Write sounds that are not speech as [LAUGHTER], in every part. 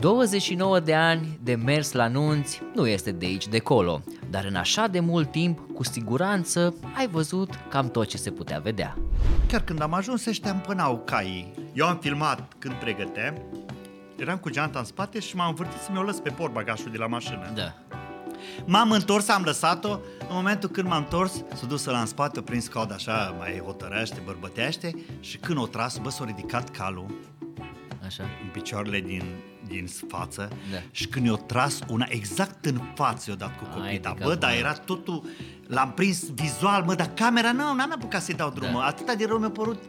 29 de ani de mers la nunți nu este de aici de colo, dar în așa de mult timp, cu siguranță, ai văzut cam tot ce se putea vedea. Chiar când am ajuns, ăștia împânau caii. Eu am filmat când pregăteam, eram cu geanta în spate și m-am învârtit să mi-o lăs pe portbagașul de la mașină. Da. M-am întors, am lăsat-o, în momentul când m-am întors, s-a dus la în spate, a prins cod așa, mai hotărăște, bărbătește și când o tras, bă, s-a ridicat calul Așa. în picioarele din, din față Da. și când i-o tras una exact în față i-o dat cu Ai, copita. de Bă, capul dar meu. era totul, l-am prins vizual, mă, dar camera, nu, n-am apucat să-i dau drumul. Da. Atâta de rău mi-a părut,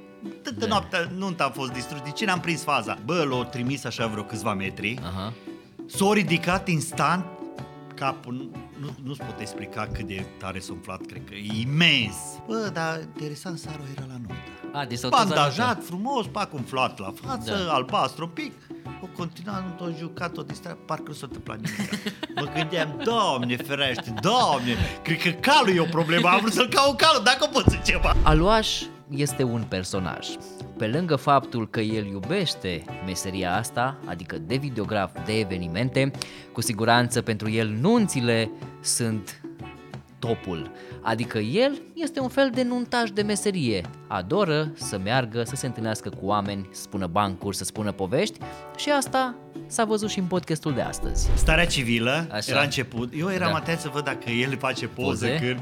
toată Da. noaptea nu am fost distrus, de ce n-am prins faza? Bă, l-o trimis așa vreo câțiva metri, Aha. s-a ridicat instant, capul, nu, nu, nu-ți pot explica cât de tare s-a umflat, cred că e imens. Bă, dar interesant, Saro era la nuntă. A, deci s-au tot Bandajat frumos, pac umflat la față, Da. da. albastru un pic. O continuat, nu tot jucat, o distrat, parcă nu s-a întâmplat nimic. Mă gândeam, Doamne ferește, Doamne, cred că calul e o problemă, am vrut să-l caut calul, dacă pot să ceva. Aluaș este un personaj. Pe lângă faptul că el iubește meseria asta, adică de videograf de evenimente, cu siguranță pentru el nunțile sunt topul. Adică el este un fel de nuntaș de meserie. Adoră să meargă, să se întâlnească cu oameni, să spună bancuri, să spună povești și asta s-a văzut și în podcastul de astăzi. Starea civilă Așa. era început. Eu eram Da. atent să văd dacă el face poze, Poze. când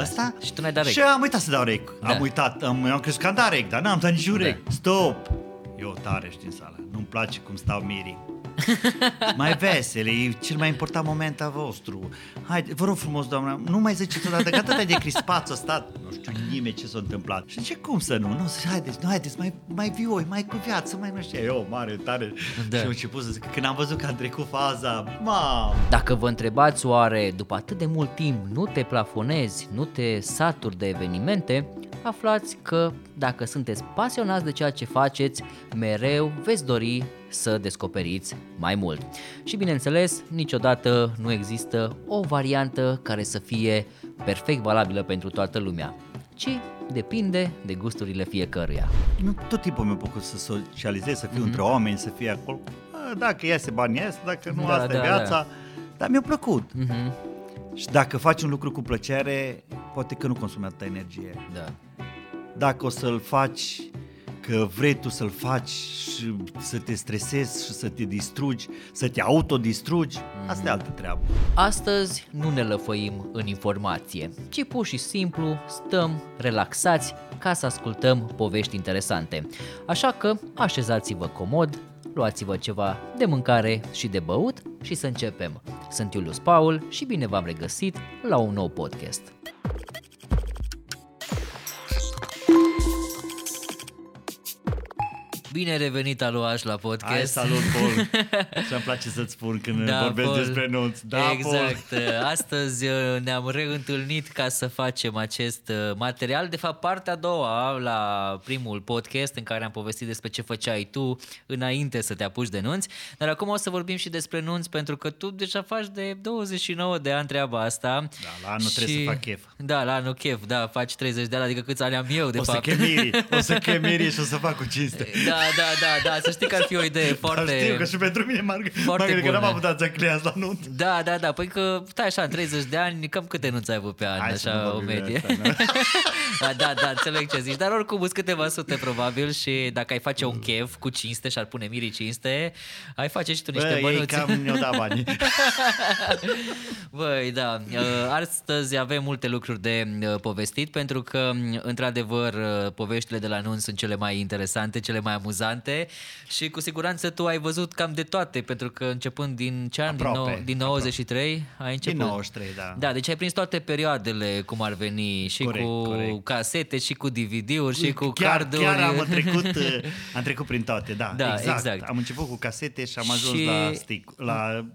ăsta. Și tu n-ai dat rec. Și am uitat să dau rec. Da. Am uitat, am, eu am crezut că am dat rec, dar n-am dat niciun Da. rec. Stop! Eu tare știi în sală. Nu-mi place cum stau mirii. [LAUGHS] mai vesele, e cel mai important moment al vostru. Haide, vă rog frumos, doamna, nu mai ziceți odată că atât de crispat s-a stat. Nu știu nimeni ce s-a întâmplat. Și ce cum să nu? Nu, să- haideți, nu, haideți, mai, mai vioi, mai cu viață, mai nu știu. Eu, mare, tare. Da. Și am început să zic, că când am văzut că am trecut faza, mam, Dacă vă întrebați oare, după atât de mult timp, nu te plafonezi, nu te saturi de evenimente, aflați că dacă sunteți pasionați de ceea ce faceți, mereu veți dori să descoperiți mai mult. Și bineînțeles, niciodată nu există o variantă care să fie perfect valabilă pentru toată lumea, ci depinde de gusturile fiecăruia. Nu, tot timpul mi-a plăcut să socializez, să fiu Mhm. între oameni, să fie acolo. A, Dacă iese bani, iese, dacă nu, Da, asta da, e viața. Dar mi-a plăcut. Mhm, Și dacă faci un lucru cu plăcere, poate că nu consumi atâta energie. da. Dacă o să-l faci că vrei tu să-l faci și să te stresezi și să te distrugi, să te autodistrugi, asta Mhm. e altă treabă. Astăzi nu ne lăfăim în informație, ci pur și simplu stăm relaxați ca să ascultăm povești interesante. Așa că așezați-vă comod, luați-vă ceva de mâncare și de băut și să începem. Sunt Iulius Paul și bine v-am regăsit la un nou podcast. Bine revenit Aluaș la podcast. Hai, salut, Paul! [LAUGHS] Și-mi place să-ți spun când Da, vorbesc Paul. despre nunți. Da, Paul! exact. Astăzi uh, ne-am reîntâlnit ca să facem acest uh, material. De fapt, partea a doua la primul podcast în care am povestit despre ce făceai tu înainte să te apuci de nunți. Dar acum o să vorbim și despre nunți pentru că tu deja faci de 29 de ani treaba asta. Da, la anul trebuie să fac chef. Da, la anul chef, da, faci 30 de ani, adică câți ani am eu, de o să fapt. chem Miri, o să [LAUGHS] chem Miri și o să fac cu cinste. Da, da, da, da, să știi că ar fi o idee foarte... Dar știu că și pentru mine m-ar Foarte m-ar că n-am bună. avut atâția clienți la nunt. Da, da, da, păi că stai așa, în 30 de ani, cam câte nunți ai avut pe an, Hai să nu așa o vorbim de medie. asta, [LAUGHS] da. da, da, da, înțeleg ce zici, dar oricum sunt câteva sute probabil și dacă ai face un chef cu cinste și ar pune mirii cinste, ai face și tu niște Bă, ei bănuți. cam ne-au dat banii. [LAUGHS] Băi, da, uh, astăzi avem multe lucruri de uh, povestit pentru că, um, într-adevăr, uh, poveștile de la nunți sunt cele mai interesante, cele mai amuzante și cu siguranță tu ai văzut cam de toate pentru că începând din ce an? Din, Aproape, nou, din 93 ai început? Din 93, da. Da, deci ai prins toate perioadele cum ar veni și Corect, cu corect. Casete și cu DVD-uri și cu chiar, carduri. chiar am trecut, uh, [LAUGHS] am trecut prin toate, da, Da, exact. exact. Am început cu casete și am ajuns Și- la, stick, la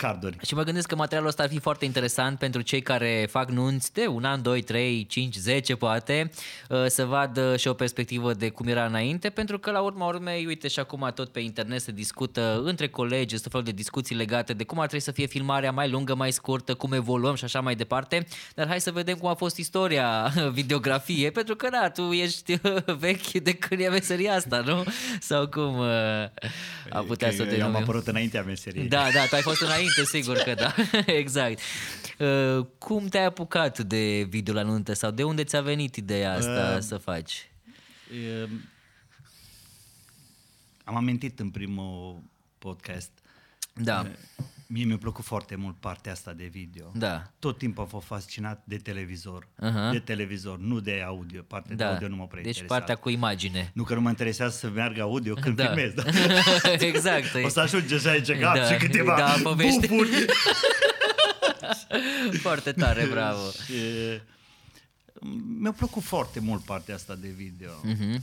carduri. Și mă gândesc că materialul ăsta ar fi foarte interesant pentru cei care fac nunți de un an, 2, 3, 5, 10 poate, uh, să vadă și o perspectivă de cum era înainte, pentru că la urma urmei, uite și acum tot pe internet se discută între colegi, este fel de discuții legate de cum ar trebui să fie filmarea mai lungă, mai scurtă, cum evoluăm și așa mai departe, dar hai să vedem cum a fost istoria [LAUGHS] videografie, pentru că da, tu ești [LAUGHS] vechi de când e meseria asta, nu? Sau cum uh, a putea Că să te eu am numim? apărut înaintea meseriei. Da, da, tu ai fost înainte, [LAUGHS] sigur că da. [LAUGHS] exact. Uh, cum te-ai apucat de video la nuntă sau de unde ți-a venit ideea asta Uh, să faci? E, am amintit în primul podcast. Da, Mie mi-a plăcut foarte mult partea asta de video. da. Tot timpul am fost fascinat de televizor. Aha. De televizor, nu de audio. Partea de Da, audio nu mă prea deci interesează. partea cu imagine. Nu că nu mă interesează să meargă audio când Da. filmez. Da? [LAUGHS] exact. O să ajunge și aici gap Da, și câteva da, povești. bufuri. [LAUGHS] Foarte tare, bravo. Și, mi-a plăcut foarte mult partea asta de video. Mhm.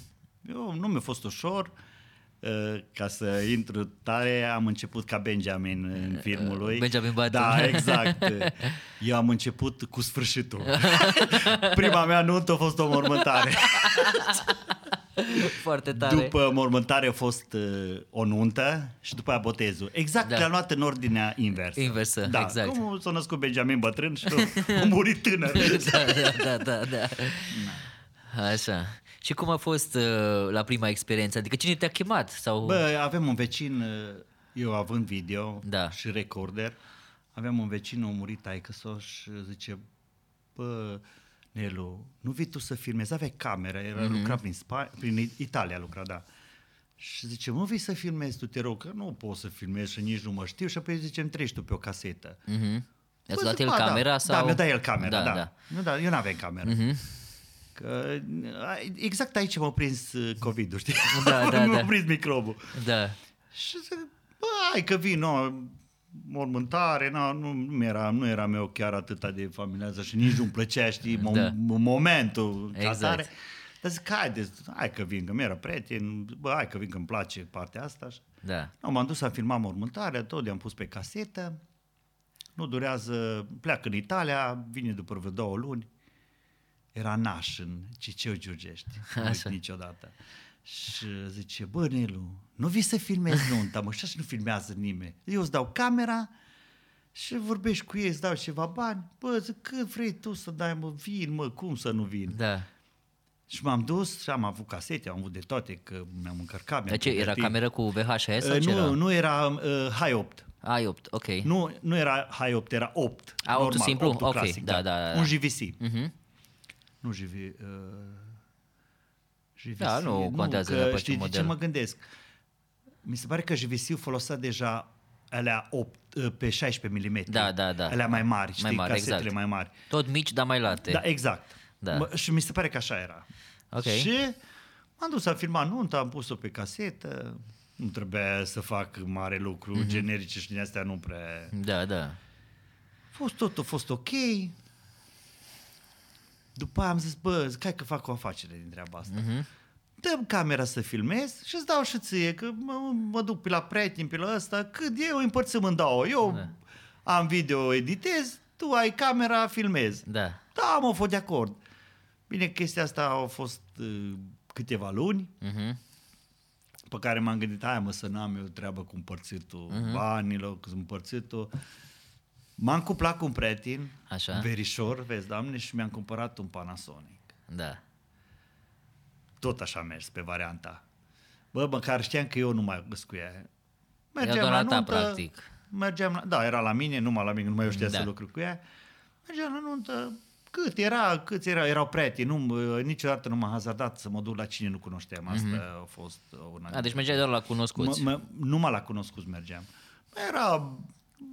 Eu nu mi-a fost ușor. Uh, Ca să intru tare, am început ca Benjamin în filmul lui. Uh, Benjamin Button. Da, exact. Eu am început cu sfârșitul. [LAUGHS] Prima mea nuntă a fost o mormântare. [LAUGHS] Foarte tare. După mormântare a fost uh, o nuntă și după aia botezul. Exact, Da. le-am luat în ordinea inversă. Inversă, da, exact. Cum s-a născut Benjamin bătrân și a murit tânăr. [LAUGHS] da, da, da, da, da. Așa. Și cum a fost uh, la prima experiență? Adică cine te-a chemat? Sau... Bă, avem un vecin, uh, eu având video Da. și recorder, aveam un vecin, a murit taică și zice, bă, Nelu, nu vii tu să filmezi? Avea cameră, era mm-hmm. lucra prin, Spa- prin Italia, lucra, da. Și zice, nu vii să filmezi, tu te rog, că nu pot să filmez și nici nu mă știu. Și apoi zice, îmi treci tu pe o casetă. Mhm. Ați Bă, luat zic, el "Ba, camera da. sau? Da, mi-a dat el camera, Da, da. da. da. Nu, da eu n-aveam cameră. Mhm. Că, a, exact aici m-a prins uh, COVID-ul, știi? Da, da, [LAUGHS] M-a da. prins microbul. Da. Și zic, bă, hai că vin, nu, mormântare, nu, nu, nu, era, nu eram eu chiar atât de familiază și nici nu-mi plăcea, știi, mo- Da. momentul ca Exact. tare. Dar zic, haide, hai că vin, că mi-era prieten, bă, hai că vin, că îmi place partea asta. Și- Da. Nu, m-am dus să filmat mormântarea, tot le-am pus pe casetă, nu durează, pleacă în Italia, vine după vreo două luni, era naș în Ciceu Giurgești, [LAUGHS] nu uit Așa. niciodată. Și zice, bă, Nelu, nu vii să filmezi nunta, mă, și așa nu filmează nimeni. Eu îți dau camera și vorbești cu ei, îți dau ceva bani. Bă, zic, cât vrei tu să dai, mă, vin, mă, cum să nu vin? Da. Și m-am dus și am avut casete, am avut de toate, că mi-am încărcat. mi-am Dar ce, era pregătit. cameră cu VHS sau Uh, ce nu, era? nu era uh, High 8. Ai 8, ok. Nu, nu era High 8, era 8. A, 8-ul normal, simplu? 8-ul Ok, clasic, da, da, da, da. Un JVC. Mhm. Nu JV, uh, JVC. Da, nu contează că neapărat ce știi de ce model. mă gândesc? Mi se pare că JVC-ul folosea deja alea 8, uh, pe 16 mm. Da, da, da. Alea mai mari, știi, Mai mari, casetele exact. mai mari. Tot mici, dar mai late. Da, exact. Da. Mă, și mi se pare că așa era. Ok. Și m-am dus să filmat nunta, am pus-o pe casetă, nu trebuia să fac mare lucru, Mhm. mm-hmm. generice și din astea nu prea... Da, da. A fost tot, a fost ok. După aia am zis, bă, zic, hai că fac o afacere din treaba asta. Mhm. Mm-hmm. Dăm camera să filmez și îți dau și ție, că mă, mă duc pe la prieteni, pe la ăsta, cât eu împărțim în două. Eu Da. am video, editez, tu ai camera, filmez. Da. Da, mă, fost de acord. Bine, chestia asta au fost uh, câteva luni, Mhm. pe care m-am gândit, hai mă, să n-am eu treabă cu împărțitul Mhm. uh-huh. banilor, cu împărțitul. M-am cuplat cu un prieten, Așa. verișor, vezi, doamne, și mi-am cumpărat un Panasonic. Da. Tot așa am mers pe varianta. Bă, măcar știam că eu nu mai găsesc cu ea. Era doar a ta, practic. Mergeam la, da, era la mine, numai la mine, nu mai eu știa Da. să lucru cu ea. Mergeam la nuntă, cât era, câți era, erau prieteni, nu, niciodată nu m-am hazardat să mă duc la cine nu cunoșteam. Asta a fost una A, deci mergeai doar la cunoscuți. Mă, mă, numai la cunoscuți mergeam. Era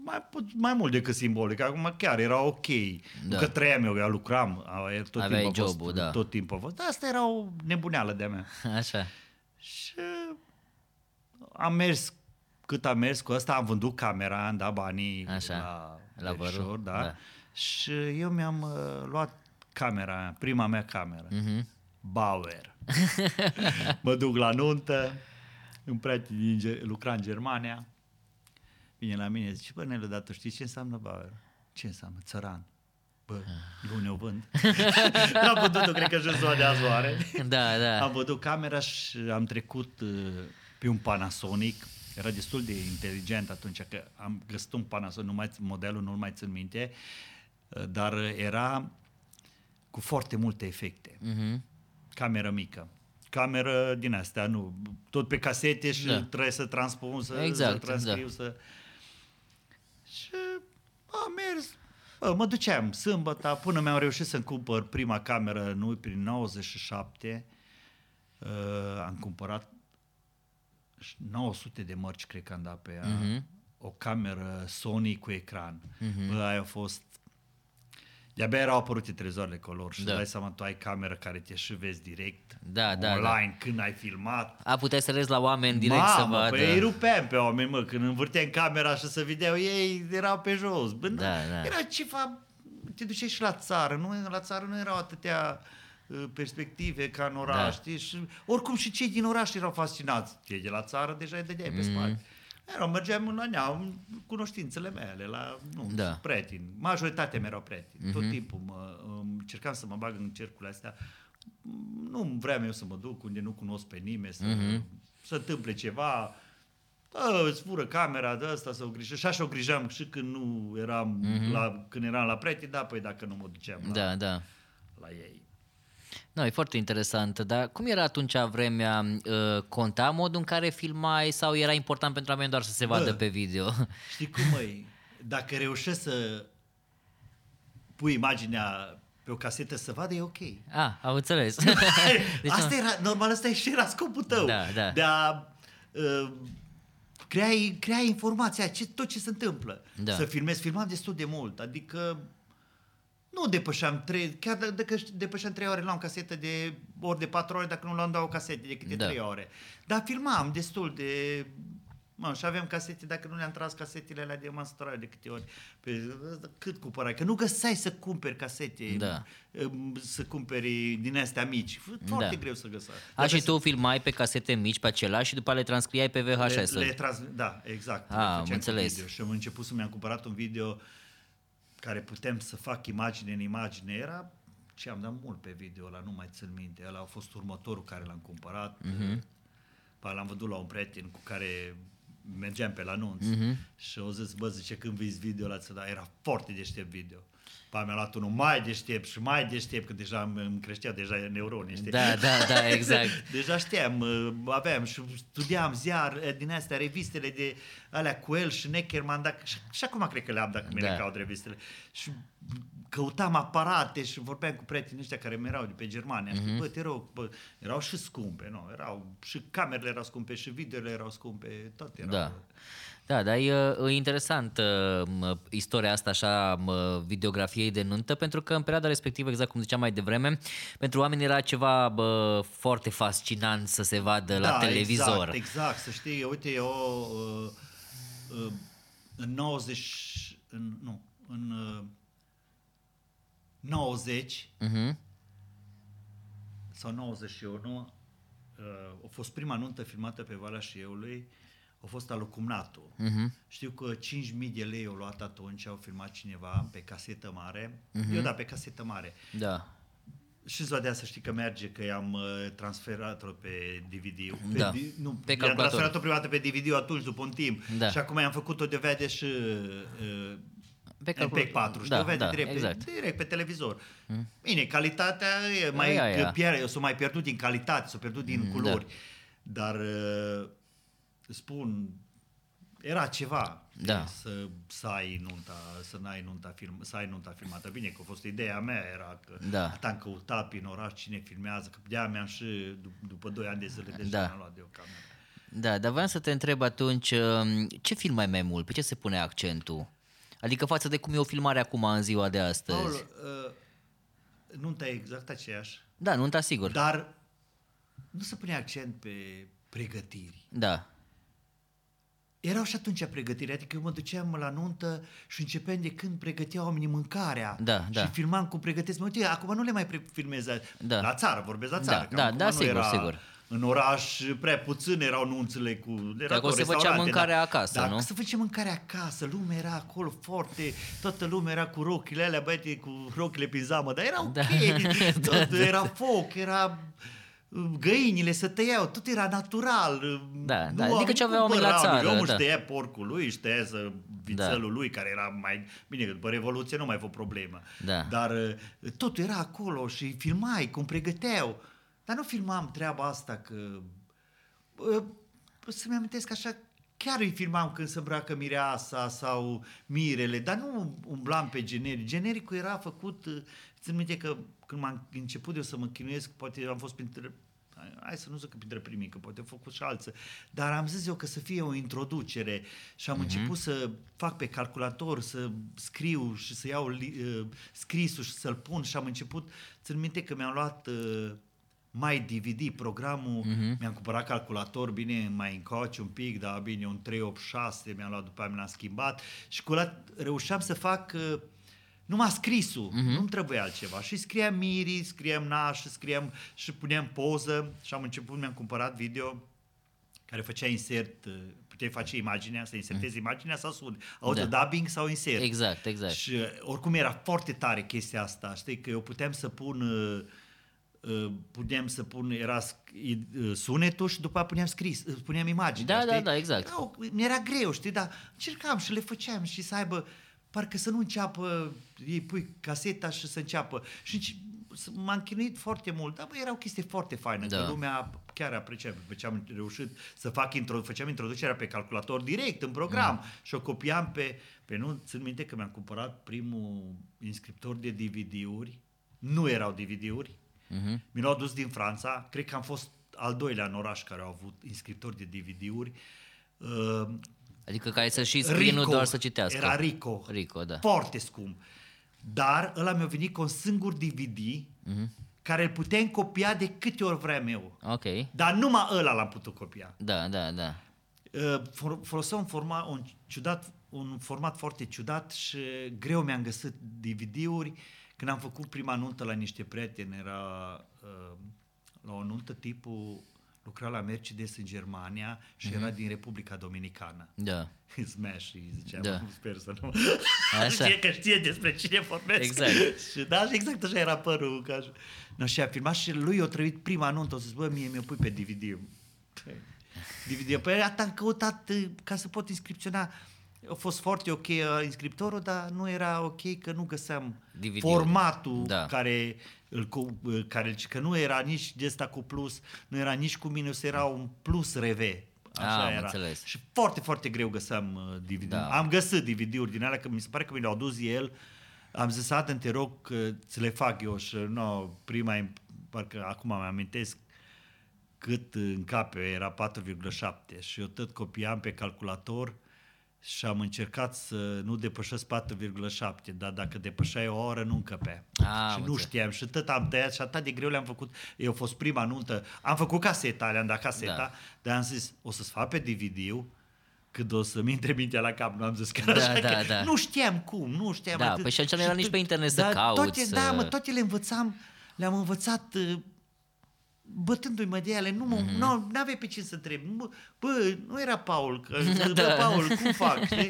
mai, pu- mai mult decât simbolic. Acum chiar era ok. Da. Da. Că trăiam eu, eu lucram. a- Tot Aveai timpul a job-ul, fost, da. Tot timpul a fost. Dar asta era o nebuneală de-a mea. [LAUGHS] Așa. Și am mers cât am mers cu asta, am vândut camera, am dat banii Așa, la, la verișor, vărul, da. da. da. Și eu mi-am uh, luat camera, prima mea cameră, Mhm. Bauer. [LAUGHS] mă duc la nuntă, un prieten din, Ge- lucra în Germania vine la mine, zice, bă, Nelu, dar tu știi ce înseamnă Bauer? Ce înseamnă? Țăran. Bă, luni o vând. N-am văzut-o, cred că și ziua de azi oare. Da, da. Am văzut camera și am trecut uh, pe un Panasonic. Era destul de inteligent atunci că am găsit un Panasonic, nu mai, modelul nu-l mai țin minte, uh, dar era cu foarte multe efecte. Mhm. Cameră mică. Cameră din astea, nu, tot pe casete și Da. trebuie să transpun, să, Exact, să transcriu, da. să... Și am mers, bă, mă duceam sâmbătă, până mi-am reușit să-mi cumpăr prima cameră, nu, prin 97, uh, am cumpărat 900 de mărci, cred că am dat pe ea, Mhm. o cameră Sony cu ecran. Mhm. Bă, aia a fost... De-abia erau apărute trezoarele color și Da. da. dai seama, tu ai cameră care te și vezi direct Da, da, online când ai filmat. A, puteai să rezi la oameni direct Mamă, să vadă. Păi îi rupeam pe oameni, mă, când învârteam camera și să vedeau ei, erau pe jos. Bă, Da, da. Era ceva, te duceai și la țară, nu? La țară nu erau atâtea uh, perspective ca în oraș, Da. știi? Și, oricum și cei din oraș erau fascinați. Cei de la țară deja îi dădeai pe Mhm. spate. Erau, mergeam la neam, cunoștințele mele, la nu, Da. prieteni. Majoritatea mea erau prieteni. Mhm. Tot timpul mă, încercam să mă bag în cercurile astea. Nu vreau eu să mă duc unde nu cunosc pe nimeni, să Mhm. să întâmple ceva. Bă, îți fură camera de asta, să o grijă. Și așa o grijam și când nu eram, la, când eram la prieteni, da, păi dacă nu mă duceam la, Mhm. Da, da. la ei. No, e foarte interesant, dar cum era atunci vremea? Uh, conta modul în care filmai sau era important pentru oameni doar să se vadă Bă. pe video? [LAUGHS] Știi cum, măi? Dacă reușești să pui imaginea pe o casetă să vadă, e ok. Ah, am înțeles. [LAUGHS] [LAUGHS] Deci, asta era, normal, asta și era scopul tău. Da, da. De a uh, crea, crea informația, ce, tot ce se întâmplă. Da. Să filmez, filmam destul de mult, adică nu depășeam trei, chiar d- dacă depășeam trei ore, luam casetă de ori de patru ore, dacă nu luam două casete de câte Da. trei ore. Dar filmam destul de... Mă, și aveam casete, dacă nu le-am tras casetele alea de măsurare de câte ori, pe, cât cumpărai? Că nu găseai să cumperi casete, Da. um, să cumperi din astea mici. Foarte Da. greu să găseai. A, și tu filmai pe casete mici pe acelea și după aia le transcriai pe VHS. Le, le trans... Da, exact. Ah, le am făceam cu înțeles. Video. Și am început să mi-am cumpărat un video care putem să fac imagine în imagine. Era ce am dat mult pe video ăla, nu mai țin minte. Ăla a fost următorul care l-am cumpărat. Mhm. Uh-huh. L-am văzut la un prieten cu care mergeam pe la anunț Mhm. și au zis, bă, zice, când vezi video ăla, ți da, era foarte deștept video. Pa mi-a luat unul mai deștept și mai deștept, că deja îmi îmi creștea deja neuronii, știi? Da, da, da, [LAUGHS] exact. Deja știam, uh, aveam și studiam ziar uh, din astea, revistele de alea cu el și Neckerman, dacă, și, și acum cred că le am dacă mi Da. le caut revistele. Și căutam aparate și vorbeam cu prietenii ăștia care mi erau de pe Germania. Mhm. Mm-hmm. Bă, te rog, bă, erau și scumpe, nu? Erau, și camerele erau scumpe, și videole erau scumpe, tot erau. Da. Da, dar e, e interesant uh, mă, istoria asta așa mă, videografiei de nuntă, pentru că în perioada respectivă, exact cum ziceam mai devreme, pentru oameni era ceva bă, foarte fascinant să se vadă la da, televizor. Exact, exact, să știi, uite, eu uh, uh, în 90, în, nu, în uh, 90 Mhm. sau 91 uh, a fost prima nuntă filmată pe Valea Șieului, a fost al lui Cumnatu. Mhm. Știu că 5.000 de lei au luat atunci, au filmat cineva pe casetă mare. Mhm. Eu da, pe casetă mare. Da. Și ziua de azi să știi că merge, că i-am uh, transferat-o pe DVD. Pe, Da, di- nu, pe i-am calculator. transferat-o prima dată pe DVD atunci, după un timp. Da. Și acum i-am făcut-o de vede și uh, Pe MPEG calculator. 4, știi, Da, o vede da, direct, exact. pe, direct pe televizor. Bine, calitatea e mai Aia, aia. pierde, s-a mai pierdut din calitate, s-a pierdut din Mm, culori. Dar uh, spun, era ceva Da. să, să ai nunta, să n-ai nunta film, să ai nunta filmată. Bine că a fost ideea mea, era că Da. atât am căutat prin oraș cine filmează, că de-aia mi-am și, dup- după 2 ani de zile, deja Da. mi-am luat de o cameră. Da, dar vreau să te întreb atunci, um, ce film mai mai mult? Pe ce se pune accentul? Adică față de cum e o filmare acum în ziua de astăzi. Paul, uh, nunta e exact aceeași, Da, nu sigur. Da. dar nu se pune accent pe pregătiri. da. Erau și atunci pregătiri, adică eu mă duceam la nuntă și începeam de când pregăteau oamenii mâncarea Da, da. și filmam cum pregătesc. Mă, uite, acum nu le mai pre- filmez, Da. la țară, vorbesc la Da, țară. că da, acum da, nu sigur, era, sigur. în oraș prea puțin erau nunțile cu... Era acolo cu se făcea restaurante, mâncarea da. acasă, da, nu? se făcea mâncarea acasă, lumea era acolo foarte... Toată lumea era cu rochile alea, băiete, cu rochile pe zamă, dar era ok, [LAUGHS] Da. tot, era foc, era găinile se tăiau, tot era natural. Da, Nu da, am- adică ce nu aveau oamenii la cumpărau, țară, Omul da. își tăia porcul lui, își tăia să vițelul lui, care era mai... Bine, după Revoluție nu mai fost problemă. Da. Dar uh, totul era acolo și filmai cum pregăteau. Dar nu filmam treaba asta că... uh, Să-mi amintesc așa, chiar îi filmam când se îmbracă mireasa sau mirele, dar nu umblam pe generic. Genericul era făcut, uh, țin minte că când m-am început eu să mă chinuiesc, poate am fost printre hai să nu zic că printre primii, că poate au făcut și alții, dar am zis eu că să fie o introducere și am uh-huh. început să fac pe calculator, să scriu și să iau li, uh, scrisul și să-l pun și am început, țin minte că mi-am luat uh, mai DVD, programul, uh-huh. mi-am cumpărat calculator, bine, mai încoace un pic, dar bine, un 386, mi-am luat după aia, mi l-am schimbat și cu ăla reușeam să fac uh, numai scrisul, uh-huh. nu-mi trebuie altceva. Și scriam Miri, scriam Naș, scriam și puneam poză și am început, mi-am cumpărat video care făcea insert, uh, puteai face imaginea, să insertezi imaginea sau sun, audio Da. dubbing sau insert. Exact, exact. Și uh, oricum era foarte tare chestia asta, știi, că eu puteam să pun uh, uh, puteam să pun, era sc- i- uh, sunetul și după aia puneam scris, uh, puneam imaginea, Da, știi? da, da, exact. Era, o- mi-era greu, știi, dar încercam și le făceam și să aibă, parcă să nu înceapă, ei pui caseta și să înceapă. Și nici- s- m-am chinuit foarte mult, dar bă, era o chestie foarte faină, Da. că lumea chiar aprecia după ce am reușit să fac, intro, făceam introducerea pe calculator direct în program mm. și o copiam pe, pe nu, țin minte că mi-am cumpărat primul inscriptor de DVD-uri, nu erau DVD-uri, Mhm. mi l-au adus din Franța, cred că am fost al doilea în oraș care au avut inscriptori de DVD-uri. Uh, Adică care să și scrie, nu doar să citească. Era Rico. Rico, da. Foarte scump. Dar ăla mi-a venit cu un singur DVD Mhm. care îl puteam copia de câte ori vreau eu. Ok. Dar numai ăla l-am putut copia. Da, da, da. Uh, for- Folosea un format, un, ciudat, un format foarte ciudat și greu mi-am găsit DVD-uri. Când am făcut prima nuntă la niște prieteni, era uh, la o nuntă tipul lucra la Mercedes în Germania și era din Republica Dominicană. Da. [LAUGHS] Smash, îi ziceam, Da. sper să nu... Așa. [LAUGHS] Știe că știe despre cine vorbesc. Exact. [LAUGHS] și, da, și exact așa era părul. Ca și... No, și a filmat și lui a trăit prima nuntă, o să bă, mie mi-o pui pe DVD. DVD. Păi atât am căutat uh, ca să pot inscripționa. A fost foarte ok uh, inscriptorul, dar nu era ok că nu găseam DVD-uri. formatul Da. care, îl, cu- uh, care, că nu era nici de asta cu plus, nu era nici cu minus, era un plus RV. Așa Ah, am era. înțeles. Și foarte, foarte greu găseam uh, DVD. Da. Am găsit DVD-uri din alea, că mi se pare că mi le-au adus el. Am zis, Adam, te rog că ți le fac eu și no, prima, im- parcă acum mă amintesc cât în cap era 4,7 și eu tot copiam pe calculator și am încercat să nu depășesc 4,7, dar dacă depășeai o oră nu încăpea. Ah, și am nu înțeles. știam și tot am tăiat și atât de greu le-am făcut. Eu a fost prima nuntă, am făcut caseta, le-am dat caseta, Da. dar am zis, o să-ți fac pe DVD-ul când o să-mi intre mintea la cap, nu am zis că Da, așa, da, că da. nu știam cum, nu știam Da, atât. păi și atunci nu era Și nici tot- pe internet să da, cauți, Toate, să- Da, mă, toate le învățam, le-am învățat uh, bătându-i mă de ele, nu mă, Mhm. mm-hmm. nu aveai pe cine să întrebi. Bă, bă, nu era Paul, că [LAUGHS] bă, Paul, cum fac? Știi?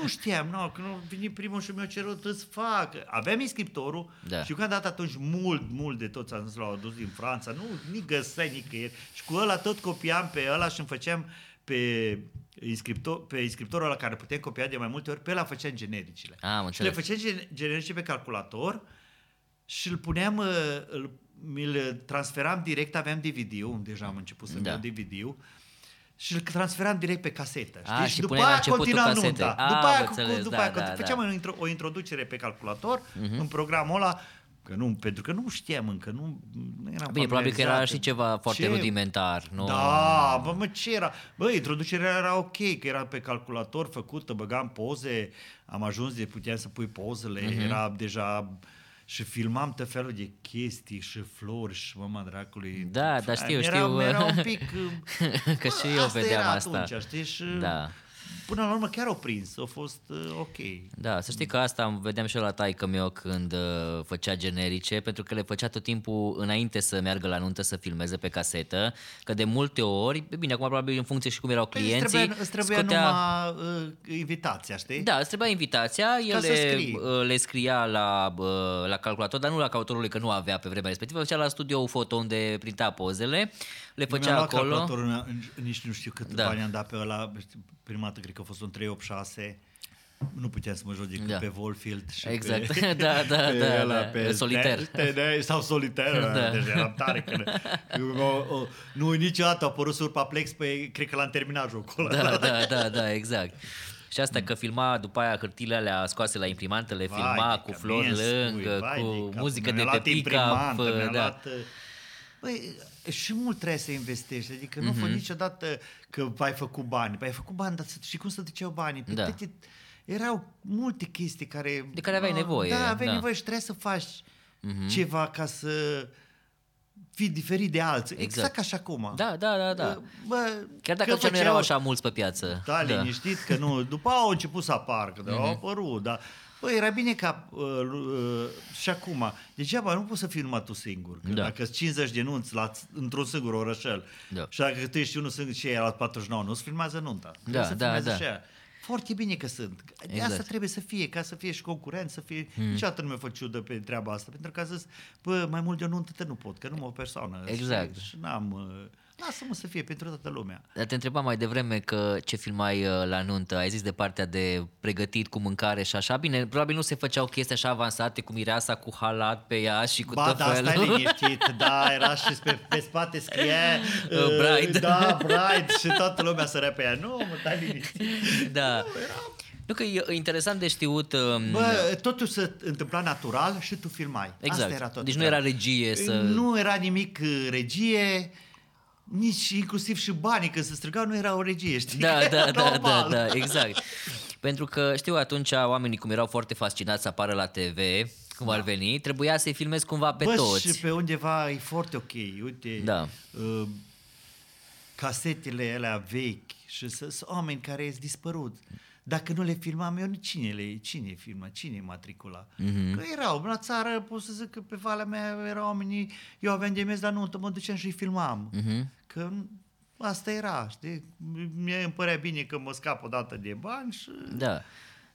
Nu știam, nu, că nu vine primul și mi-a cerut îți fac. Aveam inscriptorul Da. și eu când am dat atunci mult, mult de toți am zis l-au adus din Franța, nu, nici găseai nicăieri. Și cu ăla tot copiam pe ăla și îmi făceam pe inscriptor, pe inscriptorul ăla care puteam copia de mai multe ori, pe ăla făceam genericile. Ah, am și le înțeles. făceam gen- generice pe calculator și îl puneam, uh, îl, mi-l transferam direct, aveam DVD-ul, deja am început să-mi Da. iau DVD-ul, și îl transferam direct pe casetă. Știi? Ah, și și după puneai la aia începutul continuam casetei. nunta. Ah, după am aia, cu, înțeles, după da, aia da, făceam da. o, intro, o introducere pe calculator uh-huh. în programul ăla, că nu, pentru că nu știam încă, nu, nu eram Bine, probabil că era familiarizat. și ceva foarte Ce? rudimentar, nu? Da, bă, mă, ce era? Bă, introducerea era ok, că era pe calculator făcută, băgam poze, am ajuns de puteam să pui pozele, Mhm. uh-huh. era deja și filmam tot felul de chestii și flori și mama dracului. Da, da, știu, era, știu. Era un pic... [LAUGHS] Că și bă, eu asta vedeam era asta. Atunci, știi? Și Da. Până la urmă chiar au prins, a fost uh, ok. Da, să știi că asta vedeam și eu la taică meu când uh, făcea generice, pentru că le făcea tot timpul înainte să meargă la nuntă să filmeze pe casetă, că de multe ori, bine, acum probabil în funcție și cum erau Păi clienții, îți trebuia, îți trebuia scotea... numai uh, invitația, știi? Da, îți trebuia invitația, el să le, scrii. uh, le scria la, uh, la calculator, dar nu la calculatorul că nu avea pe vremea respectivă, făcea la studio foto unde printa pozele, le Mi-am făcea luat acolo. calculatorul, nici nu știu cât Da. bani am dat pe ăla, prima dată cred că a fost un 386, nu puteam să mă joc decât Da. pe Volfield și Exact. pe, [LAUGHS] Da, da, pe [LAUGHS] da, ăla, da. pe Solitaire. TD sau solitaire, [LAUGHS] Da. da. deci eram tare când, o, o, nu niciodată a apărut Surpaplex, pe, cred că l-am terminat jocul ăla. Da, da, da, da, exact. Și asta că filma după aia hârtiile alea scoase la imprimantă, le Vai filma de cu capul, flori mie îmi lângă, spui, vai cu de capul muzică meu. de Mi-a pe luat pick-up. imprimantă, mi-a Da. luat, uh, Băi, și mult trebuie să investești, adică nu Mhm. fă niciodată că ai făcut bani. Păi ai făcut bani, dar să- și cum să duceau banii? Pe Da. toate- erau multe chestii care... De care aveai Ah, nevoie, Da, aveai da. Mhm. nevoie și trebuie să faci ceva ca să fii diferit de alții. Exact. Exact, ca și acum. Da, da, da, da. Bă, Chiar dacă că atunci nu făceau- erau așa mulți pe piață. da, liniștit că nu. După au început să apară, că Mhm. au apărut, dar Bă, era bine ca uh, uh, și acum, degeaba nu poți să fii numai tu singur. Că Da. Dacă sunt 50 de nunți la, într-un singur orășel Da. și dacă tu ești unul singur și ei la 49, nu se filmează nunta. Trebuie Da, să da, filmeze da. și aia. Foarte bine că sunt. De Exact. asta trebuie să fie, ca să fie și concurent, să fie... Hmm. Niciodată nu mi-a făcut ciudă pe treaba asta, pentru că a zis, bă, mai mult de o nuntă te nu pot, că nu mă o persoană. Exact. Și, și n-am... uh, Lasă-mă să fie pentru toată lumea. Dar te întrebam mai devreme că ce filmai uh, la nuntă, ai zis de partea de pregătit cu mâncare și așa, bine, probabil nu se făceau chestii așa avansate cu mireasa, cu halat pe ea și cu Ba, tot da, felul. stai [LAUGHS] liniștit, da, era și pe, pe spate scrie Uh, uh, bride. Da, bride și toată lumea sărea pe ea. Nu, mă, stai liniștit. Da. Nu că e e interesant de știut... um, Bă, totul se întâmpla natural și tu filmai. Exact. Asta era tot. Deci nu era regie să- Nu era nimic uh, regie, nici inclusiv și banii când se strigau nu era o regie, știi? [LAUGHS] Da, Era da, da, da, normal. da, exact. Pentru că știu atunci oamenii cum erau foarte fascinați să apară la TV, cum ar veni, trebuia să-i filmezi cumva pe Da. Bă, toți. și pe undeva e foarte ok. Uite, Da. uh, casetele alea vechi și să- sunt oameni care sunt dispărut. Dacă nu le filmam eu, cine le cine filma, cine matricula? Mhm. Mm-hmm. Că erau, la țară pot să zic că pe valea mea erau oamenii, eu aveam de mers la nuntă, mă duceam și îi filmam. Mhm. Mm-hmm. Că asta era, știi? Mie îmi părea bine că mă scap odată de bani și... Da.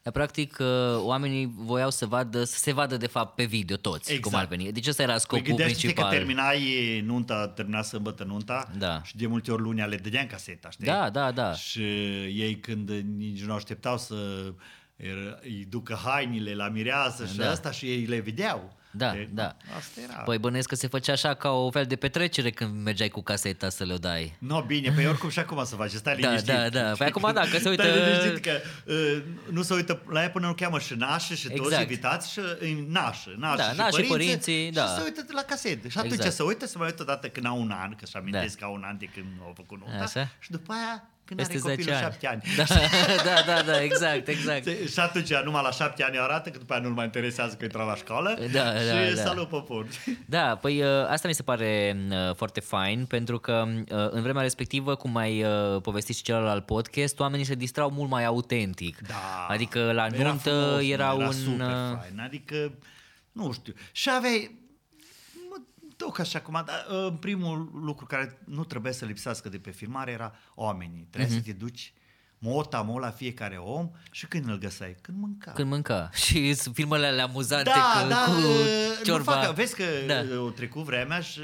Dar practic uh, oamenii voiau să vadă, să se vadă de fapt pe video toți, Exact. cum ar veni. Deci ăsta era Păi scopul gândește-te principal. că terminai nunta, termina sâmbătă nunta Da. și de multe ori lunea le dădeam caseta, știi? Da, da, da. Și ei când nici nu așteptau să era- îi ducă hainile la mireasă și Da. asta și ei le vedeau. Da, E, da. Asta era. Păi bănuiesc că se făcea așa ca o fel de petrecere când mergeai cu caseta să le dai. No, bine, păi oricum și acum să faci, stai [LAUGHS] Da, liniștit. da, da. Păi acum da, că se uită- Stai liniștit că uh, nu se uită la ea până nu cheamă și nașă și toți Exact. invitați și uh, nașă, nașă Da, și nașii, părinții, părinții, da. Și se uită la casete. Și atunci Exact. se uită, se mai uită odată când au un an, că și amintesc Da. că au un an de când au făcut nunta. Așa. Și după aia când Peste are 10 copilul ani. șapte ani. Da, [LAUGHS] da, da, da, exact, exact. Se- Și atunci, numai la șapte ani arată, că după aia nu-l mai interesează că intra la școală Da, și da, da. salut popor. Da, păi uh, asta mi se pare uh, foarte fain pentru că uh, în vremea respectivă, cum ai uh, povestit și celălalt podcast, oamenii se distrau mult mai autentic. Da. Adică la Era nuntă frumos, era, era un... super uh, fain. Adică, nu știu. Și aveai, mă duc așa acum, dar uh, primul lucru care nu trebuie să lipsească de pe filmare era oamenii. Trebuie Mhm. să te duci mota mo la fiecare om și când îl găseai? Când mânca. Când mânca. [LAUGHS] Și sunt filmele alea amuzante da, cu, da, cu uh, ciorba. Nu fac, vezi că Da. da. o trecut vremea și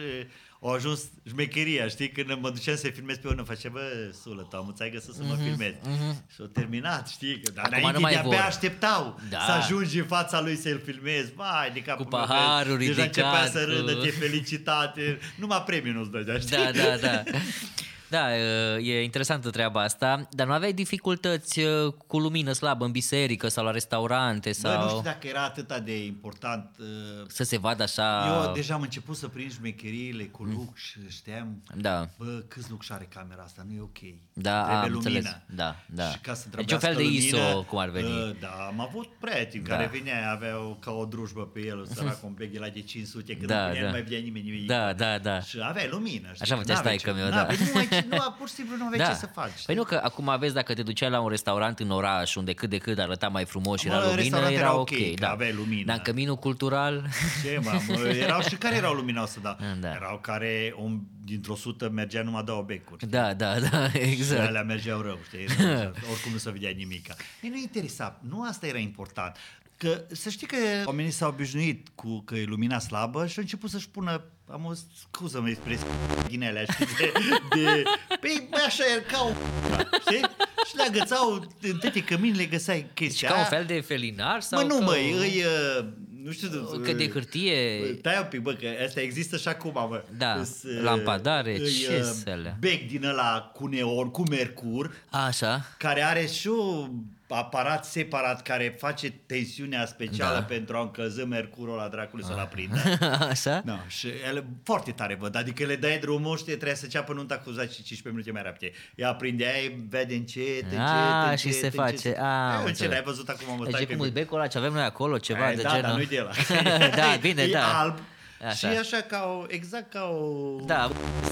au ajuns șmecheria, știi? Când mă duceam să filmez pe unul, face, bă, sulă, tu am ți găsit să mă filmez. Și au terminat, știi? Că, dar Mhm, Acum nu înainte mai de-abia vor. așteptau Da. să ajungi în fața lui să-l filmezi. Vai, de capul Cu meu, că paharul Deja începea ridicat, să râdă, cu- te felicitate. Numai premiul nu-ți dădea, știi? Da, da, da. [LAUGHS] Da, e interesantă treaba asta, dar nu aveai dificultăți uh, cu lumină slabă în biserică sau la restaurante Bă, nu sau știu dacă era atât de important uh, să se vadă așa... Eu deja am început să prind șmecheriile cu lux și știam, Da. bă, câți lux are camera asta, nu e ok. Da, Trebuie am lumină. înțeles. Da, da. Și ca să Deci un fel de trebuiască ISO, lumină, cum ar veni. uh, Da, am avut prieteni Da. care venea, aveau ca o drujbă pe el, săracul, un beghe la de 500, când Da, nu punea, da. nu mai vedea nimeni nimic. Da, da, da. Și avea lumină. Știi? Așa făcea N-avea taică ce- meu, n-avea- da. Nu ai Deci nu, pur și simplu nu aveai ce să faci. Păi nu că acum aveți dacă te duceai la un restaurant în oraș unde cât de cât arăta mai frumos și era Mă, lumină, restaurantul era era ok. ok, că da. aveai lumină. Dar în căminul cultural, Ce, mă, mă, erau și care erau luminoase, da. [LAUGHS] Da. Erau care om, dintr-o sută mergea numai două becuri. da, da, da, Și [LAUGHS] exact. alea mergeau rău, știi? Oricum nu se vedea nimica. Ei nu interesa, nu asta era important. Că să știi că oamenii s-au obișnuit cu că e lumina slabă și au început să-și pună, am o scuză mă expresie din alea, știi, de, de păi bă, așa e ca o știi? Și le agățau în toate căminile, găseai Și chestia ca un aia. fel de felinar sau Mă, nu, ca măi, o- îi, uh, nu știu... Că de hârtie... Tai un pic, bă, că asta există și acum, mă. Da, Îs, uh, lampadare, îi, ce uh, sele? Bec din ăla cu neon, cu mercur, Așa, care are și un aparat separat care face tensiunea specială Da. pentru a încălzi mercurul la dracului să-l aprindă. [LAUGHS] așa? Da, și ele foarte tare văd, adică le dai drumul și trebuia să ceapă nunta cu 10-15 minute mai rapide. Ea aprindea, ei vede încet, încet, Ah, încet, și se încet. face. Ah, am Eu, ce înțeles. n-ai văzut acum, mă, Deci stai e că- cum e becul ăla ce avem noi acolo, ceva Eh, de da, genul. dar nu-i de ăla. [LAUGHS] [LAUGHS] da, bine, e da. alb Așa. și așa ca o, exact ca o... Da,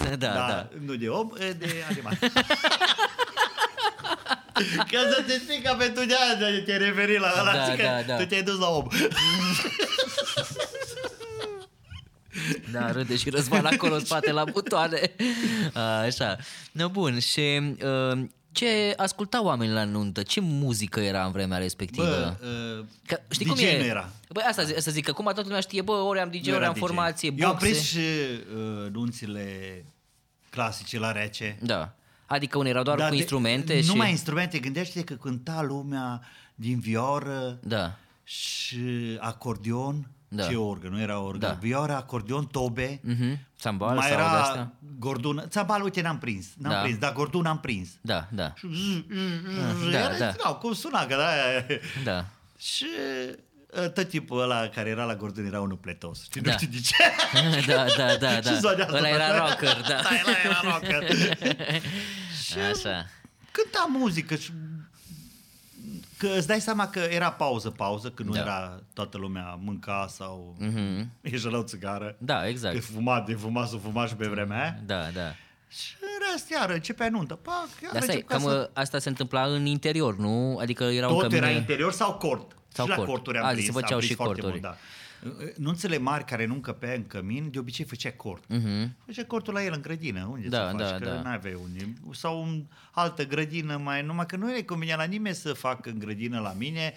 da, da. Nu de om, e de animal. [LAUGHS] Ca să te explic că pentru de aia te referi la ăla, Da, zic că da, da. tu te-ai dus la om. [LAUGHS] Da, râde și Răzvan acolo în spate la butoane. Așa. No, bun, și uh, ce ascultau oamenii la nuntă? Ce muzică era în vremea respectivă? Bă, uh, Că, știi DJ cum e? nu era. Băi, asta, zi- să zic, că acum toată lumea știe, bă, ori am DJ, Nu ori era am DJ. formație, Eu am boxe. prins și uh, nunțile clasice la rece. Da. Adică unii erau doar Dar cu de- instrumente și... Numai instrumente, gândește că cânta lumea din vioră Da. și acordeon, Da. ce orgă, nu era orgă, Da. vioră, acordeon, tobe, Mhm. Țambal mai sau era de-astea? gordun, țambal, uite, n-am prins, n-am Da. prins, dar gordun am prins. Da, da. Da, da, da. da. cum suna, că da. Da. Și uh, tot tipul ăla care era la gordun era unul pletos. Știi, Da. nu știu de ce. [LAUGHS] da, da, da, [LAUGHS] da. Și zoanea asta, Ăla da. era rocker, da. Da, ăla era rocker. [LAUGHS] Așa. Cânta muzică și că îți dai seama că era pauză, pauză, când nu Da. era toată lumea mânca sau Mhm. ieși la o țigară. Da, Că exact. fumat, de fumat, să fumat și pe vremea aia. Da, da. Și rest, iară, începea nuntă. Pac, iară, Dar stai, încep ca cam să... asta se întâmpla în interior, nu? Adică erau în Tot era cămine... interior sau cort? Sau și la cort. corturi am A, prins, se am făceau prins și foarte corturi. Mult, da. Nunțele mari care nu încăpea în cămin, de obicei făcea cort. Mhm. Făcea cortul la el în grădină, unde Da, să faci, da, că da. n-aveai unde. Sau în altă grădină, mai numai că nu le convenea la nimeni să facă în grădină la mine,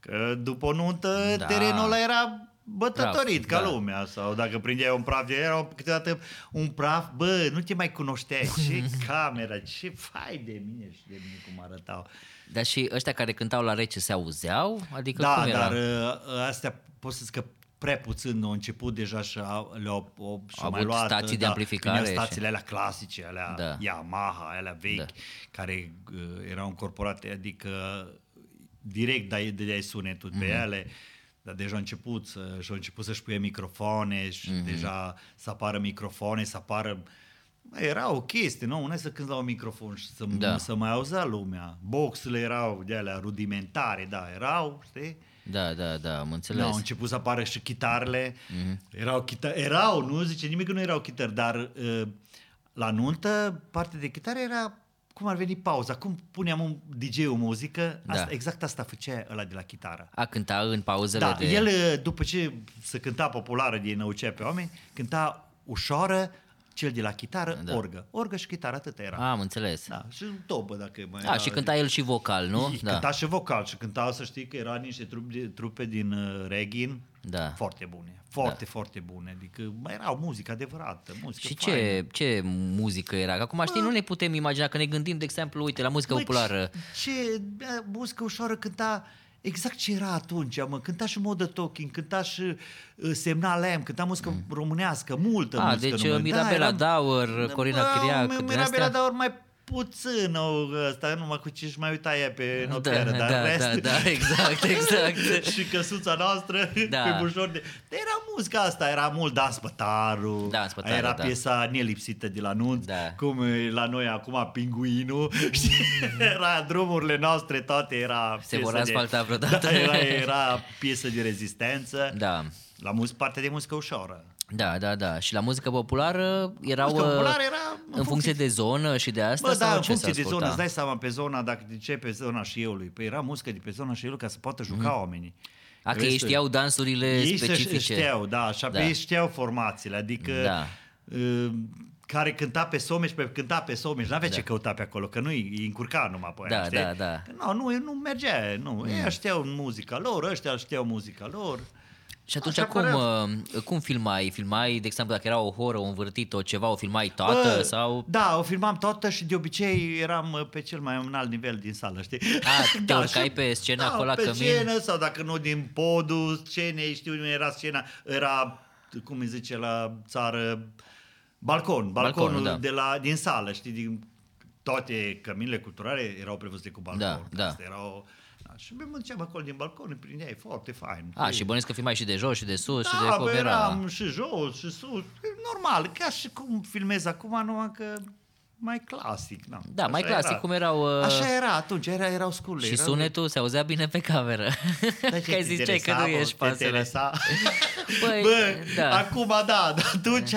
că după o nuntă Da. terenul ăla era bătătorit Praf, ca da. lumea sau dacă prindeai un praf, era câteodată un praf, bă, nu te mai cunoșteai, ce [LAUGHS] camera, ce fai de mine și de mine cum arătau. Dar și ăștia care cântau la rece se auzeau? Adică Da, cum era? dar uh, astea pot să zic că prea puțin au început deja și au, le-au au, și Au mai avut luat, stații de da, amplificare veneau și- stațiile alea clasice, alea Da. Yamaha, alea vechi, Da. care uh, erau încorporate, adică direct dai, dai sunetul Mhm. pe ele, dar deja au început, să, și au început să-și puie microfoane și Mhm. deja să apară microfoane, să apară Bă, Era o chestie, nu? Unde să cânti la un microfon și să, Da. să mai auzea lumea. Boxurile erau de alea rudimentare, da, erau, știi? Da, da, da, am înțeles. Da, au început să apară și chitarele. Mhm. Mm-hmm. Erau, chita- erau, nu zice nimic că nu erau chitări, dar uh, la nuntă, partea de chitară era cum ar veni pauza, cum puneam un DJ-ul muzică, Da. asta, exact asta făcea ăla de la chitară. A cânta în pauzele Da, de... el uh, după ce se cânta populară din năucea pe oameni, cânta ușoară, cel de la chitară, Da. da. orgă. Orgă și chitară, atât era. Am înțeles. Da, și tobă dacă mai A, Ah, și cânta el și vocal, nu? Da. Cânta și vocal și cânta, să știi că era niște trupe, trupe din uh, Reghin Da. foarte bune, foarte, da. foarte bune. Adică mai erau muzică adevărată, muzică Și faină. ce, ce muzică era? Că acum știi, nu ne putem imagina că ne gândim, de exemplu, uite, la muzică Băi, populară. Ce, ce muzică ușoară cânta exact ce era atunci, mă. Cânta și modă talking, cânta și uh, semnal M, cânta muzică mm. românească, multă A, muzică. deci, numai. Mirabela Daur, Corina Chiriac, din Mirabela astea? Daur mai puțin, o, ăsta, numai cu ce mai uita ea pe Da, nopieră, dar da, în rest, da, da, exact, [LAUGHS] exact. și căsuța noastră Da. pe bușor de... Era muzica asta, era mult Dan Spătaru, Dan Spătaru, era da. piesa nelipsită de la nunț, Da. cum e la noi acum Pinguinul, [LAUGHS] știi? era drumurile noastre toate, era Se piesă vor asfalta [LAUGHS] vreodată. Da, era, era piesă de rezistență, Da. la muzică, partea de muzică ușoară. Da, da, da. Și la muzică populară erau Muzica uh, populară era în funcție de zonă și de asta Bă, sau da, în ce funcție se de zonă, asculta? îți dai seama pe zona, dacă de ce pe zona șieului. Păi era muzică de pe zona șieului ca să poată juca mm. oamenii. A, că Vezi ei tu? știau dansurile ei specifice. Se știau, da, așa, Da. da. ei știau formațiile, adică Da. uh, care cânta pe Someș, pe cânta pe Someș, n-avea Da. ce căuta pe acolo, că nu îi încurca numai pe aia, Da, știi? da, da. Nu, nu, nu mergea, nu. Mm. Ei știau muzica lor, ăștia știau muzica lor. Și atunci Așa cum, părea. uh, cum filmai? Filmai, de exemplu, dacă era o horă, un vârtit, o ceva, o filmai toată Bă, sau... Da, o filmam toată și de obicei eram uh, pe cel mai înalt nivel din sală, știi? A, [LAUGHS] te urcai și- pe scenă da, acolo la pe cămin? scenă sau dacă nu din podul scenei, știu unde era scena, era, cum îi zice la țară, balcon, balconul, Balconul, da. de la, din sală, știi, din toate căminile culturale erau prevăzute cu balcon. Da, că da. Asta era o, da, și mă duceam acolo din balcon, îi prindeai foarte fain. A, și bănuiesc că filmai și de jos și de sus și de Da, cum bă, era. eram și jos și sus. E Normal, ca și cum filmez acum, numai că mai clasic. Na. Da, Așa mai clasic, era. cum erau... uh, Așa era atunci, era, erau scule. Și erau... sunetul se auzea bine pe cameră. Dar [LAUGHS] ce că ai te ziceai că interesa, nu mă? ești Te pasărat. interesa? Băi, [LAUGHS] [LAUGHS] Bă, da. acum da, dar atunci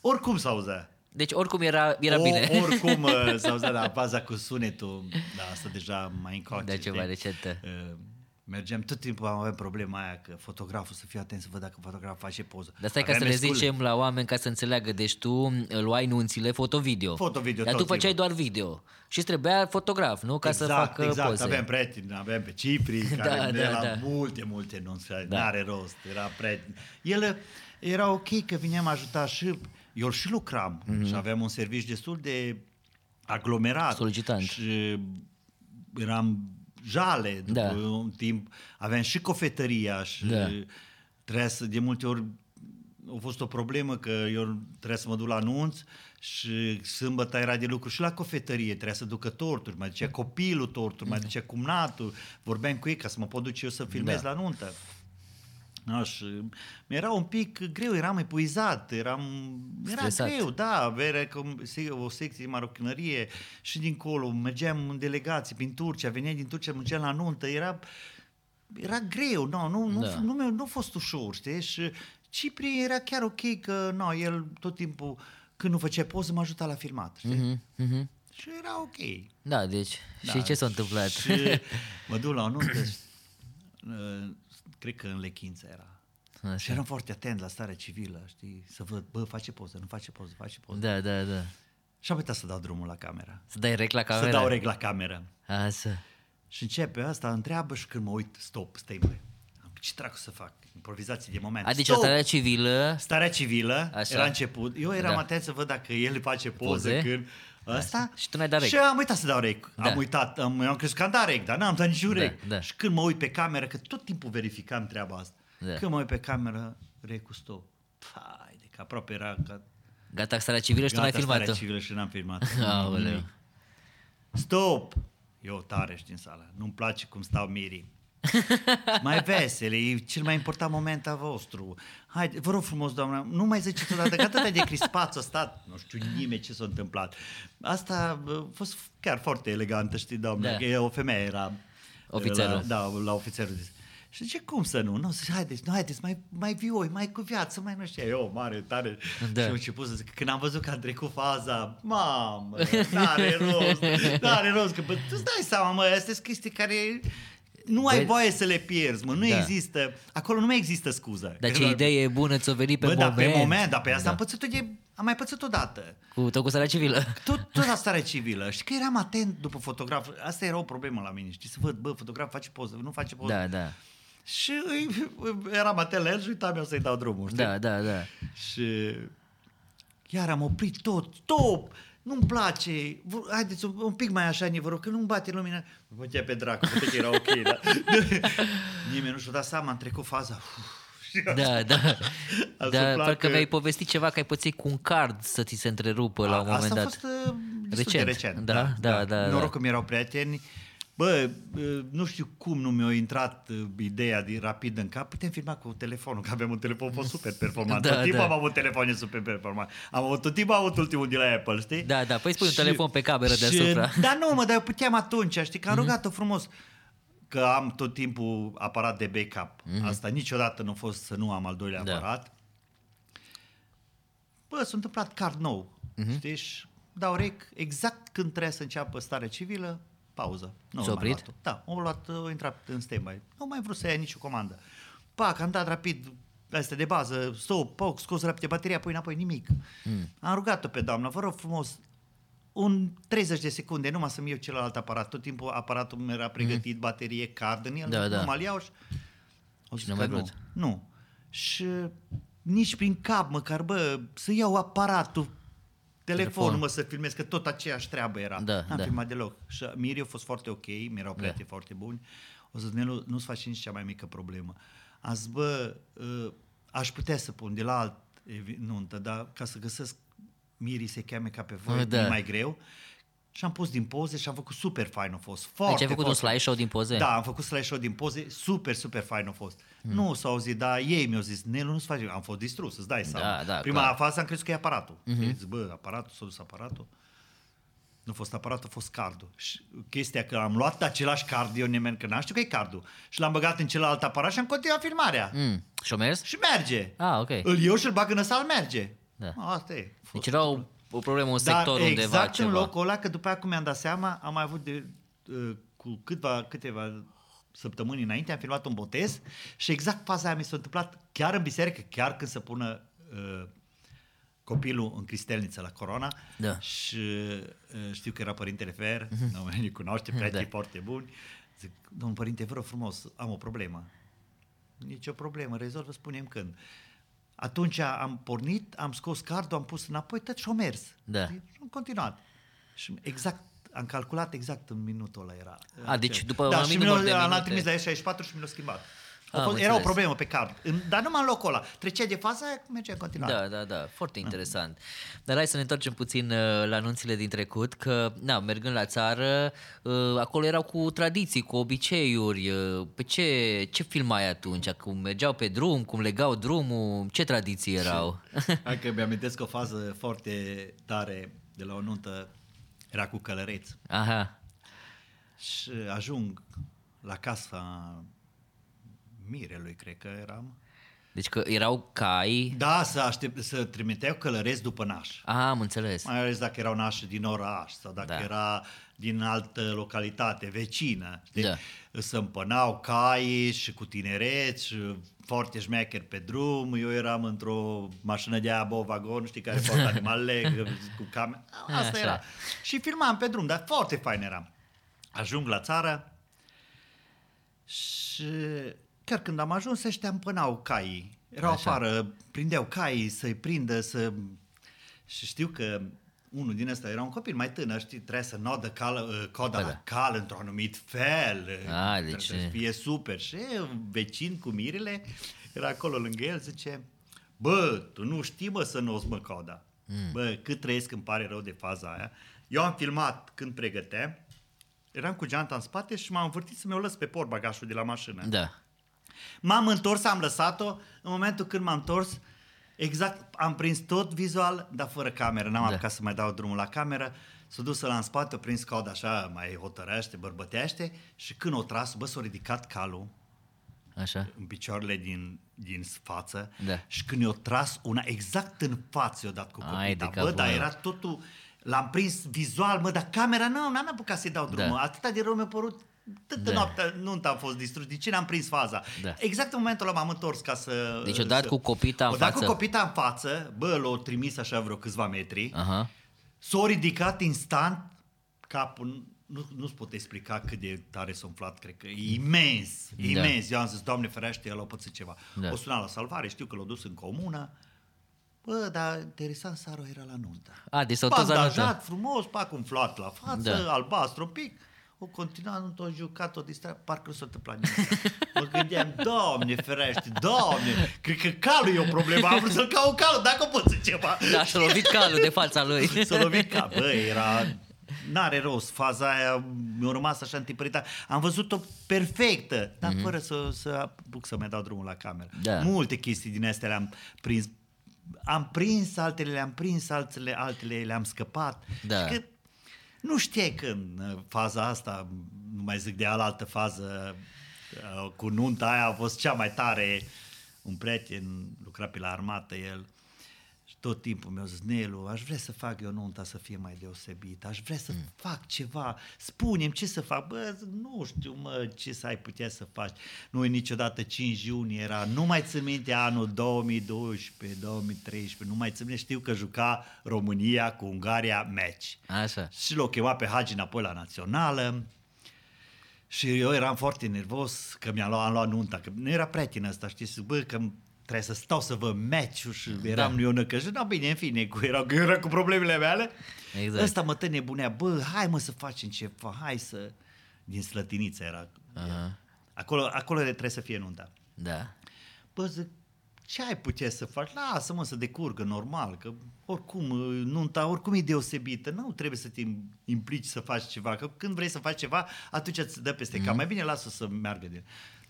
oricum s-auzea. Deci oricum era, era o, bine. Oricum [LAUGHS] uh, s-auzea, dar baza cu sunetul, da, asta deja mai încoace. Da, ceva știi? recentă. Uh, Mergeam, tot timpul am avut problema aia că fotograful să fie atent să văd dacă fotograful face poză. Dar stai ca să Aveam le scule. zicem la oameni ca să înțeleagă. Deci tu luai nunțile foto-video. Foto-video Dar tu tot făceai timpul. doar video. Și îți trebuia fotograf, nu? Ca exact, să facă exact. poze. Aveam prieteni, aveam pe Cipri, Da, [LAUGHS] care da, da, la da. multe, multe nunți, Da. da. n-are rost, era prieten. El era ok că vineam ajuta și eu și lucram mm-hmm. și aveam un serviciu destul de aglomerat. Mhm. Solicitant. Și eram jale după Da. un timp. Aveam și cofetăria și Da. trebuia să, de multe ori, a fost o problemă că eu trebuia să mă duc la nunț și sâmbătă era de lucru și la cofetărie, trebuia să ducă torturi, mai ducea copilul torturi, mai ducea cumnatul, vorbeam cu ei ca să mă pot duce eu să filmez Da. la nuntă. Da, și mi-era un pic greu, eram epuizat, eram, era Stresat. greu, da, avea cum- se- o secție de marochinărie și dincolo, mergeam în delegații prin Turcia, veneam din Turcia, mergeam la nuntă, era, era greu, no, nu, nu, Da. da. nu, nu, nu a fost ușor, știi, și Cipri era chiar ok că, no, el tot timpul, când nu făcea poză, mă ajuta la filmat, știi? Mhm, mhm. Și era ok. Da, deci. Da, Și ce s-a întâmplat? Și mă duc la o nuntă, și, [CLEARS THROAT] uh, cred că în Lechință era. Așa. Și eram foarte atent la starea civilă, știi, să văd, bă, face poză, nu face poză, face poză. Da, da, da. Și am uitat să dau drumul la camera. Să dai rec la camera? Să dau reg la cameră. Așa. Și începe asta, întreabă și când mă uit, stop, stai măi, ce dracu să fac? Improvizație de moment. Adică stop! starea civilă... Starea civilă Așa. era început. Eu eram Da. da. atent să văd dacă el face poze, Poze. poze. când ăsta. Așa. Și tu n-ai dat rec. Și am uitat să dau rec. Da. Am uitat, am, am crezut că am dat rec, dar n-am dat niciun Da, rec. da. Și când mă uit pe cameră, că tot timpul verificam treaba asta. Da. Când mă uit pe cameră, recul stop. Pai, de că aproape era ca Gata, starea civilă și tu n-ai gata starea filmat-o. civilă și n-am filmat. [LAUGHS] Aoleu. Stop! Eu tare știi în sală. Nu-mi place cum stau mirii. [LAUGHS] mai vesele, e cel mai important moment al vostru. Haide, vă rog frumos, doamna, nu mai ziceți odată că atât de crispat s-a stat, nu știu nimeni ce s-a întâmplat. Asta bă, a fost chiar foarte elegantă, știi, doamna, Da. da. că e o femeie era Ofițerul. La, da, la ofițerul. Și zice, cum să nu? Nu, zice, haideți, nu, haideți, mai, mai vioi, mai cu viață, mai nu știu. Eu, mare, tare. Da. Da. Și am început să zic, când am văzut că a trecut faza, mamă, n-are rost, [LAUGHS] n-are rost, că bă, tu îți dai seama, mă, astea sunt chestii care nu ai Băi- voie să le pierzi, mă, nu Da. da. există, acolo nu mai există scuză. Dar Că ce doar- idee bună ți-o venit pe Bă, moment. da, pe moment, dar pe asta Da. am pățit-o de, am mai pățit odată. Cu tot cu starea civilă. Tot, tot la [LAUGHS] stare civilă. Știi că eram atent după fotograf. Asta era o problemă la mine, știi? Să văd, bă, fotograf face poză, nu face poză. Da, da. Și îi- eram atent la el și uitam eu să-i dau drumul, știi? Da, da, da. Și iar am oprit tot, stop! Nu-mi place, Vă- haideți un, un pic mai așa, ne vă rog, că nu-mi bate lumina. Mă bătea pe dracu, poate că era ok, [LAUGHS] da? Nimeni nu și-a dat seama, am trecut faza. Uf, și Da, da. [LAUGHS] A Dar suflat parcă că- mi-ai povestit ceva că ai pățit cu un card să ți se întrerupă la un A- moment Asta dat. a fost uh, destul Recent. de recent. Da, da, da, Noroc da. că mi-erau prieteni. Bă, uh, nu știu cum nu mi-a intrat uh, ideea de rapid în cap. Putem filma cu telefonul, că avem un telefon fost super performant. Da, tot timpul da. am avut telefoane super performant. Am avut, tot timpul am avut ultimul de la Apple, știi? Da, da, păi spui un telefon pe cameră deasupra. Mhm. Da, nu, mă, dar eu puteam atunci, știi, că am rugat-o frumos că am tot timpul aparat de backup. Asta niciodată nu a fost să nu am al doilea Da. aparat. bă, s-a întâmplat card nou, uh-huh. știi, și dau rec, exact când trebuie să înceapă starea civilă, pauză. Nu S-a am mai oprit? luat-o. Da, am luat, a intrat în stand-by. Nu mai vrut să ia nicio comandă. Pac, am dat rapid astea de bază, stop, poc, scos rapid bateria, pui înapoi, nimic. Mm. Am rugat-o pe doamnă, vă rog frumos, un 30 de secunde, numai să-mi iau celălalt aparat. Tot timpul aparatul meu era pregătit, mm. baterie, card în el, Da, da. numai îl iau și... Au zis nu că mai nu. vrut. Nu. Și nici prin cap, măcar, bă, să iau aparatul, telefonul, Telefonul. mă, să filmez, că tot aceeași treabă era. Da, N-am da. filmat deloc. Și Miri a fost foarte ok, mi-erau prieteni foarte buni. O să Nelu, nu-ți faci nici cea mai mică problemă. Am zis, bă, uh, aș putea să pun de la alt evi- nuntă, dar ca să găsesc Miri se cheame ca pe voi, Ah, da. da. e mai greu. Și am pus din poze și am făcut super fain a fost. Foarte, Deci ai făcut un foarte- slideshow din poze? Da, am făcut slideshow din poze, super, super fain a fost. Mm. Nu s-au auzit, dar ei mi-au zis, Nelu, nu-ți faci, am fost distrus, îți dai seama. Da, da, Prima clar. fază am crezut că e aparatul. Mm-hmm. Zic, bă, aparatul, s-a dus aparatul. Nu a fost aparatul, a fost cardul. Și chestia că am luat același card, eu nimeni, că n-am știut că e cardul. Și l-am băgat în celălalt aparat și am continuat filmarea. Mm. Mm. Și-o mers? Și merge. Ah, ok. Îl iau și îl bag în sală, merge. Da. Asta e. A fost Deci era o, o problemă, un dar sector undeva, exact ceva. în locul ăla, că după aia cum mi-am dat seama, am mai avut de, uh, cu câteva, câteva săptămâni înainte, am filmat un botez și exact faza aia mi s-a întâmplat chiar în biserică, chiar când se pună uh, copilul în cristelniță la corona Da. și uh, știu că era părintele Fer, mm-hmm. nu îi cunoaște, prieteni Da. foarte buni. Zic, domnul părinte, vă rog frumos, am o problemă. Nici o problemă, rezolvă, spunem când. Atunci am pornit, am scos cardul, am pus înapoi, tot și-o mers. Da. Și am continuat. Și exact, am calculat exact în minutul ăla era. A, deci după un da, anumit și număr mi-l- de L-am minute. trimis la E64 și mi l-a schimbat. A Am fost, era o înțeles. problemă pe card. În- Dar numai în locul ăla. Trecea de faza aia, mergea în continuare. Da, da, da, foarte interesant. Dar hai să ne întoarcem puțin uh, la anunțile din trecut, că, na, mergând la țară, uh, acolo erau cu tradiții, cu obiceiuri. uh, Pe ce, ce filmai atunci? Cum mergeau pe drum, cum legau drumul, ce tradiții erau? [LAUGHS] Hai că mi-amintesc o fază foarte tare de la o nuntă, era cu călăreț. Aha, Și ajung la casa mirelui, cred că eram. deci că erau cai... Da, să, aștept, să trimiteau călăreți după naș. Aha, am înțeles. Mai ales dacă erau nași din oraș sau dacă Da. da. era din altă localitate, vecină. Știi? Da. Să împănau cai și cu tinereți și foarte șmecher pe drum. Eu eram într-o mașină de aia, bă, vagon, știi, care poartă [LAUGHS] animale cu camere. Asta Așa. era. Și filmam pe drum, dar foarte fain eram. Ajung la țară și chiar când am ajuns, ăștia împănau caii. Erau Așa. afară, prindeau caii să-i prindă, să... Și știu că unul din ăsta era un copil mai tânăr, știi, trebuia să nodă cal, coda Păi da. la cal într-un anumit fel. A, Trebuie deci- să fie super. Și un vecin cu mirele era acolo lângă el, zice, bă, tu nu știi, mă, să nu mă coda. Mm. Bă, cât trăiesc îmi pare rău de faza aia. Eu am filmat când pregăteam, eram cu geanta în spate și m-am învârtit să mi-o lăs pe portbagașul de la mașină. Da. M-am întors, am lăsat-o, în momentul când m-am întors, exact, am prins tot vizual, dar fără cameră, n-am Da. da. apucat să mai dau drumul la cameră, s-a dus la în spate, a prins cod așa, mai hotărăște, bărbătește și când o tras, bă, s-a ridicat calul Așa. în picioarele din, din față Da. și când i-o tras una exact în față, i-o dat cu Ai de copita. Bă, capul dar meu. era totul, l-am prins vizual, mă, dar camera, nu, n-am apucat să-i dau drumul. Da. Atâta de rău mi-a părut, toată Da. da. noaptea nu am fost distrus, de ce n-am prins faza? Da. Exact în momentul ăla m-am întors ca să... Deci o dat să- cu copita în o dat față? cu copita în față, bă, l-o trimis așa vreo câțiva metri, Aha. s-a ridicat instant, capul, nu, nu-ți pot explica cât de tare s-a umflat, cred că e imens, Da. imens. Eu am zis, Doamne ferește, el a pățit ceva. Da. Da. O suna la salvare, știu că l-a dus în comună, Bă, dar interesant, Saro era la nuntă. A, deci s-au dus la nuntă. Bandajat, frumos, pac umflat la față, Da. da. albastru un pic. O continuat, nu tot jucat, o distrat, parcă nu s-a întâmplat nimic. Mă gândeam, Doamne ferește, Doamne, cred că calul e o problemă, am vrut să-l caut calul, dacă pot să ceva. Da, și-a lovit calul de fața lui. [LAUGHS] S-a lovit ca, bă, era... N-are rost, faza aia mi-a rămas așa întipărită. Am văzut-o perfectă, dar mm-hmm. fără să, să apuc să mai dau drumul la cameră. Da. Multe chestii din astea le-am prins. Am prins, altele le-am prins, altele, altele le-am scăpat. Da. Și că nu știai când uh, faza asta, nu mai zic de alaltă fază, uh, cu nunta aia a fost cea mai tare. Un prieten lucra pe la armată el. Și tot timpul mi-a zis, Nelu, aș vrea să fac eu nunta să fie mai deosebită, aș vrea să mm. fac ceva, spunem ce să fac, bă, nu știu, mă, ce să ai putea să faci. Nu e niciodată 5 iunie, era, nu mai țin minte anul 2012, 2013, nu mai țin minte, știu că juca România cu Ungaria meci. Așa. Și l-o chema pe Hagi înapoi la națională, și eu eram foarte nervos că mi-am luat, am luat nunta, că nu era prieten ăsta, știi, bă, că trebuie să stau să văd meciul și eram da. eu năcăjit, da, bine, în fine, cu, era, [LAUGHS] era cu problemele mele. Exact. Ăsta mă nebunea, bă, hai mă să facem ceva, hai să... Din slătiniță era. Aha. Acolo, acolo trebuie să fie nunta. Da. Bă, zic, ce ai putea să faci? Lasă-mă să decurgă normal, că oricum nunta oricum e deosebită, nu trebuie să te implici să faci ceva, că când vrei să faci ceva, atunci îți dă peste mm. cap. Mai bine lasă să meargă de...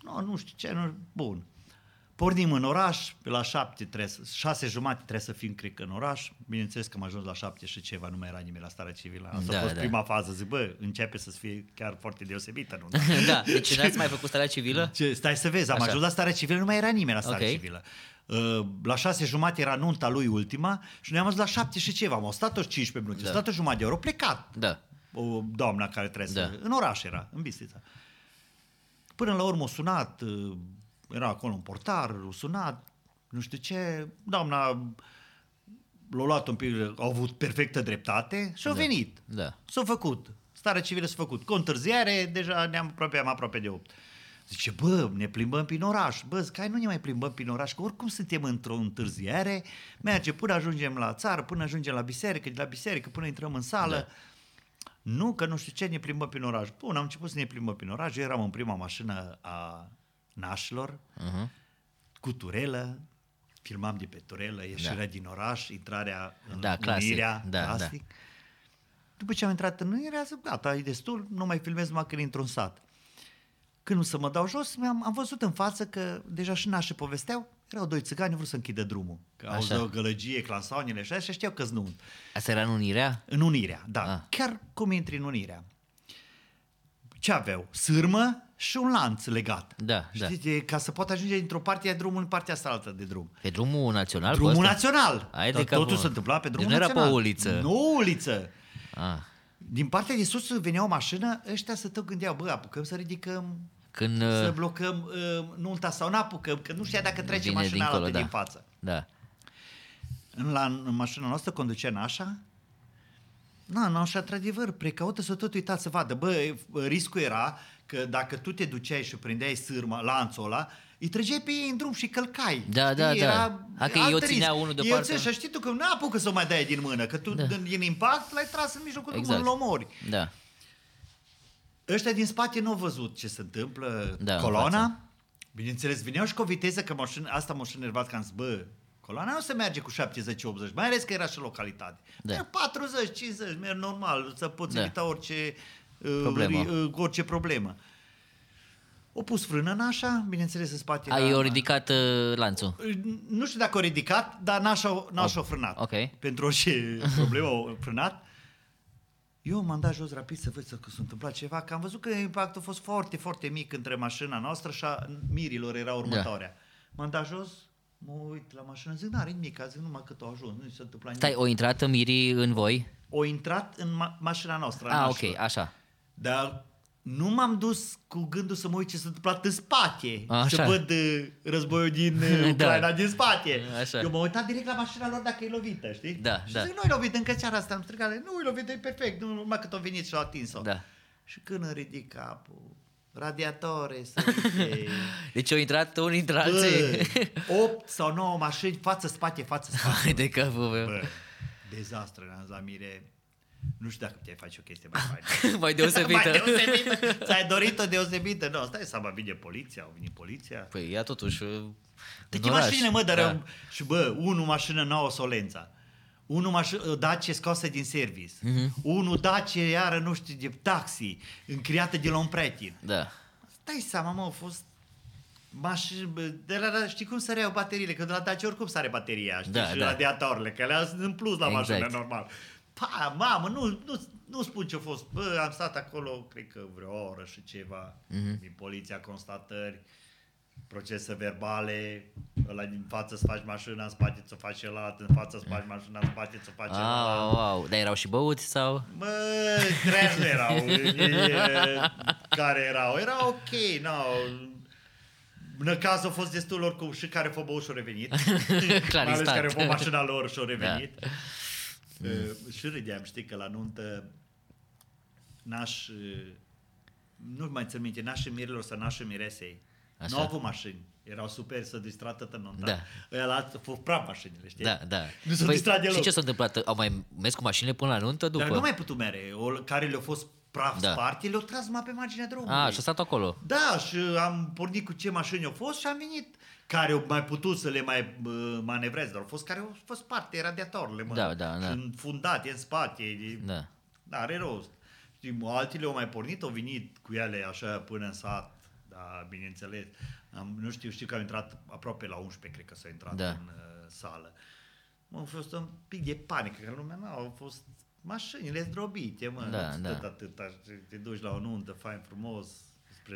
Nu, nu știu ce, nu, bun. Pornim în oraș, pe la șapte, trebuie, șase jumate trebuie să fim, cred că, în oraș. Bineînțeles că am ajuns la șapte și ceva, nu mai era nimeni la starea civilă. Asta da, a fost da. prima fază, zic, bă, începe să fie chiar foarte deosebită. Nu? [LAUGHS] da, deci n-ați mai făcut starea civilă? Ce, stai să vezi, am Așa. ajuns la starea civilă, nu mai era nimeni la starea okay. civilă. Uh, la șase jumate era nunta lui ultima și noi am ajuns la șapte și ceva, am stat 15 minute, da. stat o jumătate de oră, plecat. Da. O doamna care trebuie Da. să... În oraș era, în Bistrița. Până la urmă a sunat, uh, era acolo un portar, a sunat, nu știu ce, doamna l-a luat un pic, au avut perfectă dreptate și au Da. venit. Da. S-a făcut. Starea civilă s-a făcut. Cu întârziere, deja ne-am apropiat mai aproape de 8. Zice, bă, ne plimbăm prin oraș. Bă, zic, hai nu ne mai plimbăm prin oraș, că oricum suntem într-o întârziere, merge până ajungem la țară, până ajungem la biserică, de la biserică până intrăm în sală. Da. Nu, că nu știu ce, ne plimbăm prin oraș. Bun, am început să ne plimbăm prin oraș, eu eram în prima mașină a nașilor, Uh-huh. cu turelă, filmam de pe turelă, ieșirea Da. din oraș, intrarea în Da, clasic. unirea, Da, clasic. După ce am intrat în unirea, zic, gata, e destul, nu mai filmez numai când intru în sat. Când o să mă dau jos, am, am văzut în față că deja și nașii povesteau, erau doi țigani, vrut să închidă drumul. Că Așa. auzeau gălăgie, clansaunile și așa, și știau că nu. Asta era în Unirea? În unirea, da. Ah. Chiar cum intri în unirea. Ce aveau? Sârmă și un lanț legat. Da, da. Știi, de- ca să poată ajunge dintr-o parte a drumului în partea asta altă de drum. Pe drumul național? Drumul pe ăsta? național. Hai de Dar capul. Totul se întâmpla pe drumul Deci nu era național. pe uliță. Nu uliță. Ah. Din partea de sus venea o mașină, ăștia să tot gândeau, bă, apucăm să ridicăm, Când să uh, blocăm uh, nunta sau nu apucăm, că nu știa dacă trece vine mașina dincolo, altă da. din față. Da. În, la, în mașina noastră conducea nașa, Na, nu, și într-adevăr, precaută să tot uita să vadă. Bă, riscul era că dacă tu te duceai și prindeai sârma, lanțul ăla, îi trăgeai pe ei în drum și călcai. Da, Știi? da, da. Era Hai că alt eu risc. ținea unul Eu deoparte. țin și știi tu că nu apucă să o mai dai din mână, că tu Da. din, din impact l-ai tras în mijlocul Exact. drumului, îl omori. Da. Ăștia din spate nu au văzut ce se întâmplă, Da, în coloana. față. Bineînțeles, veneau și cu o viteză, că mașină, asta m-a și enervat, că am zis, bă, coloana nu se merge cu 70-80, mai ales că era și localitate. Da. Merg 40-50, merg normal, să poți Da. evita orice uh, Problemă. ri- uh, orice problemă. O pus frână în așa, bineînțeles în spate. Ai era- o ridicat uh, lanțul. nu știu dacă o ridicat, dar n-așa, n-așa o frânat. ok. Pentru orice [LAUGHS] problemă o frânat. Eu m-am dat jos rapid să văd să- că s-a întâmplat ceva, că am văzut că impactul a fost foarte, foarte mic între mașina noastră și a mirilor era următoarea. Da. M-am dat jos, mă uit la mașină, zic, n-are nimic, zic numai cât au ajuns, nu i s-a întâmplat Stai, nimic. o intrat mirii în voi? O intrat în ma- mașina noastră. a Ah, nașilor. ok, așa. Dar nu m-am dus cu gândul să mă uit ce s-a întâmplat în spate. Așa. Să văd uh, războiul din [LAUGHS] uh, Ucraina Da. din spate. Așa. Eu m-am uitat direct la mașina lor dacă e lovită, știi? Da, și da. zic, nu-i lovit încă seara asta, am strigat, nu-i lovit, e perfect, nu, numai cât au venit și au atins-o. Da. Și când îmi ridic capul, radiatoare, să zice, [LAUGHS] Deci au intrat unii dintre alții. bă, 8 sau 9 mașini, față-spate, față-spate. Hai de capul meu. Bă, dezastru, ne-am zis la mire. Nu știu dacă puteai face o chestie mai faină. [LAUGHS] Mai deosebită. Mai deosebită. Ți-ai dorit o deosebită? Nu, stai seama, vine poliția, au venit poliția. Păi ea totuși uh, Deci în oraș. mașinile, mă, dar Da. da. Și bă, unul mașină nouă Solența. Unul mașină, Dacia scoasă din service. Mhm. Mm-hmm. Unul Dacia, iară, nu știu, de taxi, încriată de la un prieten. Da. Stai seama, mă, au fost mașini, bă, de la, știi cum săreau bateriile, că de la Dacia oricum sare bateria, știi, Da, și da. radiatoarele, că le în plus la Exact. mașină normal. Pa, mamă, nu, nu, nu spun ce a fost. Bă, am stat acolo, cred că vreo oră și ceva, Mhm. mm-hmm. din poliția constatări. procese verbale, ăla din față să faci mașina, în spate să faci celălalt, în față să faci mașina, în spate să faci Ah, celălalt. wow. Dar erau și băuți sau? Mă, treaz nu erau, e, care erau, era ok, no. Năcazul a fost destul oricum și care fă băut și-au revenit. [LAUGHS] Mai ales care fă mașina lor și-au revenit. Da. Uh, și râdeam, știi, că la nuntă naș, uh, nu mai țin minte, nașii mirilor sau nașii miresei. Așa. Nu au avut mașini. Erau super să distrat toată nunta. Da. Ăia a fost praf mașinile, știi? Da, da. Nu s-au distrat deloc. și ce s-a întâmplat? Au mai mers cu mașinile până la nuntă după? Dar nu mai putut mere. O, care le-au fost praf Da. da. sparte, le-au tras numai pe marginea drumului. A, și a stat acolo. Da, și am pornit cu ce mașini au fost și am venit care au mai putut să le mai bă, manevreze, dar au fost care au fost sparte radiatoarele, mă. Da, da, da. Și înfundate în spate. E, Da. da, are rost. Știi, altele au mai pornit, au venit cu ele așa până în sat, da, bineînțeles. Am, nu știu, știu că am intrat aproape la 11, cred că s-a intrat Da. în uh, sală. Mă, a fost un pic de panică, că lumea nu au fost mașinile zdrobite, mă. Da, Nu-ți da. Tot atâta, și te duci la o nuntă, fain frumos.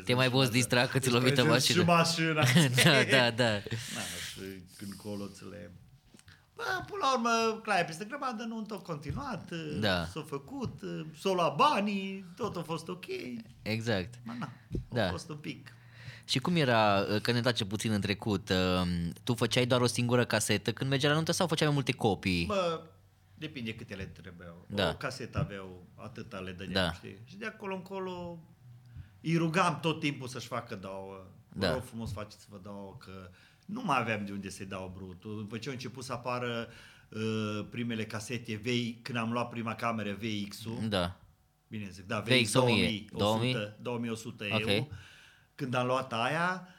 Spre Te mai zi și poți la- distra că ți-a spre lovit o zi mașină. Și mașina. [LAUGHS] da, da, da. Da, și când colo ți le... Bă, până la urmă, clar, peste grămadă nu a continuat, Da. s-a făcut, s-a luat banii, tot a fost ok. Exact. Ma, na, a Da. fost un pic. Și cum era, uh, că ne tace puțin în trecut, uh, tu făceai doar o singură casetă când mergeai la nuntă sau făceai mai multe copii? Bă, depinde câte le trebuiau. Da. O casetă aveau, atâta le dădeam, Da. știi? Și de acolo încolo îi rugam tot timpul să-și facă două. Vă Da. rog frumos faceți-vă două, că nu mai aveam de unde să-i dau brutul. După ce au început să apară uh, primele casete VI, când am luat prima cameră VX-ul, Da. Bine zic, da, VX VX 2000, 2000? 100, 2100 Ok. EU. Când am luat aia, uh,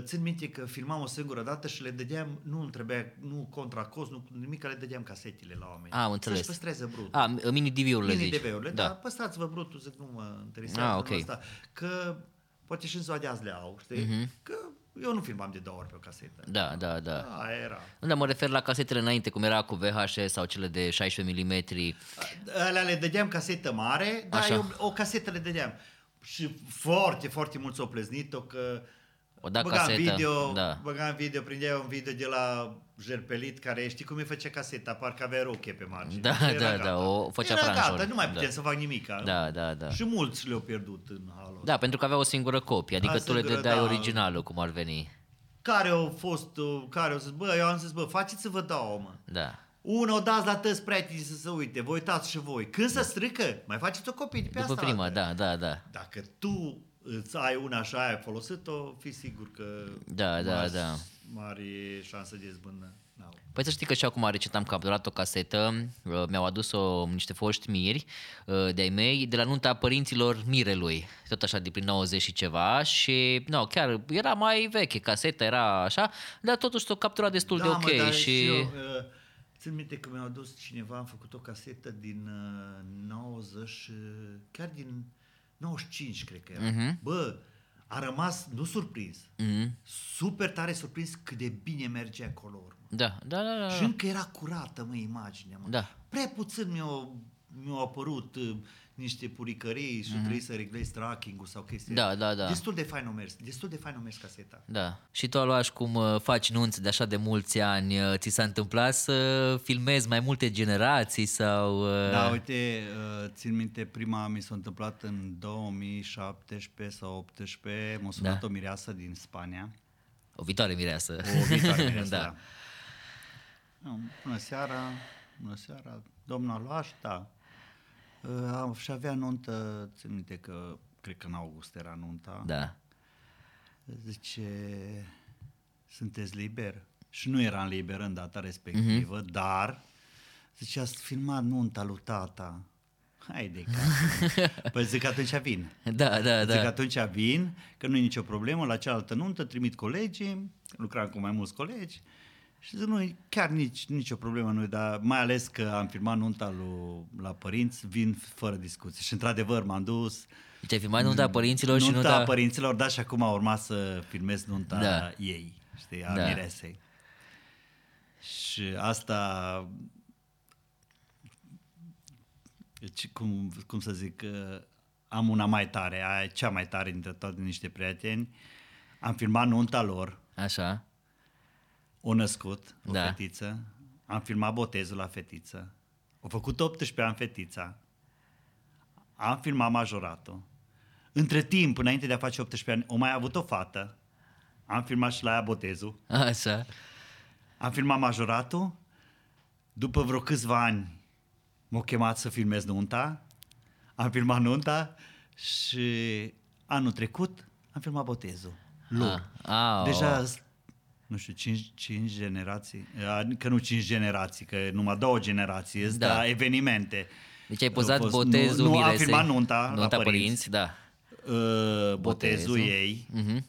țin minte că filmam o singură dată și le dădeam, nu îmi trebuia, nu contra cost, nu nimic, le dădeam casetele la oameni. Am înțeles. Să-și păstreze brut. A, mini DV-urile Mini zici. DV-urile, da. da. dar păstrați-vă brutul, zic, nu mă interesează Ah, lucrul ok. ăsta. Că poate și în ziua de azi le au, știi? Mhm. Că eu nu filmam de două ori pe o casetă. Da, da, da. Aia era. Nu, dar mă refer la casetele înainte, cum era cu VHS sau cele de 16 mm. Alea le dădeam casetă mare, dar Așa. eu o casetă le dădeam. Și foarte, foarte mulți au pleznit-o că O da băgam casetă, video, da. băgam video, prindea un video de la Jerpelit care știi cum îi făcea caseta, parcă avea roche pe margine. Da, Și era da, gata. da, o făcea Era franjul, gata, nu mai da. puteam să fac nimic. Da, da, da. Și mulți le-au pierdut în halul ăsta. Da, pentru că avea o singură copie, adică A, tu le singură, dădeai da. originalul, cum ar veni. Care au fost, uh, care au zis, bă, eu am zis, bă, faceți-vă două, mă. Da. Una o dați la tăți prietenii să se uite, vă uitați și voi. Când se strică, mai faceți o copie de pe După asta. prima, altă. da, da, da. Dacă tu îți ai una așa, ai folosit-o, fi sigur că Da, da, mari, da. mari șanse de izbândă. n-au. Păi să știi că și acum recent am capturat o casetă, uh, mi-au adus-o niște foști miri uh, de-ai mei, de la nunta părinților mirelui, tot așa de prin 90 și ceva și no, chiar era mai veche, caseta era așa, dar totuși s-o capturat destul de Da, ok mă, dar și... eu, uh, țin minte că mi-au adus cineva, am făcut o casetă din uh, 90, uh, chiar din 95, cred că era. Mhm. Bă, a rămas, nu surprins, Mhm. super tare surprins cât de bine mergea color. Mă. Da, da, da, da. Și încă era curată, mă, imaginea, mă. Da. Prea puțin mi-au, mi-au apărut uh, niște puricării și mm-hmm. trebuie să reglezi tracking-ul sau chestii. Mhm. Da, da, da. Destul de fain o mers, destul de fain o mers caseta. Da. Și tu, Aloaș, cum uh, faci nunți de așa de mulți ani, uh, ți s-a întâmplat să filmezi mai multe generații sau... uh, Da, uite, uh, țin minte, prima mi s-a întâmplat în 2017 sau 18, m-a sunat Da. o mireasă din Spania. O viitoare mireasă. O viitoare mireasă, [LAUGHS] Da. da. da. Bună seara, bună seara, domnul Aloaș, da. Uh, am- și avea nuntă, țin minte că, cred că în august era nunta. Da. Zice, sunteți liber? Și nu eram liber în data respectivă, Mhm. mm-hmm. dar zice, ați filmat nunta lui tata. Haide, că... [LAUGHS] Păi zic, atunci vin. Da, da, Zic, da. atunci vin, că nu e nicio problemă, la cealaltă nuntă trimit colegii, lucram cu mai mulți colegi și zic, nu, chiar nici, nicio problemă nu dar mai ales că am filmat nunta lui, la părinți, vin fără discuție. Și într-adevăr m-am dus, Deci ai filmat nunta părinților și nunta nunta... părinților, da, și acum a urmat să filmez nunta Da. da. ei, știi, a Da. da. miresei. Și asta, deci, cum, cum să zic, uh, am una mai tare, aia e cea mai tare dintre toate niște prieteni, Am filmat nunta lor, Așa. O născut, o Da. fetiță, am filmat botezul la fetiță, au făcut 18 ani fetița, am filmat majoratul. Între timp, înainte de a face 18 ani, o mai avut o fată, am filmat și la ea botezul, Așa. am filmat majoratul, după vreo câțiva ani m-au chemat să filmez nunta, am filmat nunta și anul trecut am filmat botezul. Lor. Ah, ah, Deja, nu știu, cinci, cinci generații, A, că nu cinci generații, că numai două generații, Da. da. dar evenimente. Deci ai pozat Au fost- botezul nu, nu, am miresei. filmat nunta, Nunta la părinți, părinți, da. Uh, botezul, Botezul. ei, Mhm.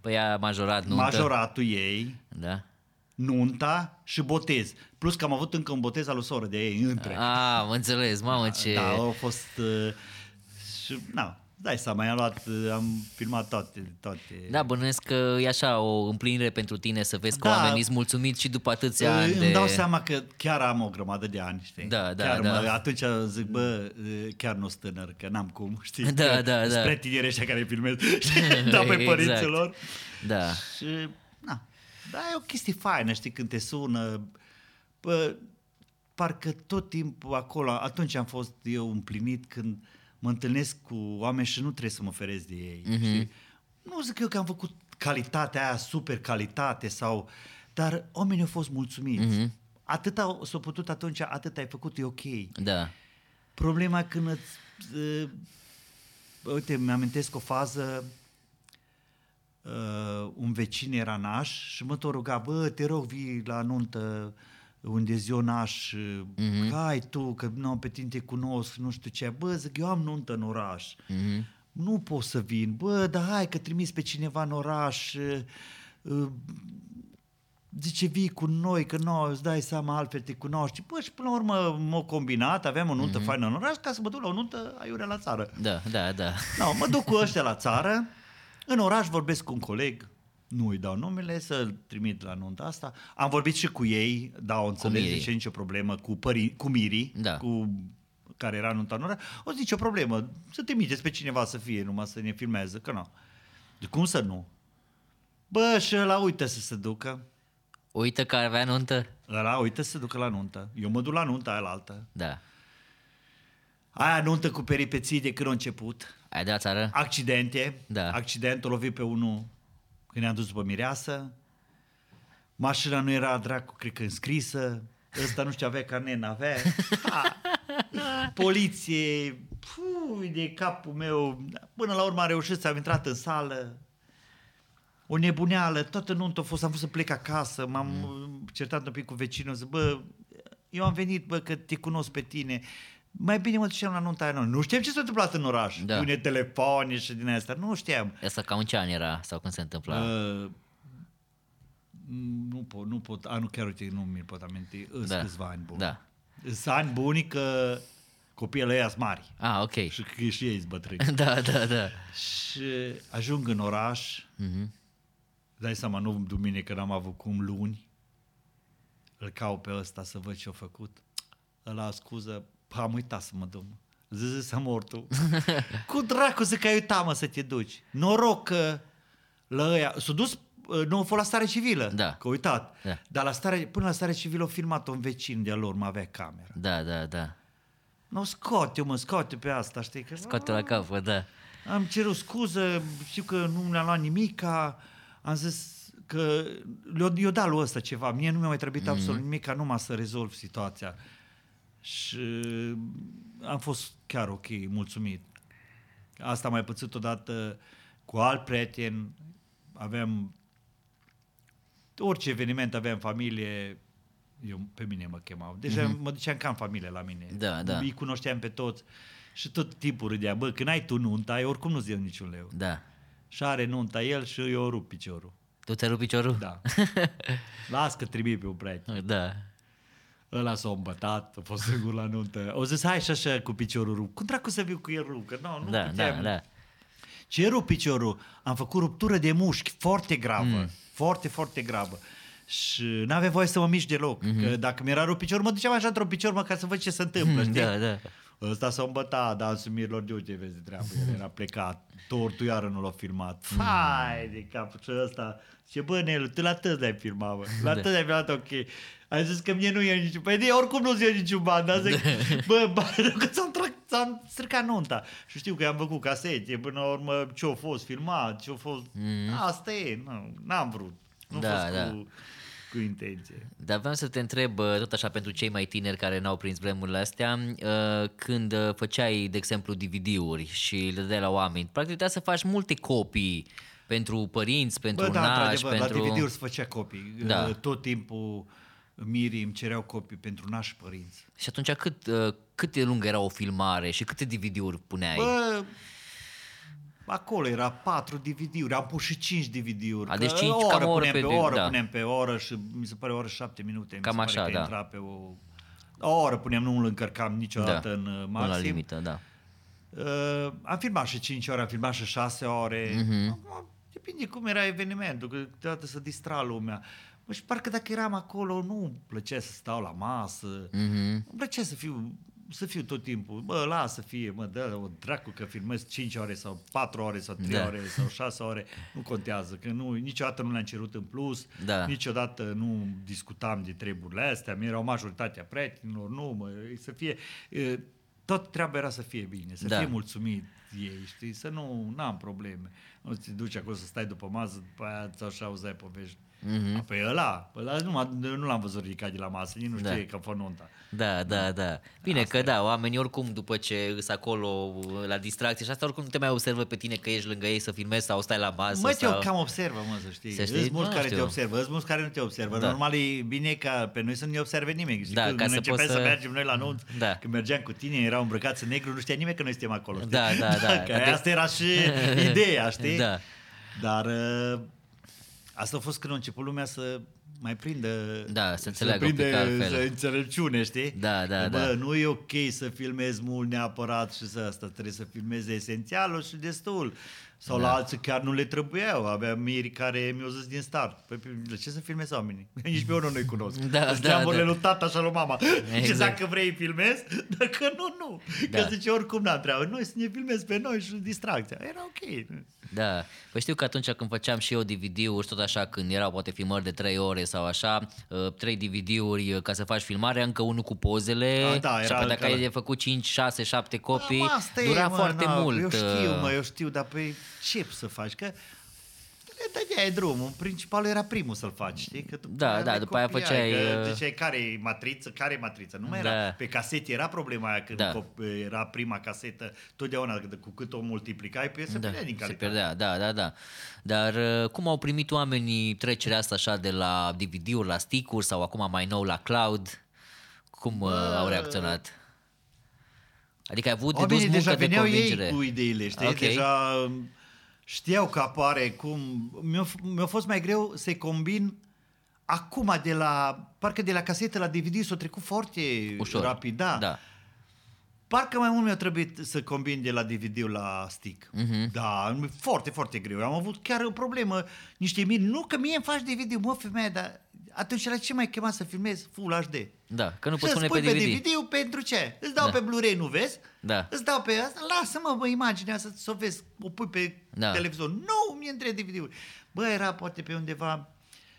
Păi a majorat nuntă. majoratul ei, Da. nunta și botez. Plus că am avut încă un botez al lui soră de ei între. Ah, am înțeles, mamă ce... Da, au fost... Uh, și, na, dai seama, am luat, uh, am filmat toate, toate. Da, bănuiesc că e așa o împlinire pentru tine să vezi că Da. oamenii sunt mulțumiți și după atâția ani Îmi de... dau seama că chiar am o grămadă de ani, știi? Da, da, chiar da. Mă, atunci zic, bă, chiar nu sunt tânăr, că n-am cum, [LAUGHS] știi? Da, că da, da. Spre tineri ăștia care filmez, știi? [LAUGHS] da, pe [LAUGHS] Exact. părinților. Da. Și, na, da, e o chestie faină, știi, când te sună, bă, parcă tot timpul acolo, atunci am fost eu împlinit când mă întâlnesc cu oameni și nu trebuie să mă feresc de ei, Mhm. mm-hmm. știi? Nu zic eu că am făcut calitatea aia, super calitate sau... Dar oamenii au fost mulțumiți. Mhm. Mm-hmm. Atâta s-a putut atunci, atât ai făcut, e ok. Da. Problema e când îți... Uh, uite, mi-amintesc o fază, uh, un vecin era naș și mă tot ruga, bă, te rog, vii la nuntă unde zi eu naș, mm-hmm. hai tu, că nu, pe tine te cunosc, nu știu ce. Bă, zic, eu am nuntă în oraș. Mhm. Nu pot să vin. Bă, dar hai că trimis pe cineva în oraș. uh, uh, Zice, vii cu noi, că nu, îți dai seama, altfel te cunoști. Bă, și până la urmă m-au combinat, aveam o nuntă mm-hmm. faină în oraș, ca să mă duc la o nuntă aiurea la țară. Da, da, da. No, mă duc cu ăștia la țară, în oraș vorbesc cu un coleg, nu îi dau numele, să-l trimit la nunta asta. Am vorbit și cu ei, da, o înțeles, Mirii. zice nicio problemă, cu, pări, cu Miri, Da. cu care era nunta în oraș. O zice, nicio problemă, să trimiteți pe cineva să fie, numai să ne filmeze, că nu. De cum să nu? Bă, și ăla uită să se ducă. Uită că avea nuntă? Ăla uită să se ducă la nuntă. Eu mă duc la nunta aia la altă. Da. Aia nuntă cu peripeții de când a început. Ai de la țară? Accidente. Da. Accidentul lovit pe unul când ne-am dus după mireasă. Mașina nu era dracu, cred că înscrisă. Ăsta nu știu, avea carnet, n-avea. Ha! Poliție, pui de capul meu. Până la urmă a reușit să am intrat în sală. O nebuneală, toată nuntă a fost, am vrut să plec acasă, m-am mm. certat un pic cu vecinul, zic, bă, eu am venit, bă, că te cunosc pe tine, mai bine mă duceam la nunta aia, nu, nu știam ce s-a întâmplat în oraș, Da. da.une telefoane și din astea, nu știam. Asta ca un ce an era sau când se întâmpla? Uh, nu pot, nu pot, anul chiar uite, nu mi pot aminti, îs Da. da. câțiva ani buni. Da. Sunt ani buni că copiii ăia sunt mari Ah, ok. și că și ei sunt bătrâni. [LAUGHS] Da, da, da. și ajung în oraș, Mhm. dai seama, nu duminică n-am avut cum luni, îl caut pe ăsta să văd ce-a făcut. Ăla scuză, "Pă, am uitat să mă duc. Zice să mor tu. Cu dracu zic că ai uitat, mă, să te duci. Noroc că la ăia, s-a dus, uh, nu a fost la stare civilă, Da. că a uitat. Da. Dar la stare, până la stare civilă a filmat un vecin de-a lor, mă avea cameră. Da, da, da. Nu, scoate mă, scoate pe asta, știi? Că, Scoate la capăt, da. am cerut scuză, știu că nu mi-a luat nimica, am zis că le-o, i-o dat lui ăsta ceva, mie nu mi-a mai trebuit mm-hmm. absolut nimic ca numai să rezolv situația. Și am fost chiar ok, mulțumit. Asta am mai pățit odată cu alt prieten, aveam orice eveniment aveam familie, eu, pe mine mă chemau. Deja mm-hmm. mă duceam ca în familie la mine. Da, da. Îi cunoșteam pe toți. Și tot timpul râdea, bă, când ai tu nunta, ai oricum nu-ți dă niciun leu. Da. Și are nunta el și eu rup piciorul. Tu te rupi piciorul? Da. [LAUGHS] Las că trimit pe un prieten. Da. Ăla s-a îmbătat, a fost singur la nuntă. O zis, hai și așa cu piciorul rup. Cum dracu să viu cu el rup? Că nu, nu Da, da, puteam. da. Ce rup piciorul? Am făcut ruptură de mușchi foarte gravă. Mm. Foarte, foarte gravă. Și n-avea voie să mă mișc deloc. Mm-hmm. Că dacă mi-era rupt piciorul, mă duceam așa într-un picior, mă, ca să văd ce se întâmplă, știi? Da, da. Ăsta s-a îmbătat dansul mirilor de ce vezi de treabă. El era plecat. Tortul iară nu l-a filmat. Fai de cap și ăsta. Ce bă, Nelu, tu la tăți l-ai filmat, bă. La tăți ai filmat, ok. Ai zis că mie nu e niciun... Păi de, oricum nu-ți e niciun ban, dar zic, [LAUGHS] bă, bă, [LAUGHS] că s-am, tra- s-am stricat nunta. Și știu că am făcut casete, până la urmă ce-a fost filmat, ce-a fost... Mm. Asta e, nu, n-am vrut. Nu Da, fost da. cu, cu intenție. Dar vreau să te întreb, uh, tot așa pentru cei mai tineri care n-au prins vremurile astea, uh, când uh, făceai, de exemplu, DVD-uri și le dădeai la oameni, practic trebuia să faci multe copii pentru părinți, pentru Bă, da, nași, într-adevăr, pentru... la DVD-uri se făcea copii. Da. Tot timpul mirii îmi cereau copii pentru nași părinți. Și atunci cât, uh, cât de lungă era o filmare și câte DVD-uri puneai? Bă, acolo era patru DVD-uri, am pus și 5 DVD-uri. A, că deci cinci, o oră cam o oră punem pe pe, di- oră, da. punem pe oră și mi se pare o oră și șapte minute. Cam mi se pare așa, că da. Intra pe o... O oră punem, nu îl încărcam niciodată în uh, Până maxim. la limită, da. Uh, am filmat și 5 ore, am filmat și 6 ore. Mhm. Acum, depinde cum era evenimentul, că câteodată să distra lumea. Bă, și parcă dacă eram acolo, nu îmi plăcea să stau la masă. Mhm. Îmi plăcea să fiu, să fiu tot timpul. Bă, lasă fie, mă, dă o dracu că filmez 5 ore sau 4 ore sau 3 Da. ore sau 6 ore. Nu contează, că nu, niciodată nu le-am cerut în plus. Da. Niciodată nu discutam de treburile astea. Mi erau majoritatea prietenilor, nu, mă, să fie... e, Tot treaba era să fie bine, să Da. fie mulțumit ei, știi? Să nu am probleme. Nu te duci acolo să stai după masă, după aia ți așa auzeai povești. Mm-hmm. Păi ăla, ăla nu, m-a- nu l-am văzut ridicat de la masă, nici nu Da. știe că a fost nunta. Da, da, da. Bine Asta că e. da, oamenii oricum după ce îs acolo la distracție și asta oricum nu te mai observă pe tine că ești lângă ei să filmezi sau stai la masă Mă, te sau... cam observă, mă, să știi. Să știi? Îs mulți Nu care știu. te observă, îs mulți care nu te observă. Da. Normal e bine ca pe noi să nu ne observe nimeni. Știi? Da, Când ca să începeam poți să... să- mergem noi la nunți, Da. când mergeam cu tine, erau îmbrăcați în negru, nu știa nimeni că noi suntem acolo. Știi? Da, da, da. [LAUGHS] Că Dar de- asta era și [LAUGHS] ideea, știi? Da. Dar uh, asta a fost când a început lumea să mai prindă Da, să înțeleagă un prindă pic altfel. să înțelepciune, știi? Da, da, Că, Bă, da. nu e ok să filmezi mult neapărat și să asta, trebuie să filmezi esențialul și destul. Sau Da. la alții chiar nu le trebuiau. Aveam miri care mi-au zis din start. Păi, de ce să filmezi oamenii? [LAUGHS] Nici pe unul nu-i cunosc. Da, Sunt da, geamurile da. lui tata și lui mama. [LAUGHS] Exact. Exact. dacă vrei filmezi, [LAUGHS] dacă nu, nu. Da. Că zice oricum n-am treabă. Noi să ne filmezi pe noi și distracția. Era ok. Da, păi știu că atunci când făceam și eu DVD-uri, tot așa, când erau poate filmări de 3 ore sau așa, 3 DVD-uri uh, ca să faci filmare, încă unul cu pozele A, da, și era apoi dacă încă- ai de făcut 5, 6, 7 copii, Mă, asta e, dura mă, foarte na, mult. Eu știu, uh, mă, eu știu, dar pe ce să faci? Că le dădeai drumul. Principalul era primul să-l faci, știi? Că după Da, aia da, le după aia copiai, făceai, Că uh, ziceai care e matriță, care e matriță. Nu mai Da. era. Pe casete era problema aia când Da. cop- era prima casetă. Totdeauna cu cât o multiplicai, pe se da, pierdea din se calitate. pierdea, da, da, da. Dar uh, cum au primit oamenii trecerea asta așa de la DVD-uri la stick-uri sau acum mai nou la cloud? Cum uh, au reacționat? Adică ai avut de dus Oamenii muncă deja de veneau convingere. ei cu ideile, știi? Ok. Deja um, știau că apare cum... Mi-a, f- mi-a fost mai greu să-i combin acum de la... Parcă de la casetă la DVD s-a trecut foarte Ușor. rapid, da. da. Parcă mai mult mi-a trebuit să combin de la DVD la stick. Mhm. Da, foarte, foarte greu. Am avut chiar o problemă, niște miri. Nu că mie îmi faci DVD, mă, femeie, dar atunci la ce mai chema să filmezi Full HD? Da, că nu Și poți îți pune pe pui DVD. pe DVD pentru ce? Îți dau Da. pe Blu-ray, nu vezi? Da. Îți dau pe asta, lasă-mă, bă, imaginea să, să o vezi, o pui pe Da. televizor. Nu, mi între DVD-uri. Bă, era poate pe undeva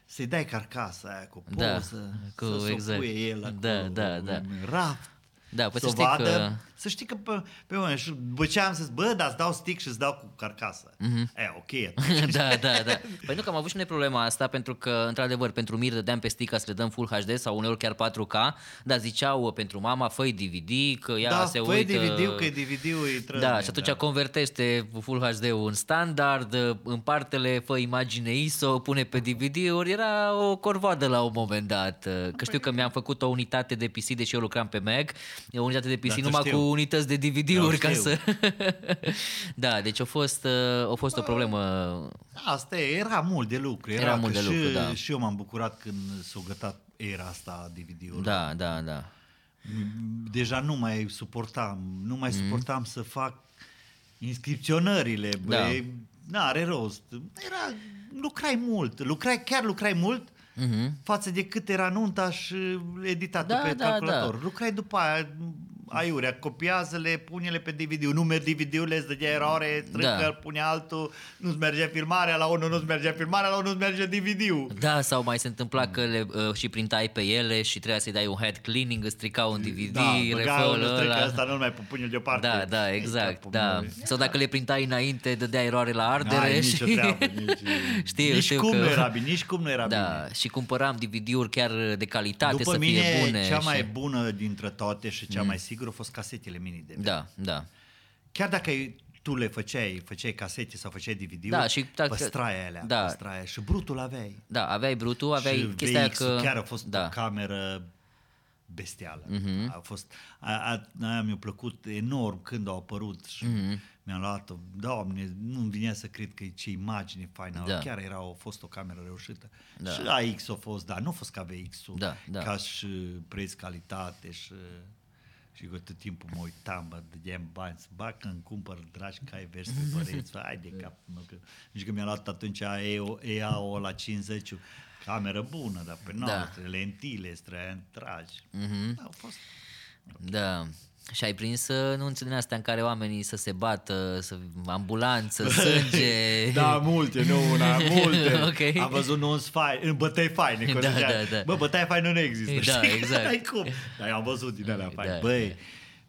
să-i dai carcasa aia cu Da, poză, cu- să exact. s-o puie el acolo Da, da, da. în raft. Da, păi să să o știi vadă, că- să știi că pe, pe moment, și după ce am zis, bă, dar îți dau stick și îți dau cu carcasă. Mm-hmm. E, ok, [LAUGHS] atunci. da, da, da. Păi nu că am avut și noi problema asta pentru că, într-adevăr, pentru mir dădeam pe stick ca să le dăm Full HD sau uneori chiar 4K, dar ziceau uh, pentru mama, făi DVD, că ea da, se făi uită... DVD-ul, că DVD-ul e trăzne, Da, și atunci convertește Full HD-ul în standard, uh, împarte-le, fă imagine ISO, pune pe DVD-uri, era o corvoadă la un moment dat. uh, Că știu că mi-am făcut o unitate de PC, deși eu lucram pe Mac, o unitate de PC Da, tu numai știu. cu unități de DVD-uri Da, ca știu. să... [LAUGHS] da, deci a fost, uh, a fost o problemă Asta e, era mult de lucru. Era, Era mult că de și, lucru, da. Și eu m-am bucurat când s-a gătat era asta DVD-ul. Da, da, da. Deja nu mai suportam, nu Mhm. mai suportam să fac inscripționările, băi, Da. n-are rost. Era, lucrai mult, lucrai, chiar lucrai mult față de cât era nunta și editatul Mhm. Da, pe da, calculator. Lucrai după aia, aiurea, copiază-le, pune-le pe DVD, nu merg DVD-urile, îți dădea eroare, trâncă, Da. pune altul, nu-ți merge filmarea, la unul nu-ți merge filmarea, la unul nu-ți merge DVD-ul. Da, sau mai se întâmpla că le uh, și printai pe ele și trebuia să-i dai un head cleaning, îți strica un DVD, Da, băga unul refă strică, ăla. ăsta nu-l mai pune deoparte. Da, da, Ei, exact, capul da. meu. Sau dacă le printai înainte, dădea eroare la ardere N-ai și... nicio treabă, [LAUGHS] nici, știu, nici știu cum că... nu era bine, nici cum nu era Da, bine. și cumpăram DVD-uri chiar de calitate După să mine, fie bune. cea și... mai bună dintre toate și cea mai sigură au fost casetele mini de Da, da. Chiar dacă tu le făceai, făceai casete sau făceai DVD-uri, Da, și dacă- păstrai alea, da. păstrai și brutul aveai. Da, aveai brutul, aveai și chestia aia VX-ul că... chiar a fost da. o cameră bestială. Mhm. A fost, a, a, aia mi-a plăcut enorm când au apărut și Mhm. mi-am luat-o. Doamne, nu-mi vinea să cred că e ce imagine faină. Da. Chiar era, a fost o cameră reușită. Da. Și AX a fost, dar nu a fost ca VX-ul. Da, da. Ca și preț-calitate și... Și eu tot timpul mă uitam, bă, dădeam bani, să bag când cumpăr dragi cai verzi pe [LAUGHS] păreți, hai de cap, mă, că, nici că mi-a luat atunci EO, EAO la 50 cameră bună, dar pe Da. noastră, lentile, străia tragi. Mhm. Au fost Da. Și ai prins uh, anunțuri din astea în care oamenii să se bată, să ambulanță, [LAUGHS] sânge. Da, multe, nu una, multe. [LAUGHS] Ok. Am văzut nu fain, în bătăi faine. că Da, zicea, da, da. Bă, bătaie faină nu există. Da, știi? [LAUGHS] exact. N-ai cum. Dar eu am văzut din alea faine. Da, Băi, da.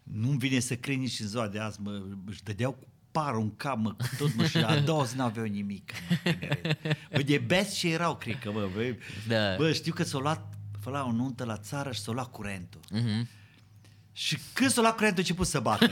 nu-mi vine să cred nici în ziua de azi, mă, își dădeau cu parul în cap, mă, cu tot, mă, și a doua zi n-aveau nimic. Mă, tineret. bă, de best și erau, cred că, bă, bă. Da. Bă, știu că s-au luat, fă la o nuntă la țară și s-au luat curentul. Mhm. Și când s-a luat curentul, a început să bată.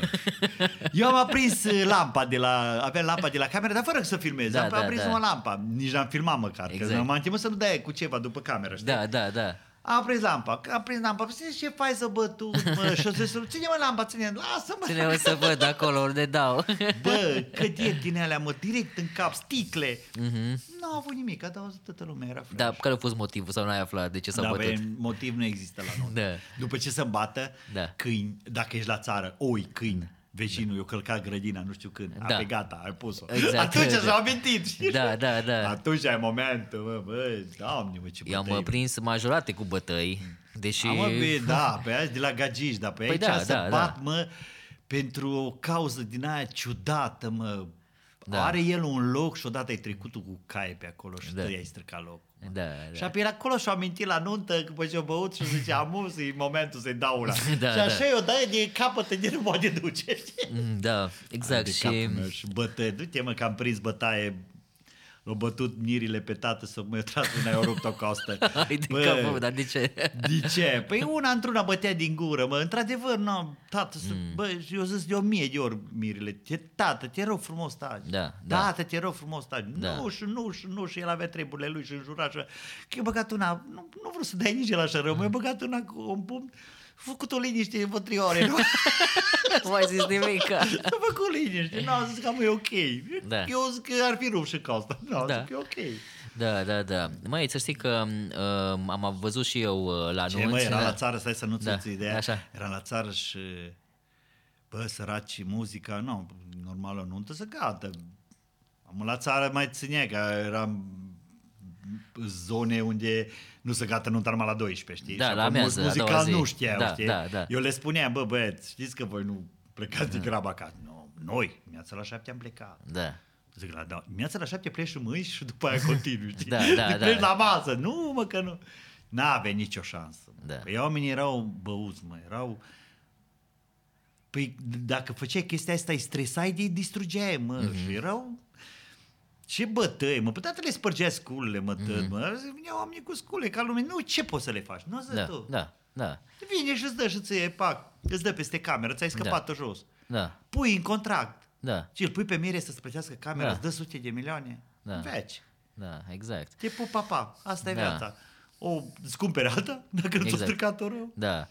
[LAUGHS] Eu am aprins uh, lampa de la... Aveam lampa de la cameră, dar fără să filmez. Da, am da, aprins da. o lampa. Nici n-am filmat măcar. Exact. Exact. Că m-am temut să nu dai cu ceva după cameră, știi? Da, da, da. Am aprins lampa. Am aprins lampa. Zice, ce faci să bătut, mă? [LAUGHS] Și o să ține mă lampa, ține Lasă-mă. Ține-o să văd [LAUGHS] acolo unde dau. Bă, cădieri din alea, mă, direct în cap, sticle. Mhm. Nu au avut nimic, a dat toată lumea, era fresh. Da, care a fost motivul sau n-ai aflat de ce s-au da, bătut? băi, motiv nu există la noi. Da. După ce să bată, Da. câini, dacă ești la țară, oi, câini, vecinul, eu călcat grădina, nu știu când, Da. a, pe gata, ai pus-o. Exact. Atunci Da. s-au amintit, știi? Da, da, da. Atunci ai momentul, bă, bă, doamne, mă, ce Eu am bătăi. uh, prins majorate cu bătăi, deși... Am, mă, bine, [LAUGHS] da, pe aia de la gagici, dar pe Păi aici da, să da, bat, da. mă, pentru o cauză din aia ciudată, mă. Da. Are el un loc și odată ai trecut tu cu caie pe acolo și Da. da. tu i-ai stricat locul. Da, Și da. a pe el acolo și-a amintit la nuntă după ce a băut și zice, amus, e momentul să-i dau una. [LAUGHS] Da, și așa da. eu dai de capăt de nu poate duce. știi? Mm, Da, exact. de Și... capul meu și bătă, du-te mă că am prins bătaie L-au bătut mirile pe tată să mă tras una, i-au rupt o costă. [LAUGHS] Hai de capul, meu, dar de ce? De ce? Păi una într-una bătea din gură, mă. Într-adevăr, nu, tată, mm. bă, eu zis de o mie de ori mirile. Te, tată, te rog frumos, taci. Da, da. Tată, te rog frumos, taci. Da. Nu, și nu, și nu, și el avea treburile lui și înjura și... Că i-a băgat una, nu, nu vreau să dai nici el așa rău, mi-a băgat una cu un pumn, a făcut o liniște în trioare, [LAUGHS] nu? Nu mai zis nimic. A făcut liniște, nu, a zis că e ok. Da. Eu zic că ar fi rupt și ca asta. Nu, Da. zic că e ok. Da, da, da. Mai să știi că uh, am văzut și eu uh, la Ce anunț. mă, era da. la țară, stai să nu-ți Da, da, ideea, așa. era la țară și bă, săraci, muzica, nu, normal o nuntă să gata. Am la țară mai ținea, că eram zone unde nu se gata nunta numai la 12, știi? Da, Și la apoi amiază, a muzica doua zi. nu știau, Da, știi? da, da. Eu le spuneam, bă, băieți, știți că voi nu plecați de grabă acasă. Nu, noi, dimineața la șapte am plecat. Da. Zic, la, da, dimineața la șapte pleci și mâini și după aia continui, știi? Da, da, Zic, [LAUGHS] da. Pleci la masă. Nu, mă, că nu. N-avea nicio șansă. Da. Păi oamenii erau băuți, mă, erau... Păi dacă făceai chestia asta, îi stresai, de distrugeai, mă. Mhm. Mm-hmm. Și erau... Ce bătăi, mă, păi le spărgeai sculele, mă, tăt, Mhm. mă. Vineau oamenii cu scule, ca lume. Nu, ce poți să le faci? Nu, zi Da, tu. da, da, Vine și îți dă și ți pac, îți dă peste cameră, ți-ai scăpat-o jos. da, Pui în contract. da, Și îl pui pe mire să-ți plătească camera, Da. îți dă sute de milioane. Da. Veci. da, exact. Te pupa, pa. Asta e Da. viața. O îți cumperi alta, dacă nu ți-o Exact. stricat-o rău. Da.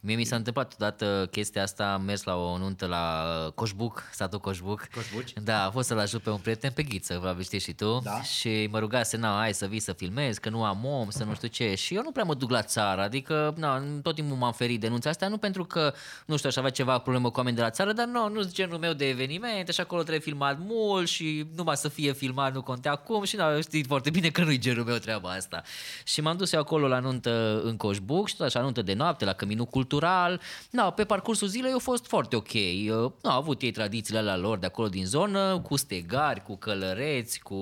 Mie mi s-a întâmplat odată chestia asta, am mers la o nuntă la Coșbuc, satul Coșbuc. Coșbuci? Da, a fost să-l ajut pe un prieten pe ghiță, probabil știi și tu. Da. Și mă rugase, na, hai să vii să filmez, că nu am om, să nu știu ce. Și eu nu prea mă duc la țară, adică, na, tot timpul m-am ferit denunța asta, nu pentru că, nu știu, aș avea ceva problemă cu oameni de la țară, dar nu, nu genul meu de eveniment, și acolo trebuie filmat mult și numai să fie filmat nu contea cum și na, știți foarte bine că nu-i genul meu treaba asta. Și m-am dus eu acolo la nuntă în Coșbuc și tot așa, nuntă de noapte, la Căminul cultural. Da, pe parcursul zilei a fost foarte ok. Uh, au avut ei tradițiile alea lor de acolo din zonă, cu stegari, cu călăreți, cu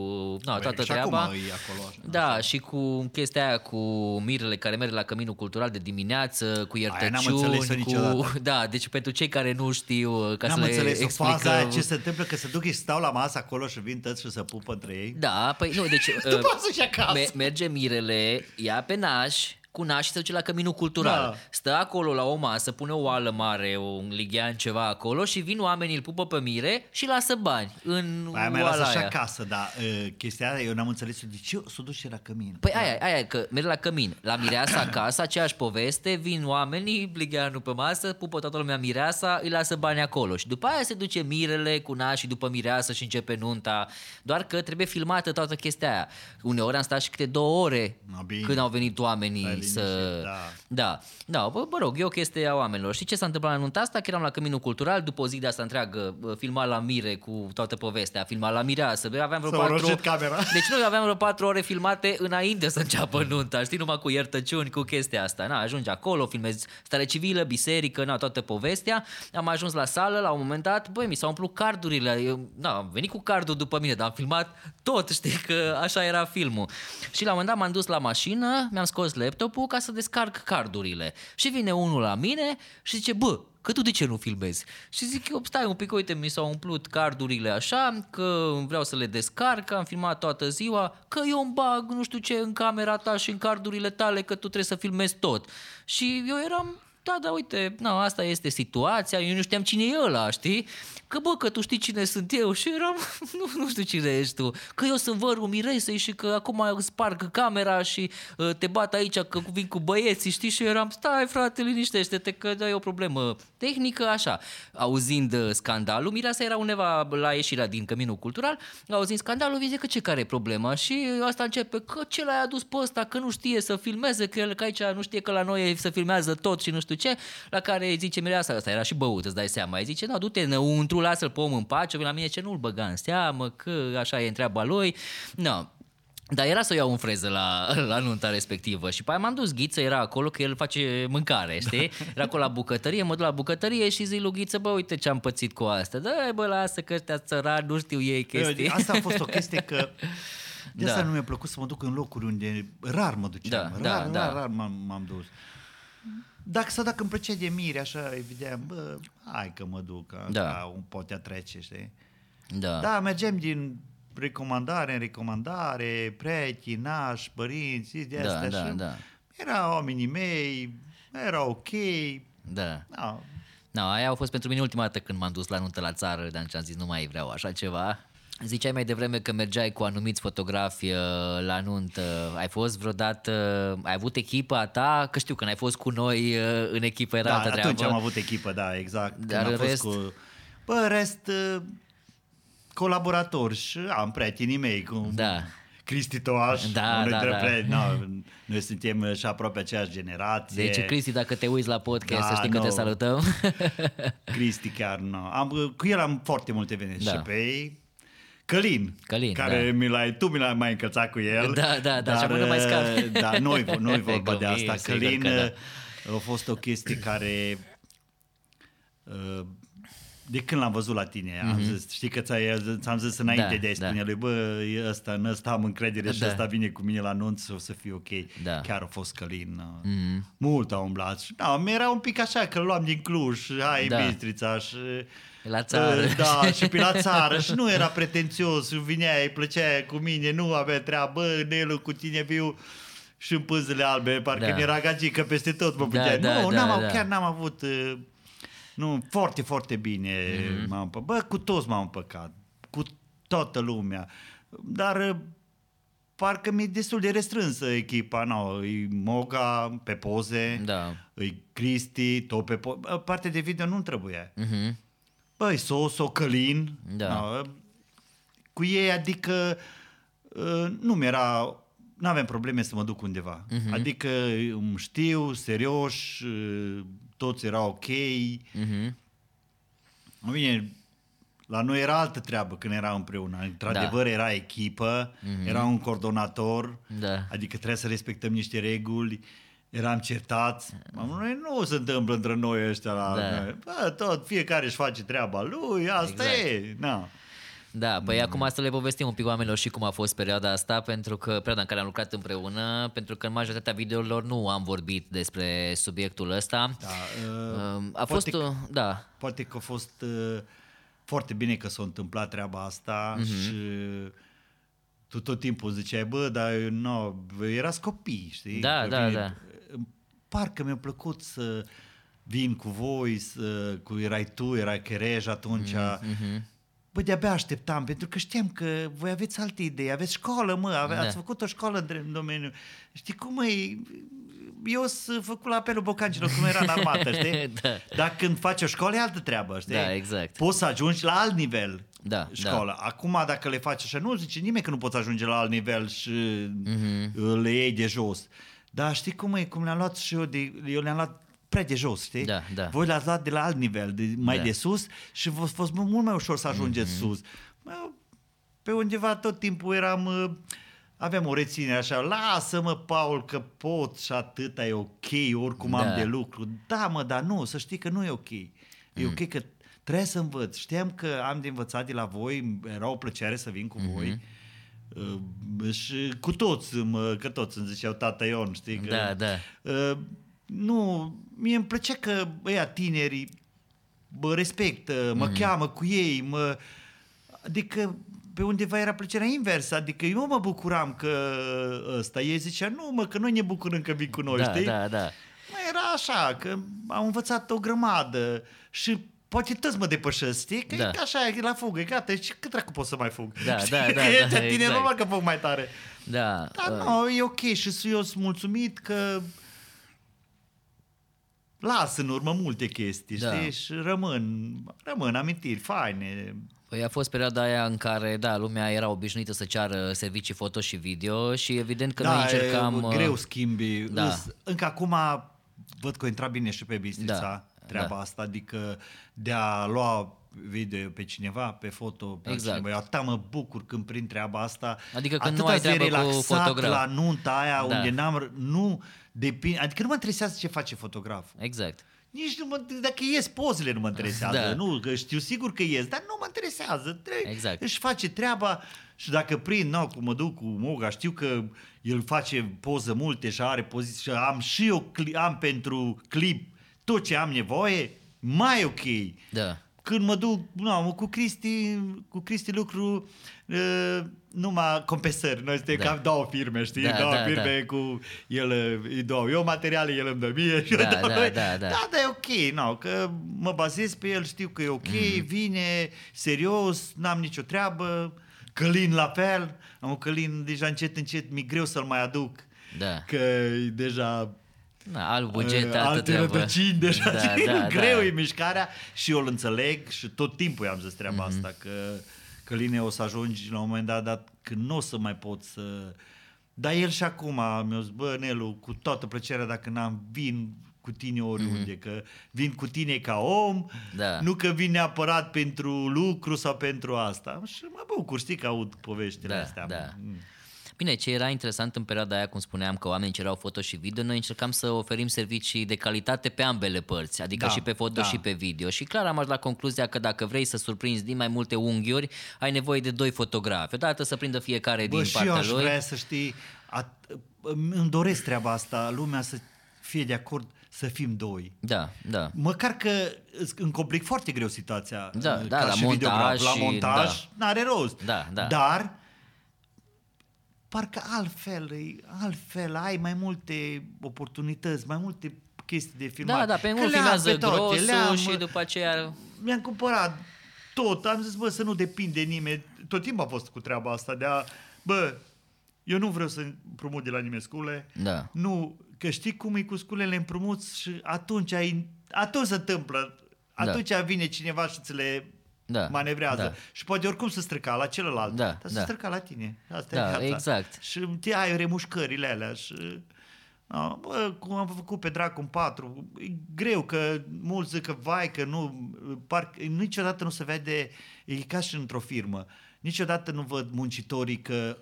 na, Băi, toată și treaba. acum e acolo, așa. Da, și cu chestia aia cu mirele care merg la căminul cultural de dimineață, cu n-am iertăciuni, înțeles-o cu... niciodată. [LAUGHS] Da, deci pentru cei care nu știu, ca N-am să le înțeles o explicăm... faza aia, ce se întâmplă, că se duc și stau la masă acolo și vin toți și se pupă între ei. Da, păi nu, deci [LAUGHS] După uh, asta și acasă. me- merge mirele, ia pe naș, cu naș și se duce la căminul cultural. Da. Stă acolo la o masă, pune o oală mare, un lighean, ceva acolo și vin oamenii, îl pupă pe mire și lasă bani în Aia mai lasă oala și aia. acasă, dar uh, chestia aia eu n-am înțeles-o. De ce s-o duce la cămin? Păi aia, aia, că merg la cămin. La mireasa [COUGHS] acasă, aceeași poveste, vin oamenii, bligheanul pe masă, pupă toată lumea mireasa, îi lasă bani acolo. Și după aia se duce mirele cu nașii după mireasă și începe nunta. Doar că trebuie filmată toată chestia aia. Uneori am stat și câte două ore Na, bine. când au venit oamenii Stai să... liniștit, da. Da, da, bă, mă rog, e o chestie a oamenilor. Și ce s-a întâmplat la nunta asta? Că eram la Căminul Cultural, după o zi de asta întreagă, bă, filmat la mire cu toată povestea, filmat la mireasă, bă, aveam vreo S-au patru... roșit camera. [LAUGHS] Deci noi aveam vreo patru ore filmate înainte să înceapă nunta, știi, numai cu iertăciuni, cu chestia asta. Na, ajungi acolo, filmezi stare civilă, biserică, na, toată povestea. Am ajuns la sală, la un moment dat, băi, mi s-au umplut cardurile. Eu, na, am venit cu cardul după mine, dar am filmat tot, știi, că așa era filmul. Și la un moment dat m-am dus la mașină, mi-am scos laptopul ca să descarc cardurile. Și vine unul la mine și zice, bă, că tu de ce nu filmezi? Și zic eu, stai un pic, uite, mi s-au umplut cardurile așa, că vreau să le descarc, am filmat toată ziua, că eu îmi bag nu știu ce în camera ta și în cardurile tale, că tu trebuie să filmezi tot. Și eu eram, da, da, uite, na, asta este situația, eu nu știam cine e ăla, știi? Că bă, că tu știi cine sunt eu și eram, [LAUGHS] nu, nu știu cine ești tu, că eu sunt vărul Miresei și că acum sparg camera și uh, te bat aici că vin cu băieții, știi? Și eu eram, stai frate, liniștește-te că da, e o problemă tehnică, așa. Auzind uh, scandalul, Mireasa era undeva la ieșirea din Căminul Cultural, auzind scandalul, zice că ce care e problema? Și asta începe, că ce l-ai adus pe ăsta, că nu știe să filmeze, că, el, că aici nu știe că la noi se filmează tot și nu știu ce, la care îi zice Mireasa, ăsta era și băut, îți dai seama, îi zice, nu, du-te înăuntru, lasă-l pe om în pace, vine la mine ce nu-l băga în seamă, că așa e întreaba lui. Nu, dar era să o iau în freză la, [LAUGHS] la nunta respectivă și pe aia m-am dus Ghiță, era acolo că el face mâncare, știi? [LAUGHS] Era acolo la bucătărie, mă duc la bucătărie și zic lui Ghiță, bă, uite ce am pățit cu asta. Da, bă, lasă că ăștia țărani, nu știu ei chestii. Asta a fost o chestie că [LAUGHS] de asta Da. nu mi-a plăcut să mă duc în locuri unde rar mă duceam. Da, rar, da, rar, da. rar m-am, m-am dus. Dacă sau dacă îmi plăcea de mire, așa, evident, bă, hai că mă duc, așa, Da. un poate trece, știi? Da. Da, mergem din recomandare în recomandare, prieteni, nași, părinți, de Da, astea da, și da. erau oamenii mei, era ok, Da. da, No, aia a fost pentru mine ultima dată când m-am dus la nuntă la țară, dar am zis nu mai vreau așa ceva. Ziceai mai devreme că mergeai cu anumiți fotografi uh, la nuntă. Ai fost vreodată, ai avut echipa ta? Că știu că n-ai fost cu noi uh, în echipă, era da, altă atunci treabă. am avut echipă, da, exact. Când Dar am în fost rest? Cu, bă, în rest, uh, colaboratori și am prietenii mei, cu Da. Cristi Toaș, Da, unul da, dintre da. prieteni, no, noi suntem și aproape aceeași generație. Deci, Cristi, dacă te uiți la podcast, Da, să știi că te nu. salutăm. Cristi chiar, nu. Am, cu el am foarte multe evenimente Da. și pe ei. Călin, Călin, care da. mi l-ai, tu mi l-ai mai încălțat cu el. Da, da, da, și dar, acum nu mai scapi. uh, Da, nu-i, nu-i [LAUGHS] vorba de Glumim, asta. sigur Călin că da. uh, a fost o chestie care uh, de când l-am văzut la tine, am zis, știi că ți-ai, ți-am zis înainte Mhm. Da, de a-i spune da. lui, bă, e ăsta, în ăsta am încredere și Da. ăsta vine cu mine la anunț, o să fie ok. Da. Chiar a fost Călin. uh, Mhm. Mult a umblat. Și, Da, mi era un pic așa că îl luam din Cluj, și hai Da. da. Bistrița și... La țară. Uh, Da, și pe la țară și nu era pretențios, vinea, îi plăcea cu mine, nu avea treabă, bă, Nelu, cu tine viu și în pânzele albe, parcă Da. da. era gagică peste tot mă Da, putea. da, nu, da, n-am, da. chiar n-am avut, uh, nu, foarte, foarte bine Mhm. mm-hmm. m-am împăcat. Bă, cu toți m-am împăcat, cu toată lumea, dar uh, parcă mi-e destul de restrânsă echipa, no, e Moga pe poze, Da. e Cristi, tot pe poze, partea de video nu trebuie. Mhm. Băi, Soso, Călin, Da. na, cu ei, adică uh, nu mi-era, nu aveam probleme să mă duc undeva. Mhm. Uh-huh. Adică îmi știu, serioși, uh, toți erau ok. Mhm. Bine, la noi era altă treabă când eram împreună. Într-adevăr era echipă, uh-huh. era un coordonator, Da. adică trebuia să respectăm niște reguli. Eram certați. Noi nu se întâmplă între noi ăștia la Da. noi. Bă, tot, fiecare își face treaba lui, asta Exact. e. Na. Da, păi Mm. acum să le povestim un pic oamenilor și cum a fost perioada asta, pentru că perioada în care am lucrat împreună, pentru că în majoritatea videourilor nu am vorbit despre subiectul ăsta. Da, Um, uh, A fost, poate, uh, da, poate că a fost uh, foarte bine că s-a întâmplat treaba asta Mhm. și tu tot timpul ziceai, bă, dar no, erați copii, știi? Da, Că da, da. Parcă mi-a plăcut să vin cu voi, să, cu erai tu, erai Cherej atunci. Mhm, Bă, de-abia așteptam, pentru că știam că voi aveți alte idei, aveți școală, mă, ave- Da. ați făcut o școală în în domeniu. Știi cum e? Eu sunt făcut la apelul bocancilor când era în armată, [LAUGHS] știi? Da. Dar când faci o școală e altă treabă, știi? Da, exact. Poți să ajungi la alt nivel Da, școală. Acum dacă le faci așa, nu zice nimeni că nu poți ajunge la alt nivel și Mhm. mm-hmm. le iei de jos. Dar știi cum e? Cum le-am luat și eu, de, eu le-am luat prea de jos, știi? Da, da. Voi le-ați luat de la alt nivel, de, mai Da. de sus și v-a fost mult mai ușor să ajungeți mm-hmm. sus. Bă, Pe undeva tot timpul eram... uh, Aveam o reținere așa, lasă-mă, Paul, că pot și atâta e ok, oricum Da. am de lucru. Da, mă, dar nu, să știi că nu e ok. E Mm. ok că trebuie să învăț. Știam că am de învățat de la voi, era o plăcere să vin cu Mhm. voi. Uh, și cu toți, mă, că toți îmi ziceau tata Ion, știi? Că, Da, da. Uh, nu, mie îmi plăcea că ăia tinerii mă respectă, mă Mhm. cheamă cu ei, mă... Adică pe undeva era plăcerea inversă, adică eu mă bucuram că ăsta, ei zicea, nu mă, că noi ne bucurăm că vii cu noi, Da, știi? da, da. Mă, era așa, că am învățat o grămadă și poate toți mă depășesc, știi? Că Da. e ca așa, e la fugă, e gata, și cât dracu pot să mai fug? Da, Știi? da, că da, ești da, tine, exact. normal că fug mai tare. Da, Dar uh, nu, e ok și sunt- eu sunt mulțumit că las în urmă multe chestii, Da. știi? Și rămân, rămân amintiri faine. Păi a fost perioada aia în care, da, lumea era obișnuită să ceară servicii foto și video și evident că noi încercam... e uh, greu schimbi. da. Îs- Încă acum văd că a intrat bine și pe Bistrița Da, treaba da. asta, adică de a lua video pe cineva, pe foto, pe Exact. altcineva. Eu atâta mă bucur când prind treaba asta. Adică când Atâta nu ai zi treabă cu relaxat fotograf. la nunta aia Da. unde n-am, nu depinde, adică nu mă interesează ce face fotograful. Exact. Nici nu mă, dacă ies pozele nu mă interesează, Da. nu, că știu sigur că ies, dar nu mă interesează. Tre- Exact. Își face treaba și dacă prind, nu, cum mă duc cu Moga, știu că el face poză multe și are poziții și am și eu cli- am pentru clip tot ce am nevoie, mai ok. Da. Când mă duc, nu, cu Cristi, cu Cristi lucru uh, numai compensări. Noi suntem Da. da. ca două firme, știi? Da, Da, două da, da, firme da. da. cu el îi dau eu materiale, el îmi dă mie și eu Da, dau da, lui. da, da. da, da, e ok, no, că mă bazez pe el, știu că e ok, Mhm. mm-hmm. vine serios, n-am nicio treabă, Călin la fel, am un Călin deja încet, încet, mi greu să-l mai aduc, Da. că e deja Da, alt buget, uh, altă alte treabă. rădăcini deja, Da, știi? da, greu da. e mișcarea și eu îl înțeleg și tot timpul i-am zis treaba Mhm. mm-hmm. asta, că Căline o să ajungi la un moment dat, dat când nu o să mai pot să... Dar el și acum mi-a zis, bă, Nelu, cu toată plăcerea dacă n-am vin cu tine oriunde, mm-hmm. că vin cu tine ca om, Mhm. Da. nu că vin neapărat pentru lucru sau pentru asta. Și mă bucur, știi că aud poveștile Da, astea. da. Mm. Bine, ce era interesant în perioada aia, cum spuneam, că oamenii cereau foto și video, noi încercam să oferim servicii de calitate pe ambele părți, adică Da, și pe foto da. și pe video. Și clar am ajuns la concluzia că dacă vrei să surprinzi din mai multe unghiuri, ai nevoie de doi fotografi. Odată să prindă fiecare Bă, din și eu partea aș lui. vrea să știi, at, îmi doresc treaba asta, lumea să fie de acord să fim doi. Da, da. Măcar că îți- îmi complic foarte greu situația Da, uh, da, ca la și videograf. montaj La și- montaj da. n-are rost. Da, da. Dar parcă altfel, e- altfel ai mai multe oportunități, mai multe chestii de filmat. Da, da, pe Că unul le-am filmează pe toate, grosul le-am, și după aceea... mi-am cumpărat tot, am zis, bă, să nu depind de nimeni. Tot timpul am fost cu treaba asta de a, bă, eu nu vreau să împrumut de la nimeni scule, Da. nu, că știi cum e cu sculele împrumuți și atunci, ai, atunci se întâmplă, Da. atunci vine cineva și ți le Da, manevrează. da. Și poate oricum să străca la celălalt, Da, dar să da. străca la tine. Asta Da, e viața. exact. Și te ai remușcările alea și... A, bă, cum am făcut pe dracu în patru, e greu că mulți zic că vai, că nu, parc, niciodată nu se vede, e ca și într-o firmă, niciodată nu văd muncitorii că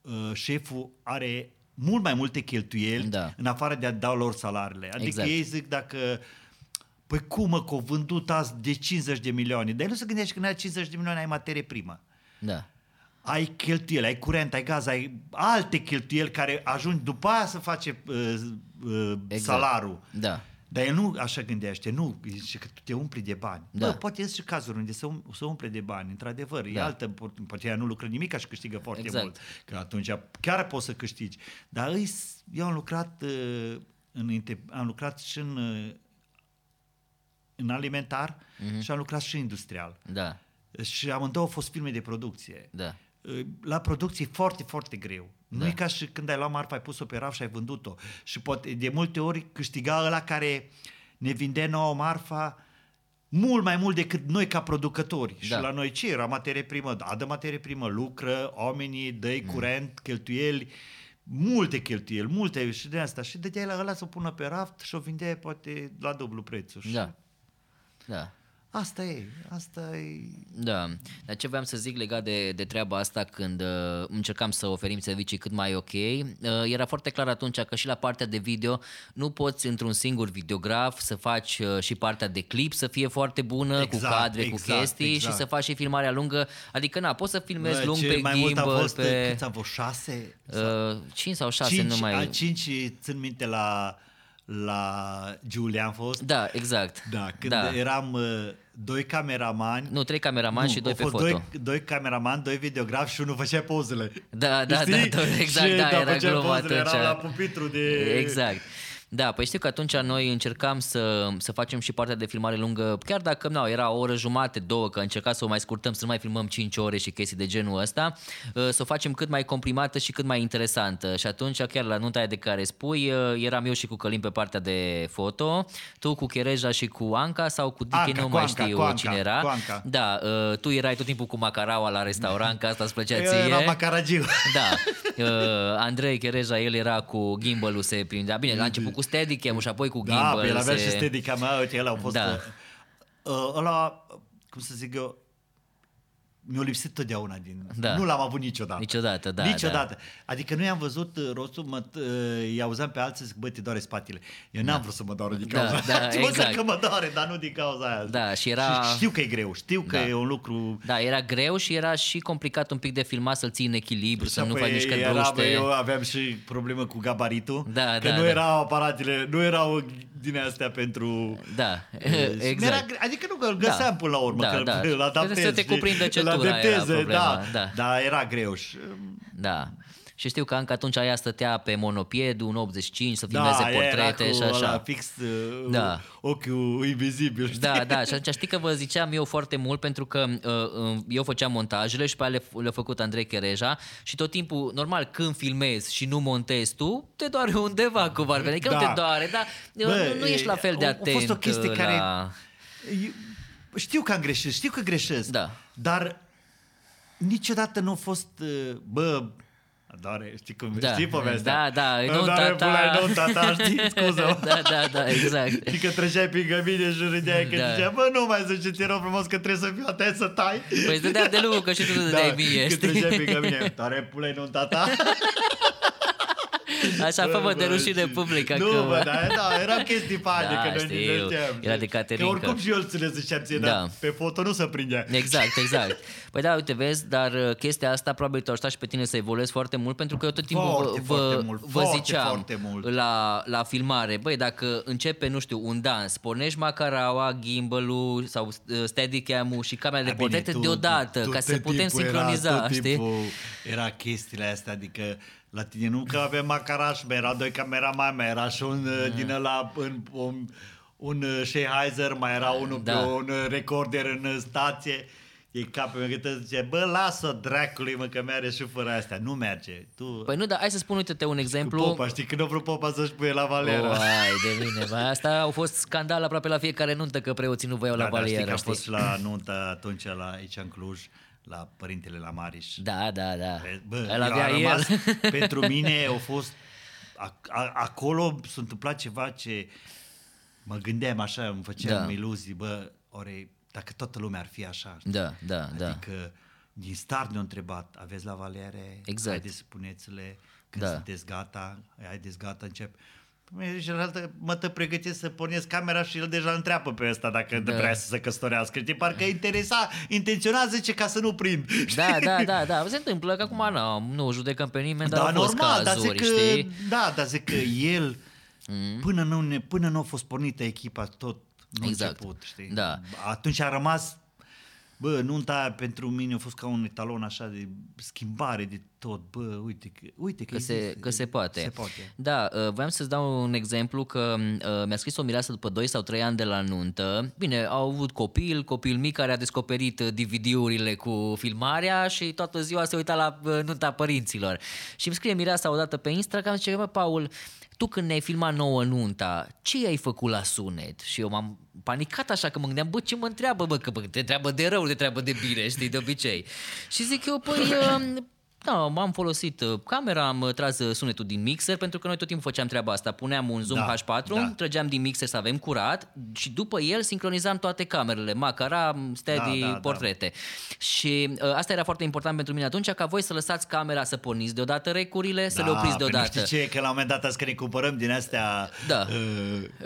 uh, șeful are mult mai multe cheltuieli Da. în afară de a da lor salariile. Adică Exact. ei zic dacă Păi cum mă, că au vândut azi de 50 de milioane. Dar el nu se gândește că când ai 50 de milioane ai materie primă. Da. Ai cheltuieli, ai curent, ai gaz, ai alte cheltuieli care ajung după aia să face uh, uh, Exact. salarul. Da. Dar el nu așa gândește, nu, zice că tu te umpli de bani. Da. Bă, poate sunt și cazuri unde se, um, se umple de bani, într-adevăr. Da. E Da. altă, poate ea nu lucră nimic și câștigă foarte Exact. mult. Că atunci chiar poți să câștigi. Dar îi, eu am lucrat, uh, în, inte- am lucrat și în, uh, în alimentar Mhm. și am lucrat și industrial. Da. Și amândouă au fost filme de producție. Da. La producție e foarte, foarte greu. Da. Nu e ca și când ai luat marfa, ai pus-o pe raf și ai vândut-o. Și poate, de multe ori câștiga ăla care ne vinde nouă marfa mult mai mult decât noi ca producători. Și Da. la noi ce era materie primă? Da, dă materie primă, lucră, oamenii, dă Mm. curent, cheltuieli, multe cheltuieli, multe și de asta. Și dădeai la ăla să o pună pe raft și o vindeai poate la dublu prețul. Și Da. Da. Asta e, asta e... Da, dar ce voiam să zic legat de, de treaba asta când uh, încercam să oferim servicii cât mai ok, uh, era foarte clar atunci că și la partea de video nu poți într-un singur videograf să faci uh, și partea de clip să fie foarte bună, Exact, cu cadre, exact, cu chestii exact. și să faci și filmarea lungă, adică na, poți să filmezi Bă, lung ce pe mai mult a gimbal, fost, pe câți am fost, șase? uh, 5 sau 6, cinci, nu mai... a, cinci, țin minte la, la Giulia am fost. Da, exact. Da, când da. eram uh, doi cameramani. Nu, trei cameramani și doi au pe fost foto. Doi, doi cameramani, doi videografi și unul făcea pozele. Da, da, Știi? da, da, exact, și, da, era făcea gluma pozele, atunci. Eram la pupitru de... Exact. Da, păi știu că atunci noi încercam să, să facem și partea de filmare lungă, chiar dacă nu, era o oră jumate, două, că încercam să o mai scurtăm, să nu mai filmăm 5 ore și chestii de genul ăsta, uh, să o facem cât mai comprimată și cât mai interesantă. Și atunci, chiar la nunta aia de care spui, uh, eram eu și cu Călim pe partea de foto, tu cu Chereja și cu Anca sau cu Dicky, Anca, nu cu mai Anca, știu cu Anca, cine era. cu Anca. Da, uh, tu erai tot timpul cu macaraua la restaurant, că asta îți plăcea [LAUGHS] Eu ție. eram macaragiu. Da, uh, Andrei Chereja, el era cu gimbal-ul, se prindea. Bine, la început cu Steadicam și apoi cu Da, gimbal. pe el avea se... și Steadicam mea, uite, el a fost... Da. Uh, uh, ăla, cum să zic eu, mi-a lipsit totdeauna din... Da. Nu l-am avut niciodată. Niciodată, da, Niciodată. Adică noi am văzut uh, rostul, mă, uh, îi auzeam pe alții zic, bă, te doare spatele. Eu n-am vrut să mă doară din Da, cauza da, aia. [LAUGHS] Măcar exact. că mă doare, dar nu din cauza aia. Da, și era- Și știu că e greu, știu că Da. e un lucru... Da, era greu și era și complicat un pic de filmat să-l ții în echilibru, să Și nu apoi faci mișcări era, bă, bruște. Eu aveam și problemă cu gabaritul, Da, că da, nu da. erau aparatele, nu erau din astea pentru... Da, Era, exact. gre- adică nu că îl găseam Da. până la urmă, Da, că da. îl adaptez. Trebuie să te știi? cuprindă Îl centura, era adapteze, problema, da, da. Dar era greu și... Da. Și știu că Anca atunci aia stătea pe monopied, un 85, să filmeze da, portrete era cu și așa. ăla fix uh, Da. ochiul invizibil, știi? Da, da, și atunci știi că vă ziceam eu foarte mult pentru că uh, uh, eu făceam montajele și pe aia le- le-a făcut Andrei Chereja și tot timpul, normal, când filmezi și nu montezi tu, te doare undeva cu barbele, adică nu Da. te doare, dar Bă, nu, nu ești la fel de a- a atent fost o chestie uh, care- la... Eu Știu că am greșit, știu că greșesc, Da. dar niciodată nu a fost, uh, bă, doare, știi cum, Da. știi povestea? Da, da, e Îmi nunta doare ta. pula, e nunta ta, știi, [LAUGHS] scuză da, da, da, exact. Și că treceai pe mine și râdeai că Da. zicea, bă, nu mai zice, te rog frumos că trebuie să fiu atent să tai. Păi îți dădea de lucru că și tu te [LAUGHS] dădeai mie, că știi? treceai pe mine, tare pula, e nunta ta. [LAUGHS] Așa fă-mă de Bă, rușine și- publică. Nu, că- bă, da, da, erau chestii faine, Da, că noi știu. ne știam. Era de Caterinca. Că oricum și eu ți le ziceam ție, Da. dar pe foto nu se prindea. Exact, exact. Păi da, uite, vezi, dar uh, chestia asta probabil te-a ajutat și pe tine să evoluezi foarte mult, pentru că eu tot timpul Foarte, vă, foarte vă, mult, vă foarte, ziceam foarte mult. La, la filmare, băi, dacă începe, nu știu, un dans, pornești macaraua, gimbal-ul sau uh, steadicam-ul și camera de Da, bine, portrete tu- deodată, tu ca să tot putem timpul sincroniza, era, tot știi? timpul Era chestiile astea, adică la tine nu că avem macaraș, mai era doi cameramani, mai era și un mm. din ăla, în, un, un uh, Sennheiser, mai era unul Da. pe un uh, recorder în uh, stație. E capul meu că zice, bă, lasă dracului, mă, că merge și fără astea. Nu merge. Tu, Păi nu, dar hai să spun, uite-te un cu exemplu. Popa, știi, când a vrut Popa să-și pune la valieră. Oh, ai de mine, bă, asta au fost scandal aproape la fiecare nuntă că preoții nu voiau la da, dar știi valieră, că am știi? fost la nuntă atunci la, aici în Cluj, la părintele la Mariș. Da, da, da. Bă, Îl eu avea am el. rămas, [LAUGHS] pentru mine a fost, a, a, acolo s-a întâmplat ceva ce mă gândeam așa, îmi făceam Da. iluzii, bă, ore, dacă toată lumea ar fi așa, știi? Da, da, da. adică din start ne-au întrebat, aveți la valere? Exact. Haideți să puneți-le, când Da. sunteți gata, haideți gata, încep. Păi, Și altă, mă te pregătesc să pornesc camera și el deja întreabă pe ăsta dacă Da. da. vrea să se căsătorească. Știi, parcă interesa, intenționează ce ca să nu prind. Da, da, da, da. Se întâmplă că acum nu, nu judecăm pe nimeni, dar Da, au fost normal, dar cazuri, zic că, știi? da, dar zic că el, Mhm. până, nu, ne, până nu a fost pornită echipa, tot nu Exact. început, știi? Da. Atunci a rămas, bă, nunta aia pentru mine a fost ca un etalon așa de schimbare de tot, bă, uite că, uite că, Că se, există, că se poate. Se poate. Da, uh, voiam să-ți dau un exemplu că uh, mi-a scris o mireasă după 2 sau 3 ani de la nuntă. Bine, au avut copil, copil mic care a descoperit uh, DVD-urile cu filmarea și toată ziua se uita la uh, nunta părinților. Și îmi scrie mireasa odată pe Instagram și zice, bă, Paul, tu când ne-ai filmat nouă nunta, ce ai făcut la sunet? Și eu m-am panicat așa că mă gândeam, bă, ce mă întreabă, bă, că bă, te întreabă de rău, te întreabă de bine, știi, de obicei. Și zic eu, păi, uh, [LAUGHS] da, am folosit uh, camera, am uh, tras uh, sunetul din mixer pentru că noi tot timpul făceam treaba asta. Puneam un zoom Da, H4, da. trăgeam din mixer să avem curat și după el sincronizam toate camerele, Macara, Steady, Da, da, da. portrete. Și uh, asta era foarte important pentru mine atunci ca voi să lăsați camera să porniți deodată recurile, să le opriți păi nu deodată. Știi ce? Că la un moment dat azi că ne cumpărăm din astea... Da.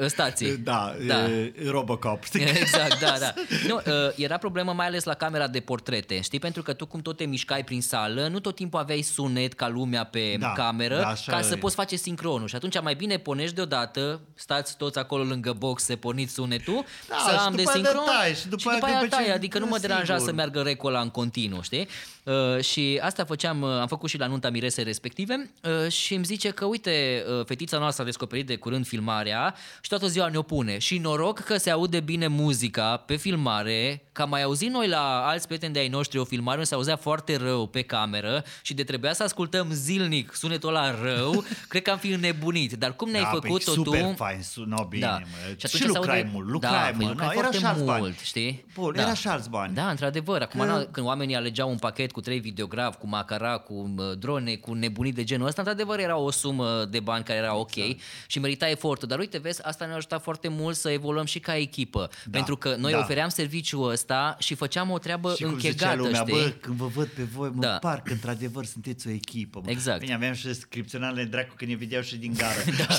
Uh, Stații. Da, Da. Uh, Robocop. știi? [LAUGHS] Exact, da, da. Nu, uh, era problemă mai ales la camera de portrete, știi? Pentru că tu cum tot te mișcai prin sală, nu tot timpul aveai sunet ca lumea pe Da, cameră da, așa ca să e. poți face sincronul. Și atunci mai bine pornești deodată, stați toți acolo lângă box să porniți sunetul, Da, să și am de după aia sincron tai, și după și aia după aia după tai, ce- adică nu mă sigur. deranja să meargă recola în continuu, știi? Uh, și asta făceam, uh, am făcut și la nunta miresei respective uh, și îmi zice că uite, uh, fetița noastră a descoperit de curând filmarea și toată ziua ne opune. Și noroc că se aude bine muzica pe filmare, că am mai auzit noi la alți prieteni de ai noștri o filmare unde se auzea foarte rău pe cameră și de trebuia să ascultăm zilnic sunetul ăla rău, [LAUGHS] cred că am fi înnebunit. Dar cum ne-ai da, făcut-o păi, tu... super fain, su- no, bine, Da. mă. Și Și, atunci se lucrai aude- mult, Da, lucrai, păi mă. lucrai No, era foarte și alți bani. mult, știi? Bun, Da. era și alți bani. Da, într-adevăr. Acum, că... când oamenii alegeau un pachet cu trei videografi, cu macara, cu uh, drone, cu nebunii de genul ăsta, într-adevăr era o sumă de bani care era ok Exact. și merita efortul. Dar uite, vezi, asta ne-a ajutat foarte mult să evoluăm și ca echipă. Pentru că noi da. ofeream serviciul ăsta și făceam o treabă Și cum zicea închegată, lumea, știi? bă, când vă văd pe voi, mă, Da. da. parcă într-adevăr sunteți o echipă. Mă. Exact. Bine, aveam și scripționale dracu că ne vedeau și din gară. [LAUGHS] da.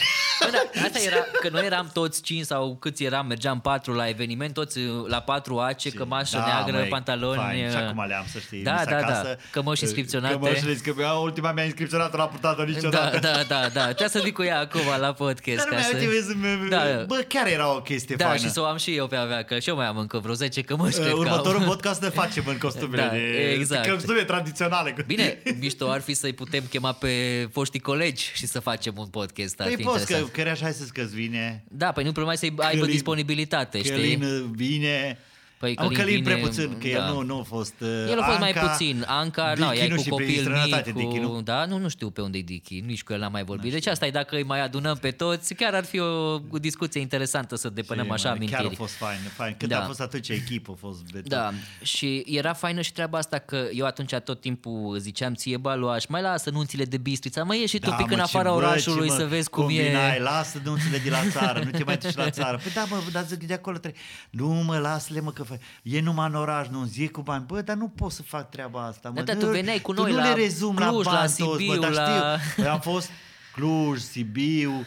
Bă, da, asta era, că noi eram toți cinci sau câți eram, mergeam patru la eveniment, toți uh, la patru ace, cămașă Da, neagră, măi, pantaloni. fain. Și uh, acum le am, să știi. Da, mis da, acasă. da. Cămăși inscripționate. Cămășile, că eu, ultima mea inscripționată n-a purtat-o Da, niciodată. da, da, da. Trebuie să vii cu ea acum la podcast. Dar nu ca mai să... uite, vezi, mă, Da. bă, chiar era o chestie Da, faină. și să o am și eu pe avea, că și eu mai am încă vreo 10 cămăși, Uh, cred că Următorul am. podcast ne facem în costumele [LAUGHS] Da, de exact. costume tradiționale. Bine, mișto ar fi să-i putem chema pe foștii colegi și să facem un podcast. Ar Păi fi poți că, interesant. că așa să că vine. Da, păi nu problema e să aibă Călin- disponibilitate, știi? Călin vine. Păi Am Călin Călin prea vine, puțin, că da. el nu, nu a fost uh, El a fost mai Anca, puțin. Anca, nu, Dichi ea e nu cu și prin copil străinătate, mic, Dichi, cu... nu? Da, nu, nu știu pe unde e Dichi, nici cu el n-am mai vorbit. Deci asta e, dacă îi mai adunăm pe toți, chiar ar fi o discuție interesantă să depunem Și, așa mă, amintiri. Chiar a fost fain, fain. Când Da. a fost atunci echipă, a fost beton. Da, și era faină și treaba asta că eu atunci tot timpul ziceam ție, bă, luaș, mai lasă nunțile de bistrița, mai ieși și tu Da, pic mă, în ce- afara bă, orașului ce, mă, să vezi cum combinai, e. lasă nunțile de la țară, nu te mai duci la țară. Păi da, mă, dar zic de acolo trebuie. Nu, mă, lasă-le, mă, că fac. E numai în oraș, nu zi cu bani. Bă, dar nu pot să fac treaba asta, mă. Da, da, tu Nu- veneai cu tu noi nu la le rezum Cluj, la la bani toți, Sibiu, bă, dar la- știu. Păi am fost Cluj, Sibiu, [LAUGHS]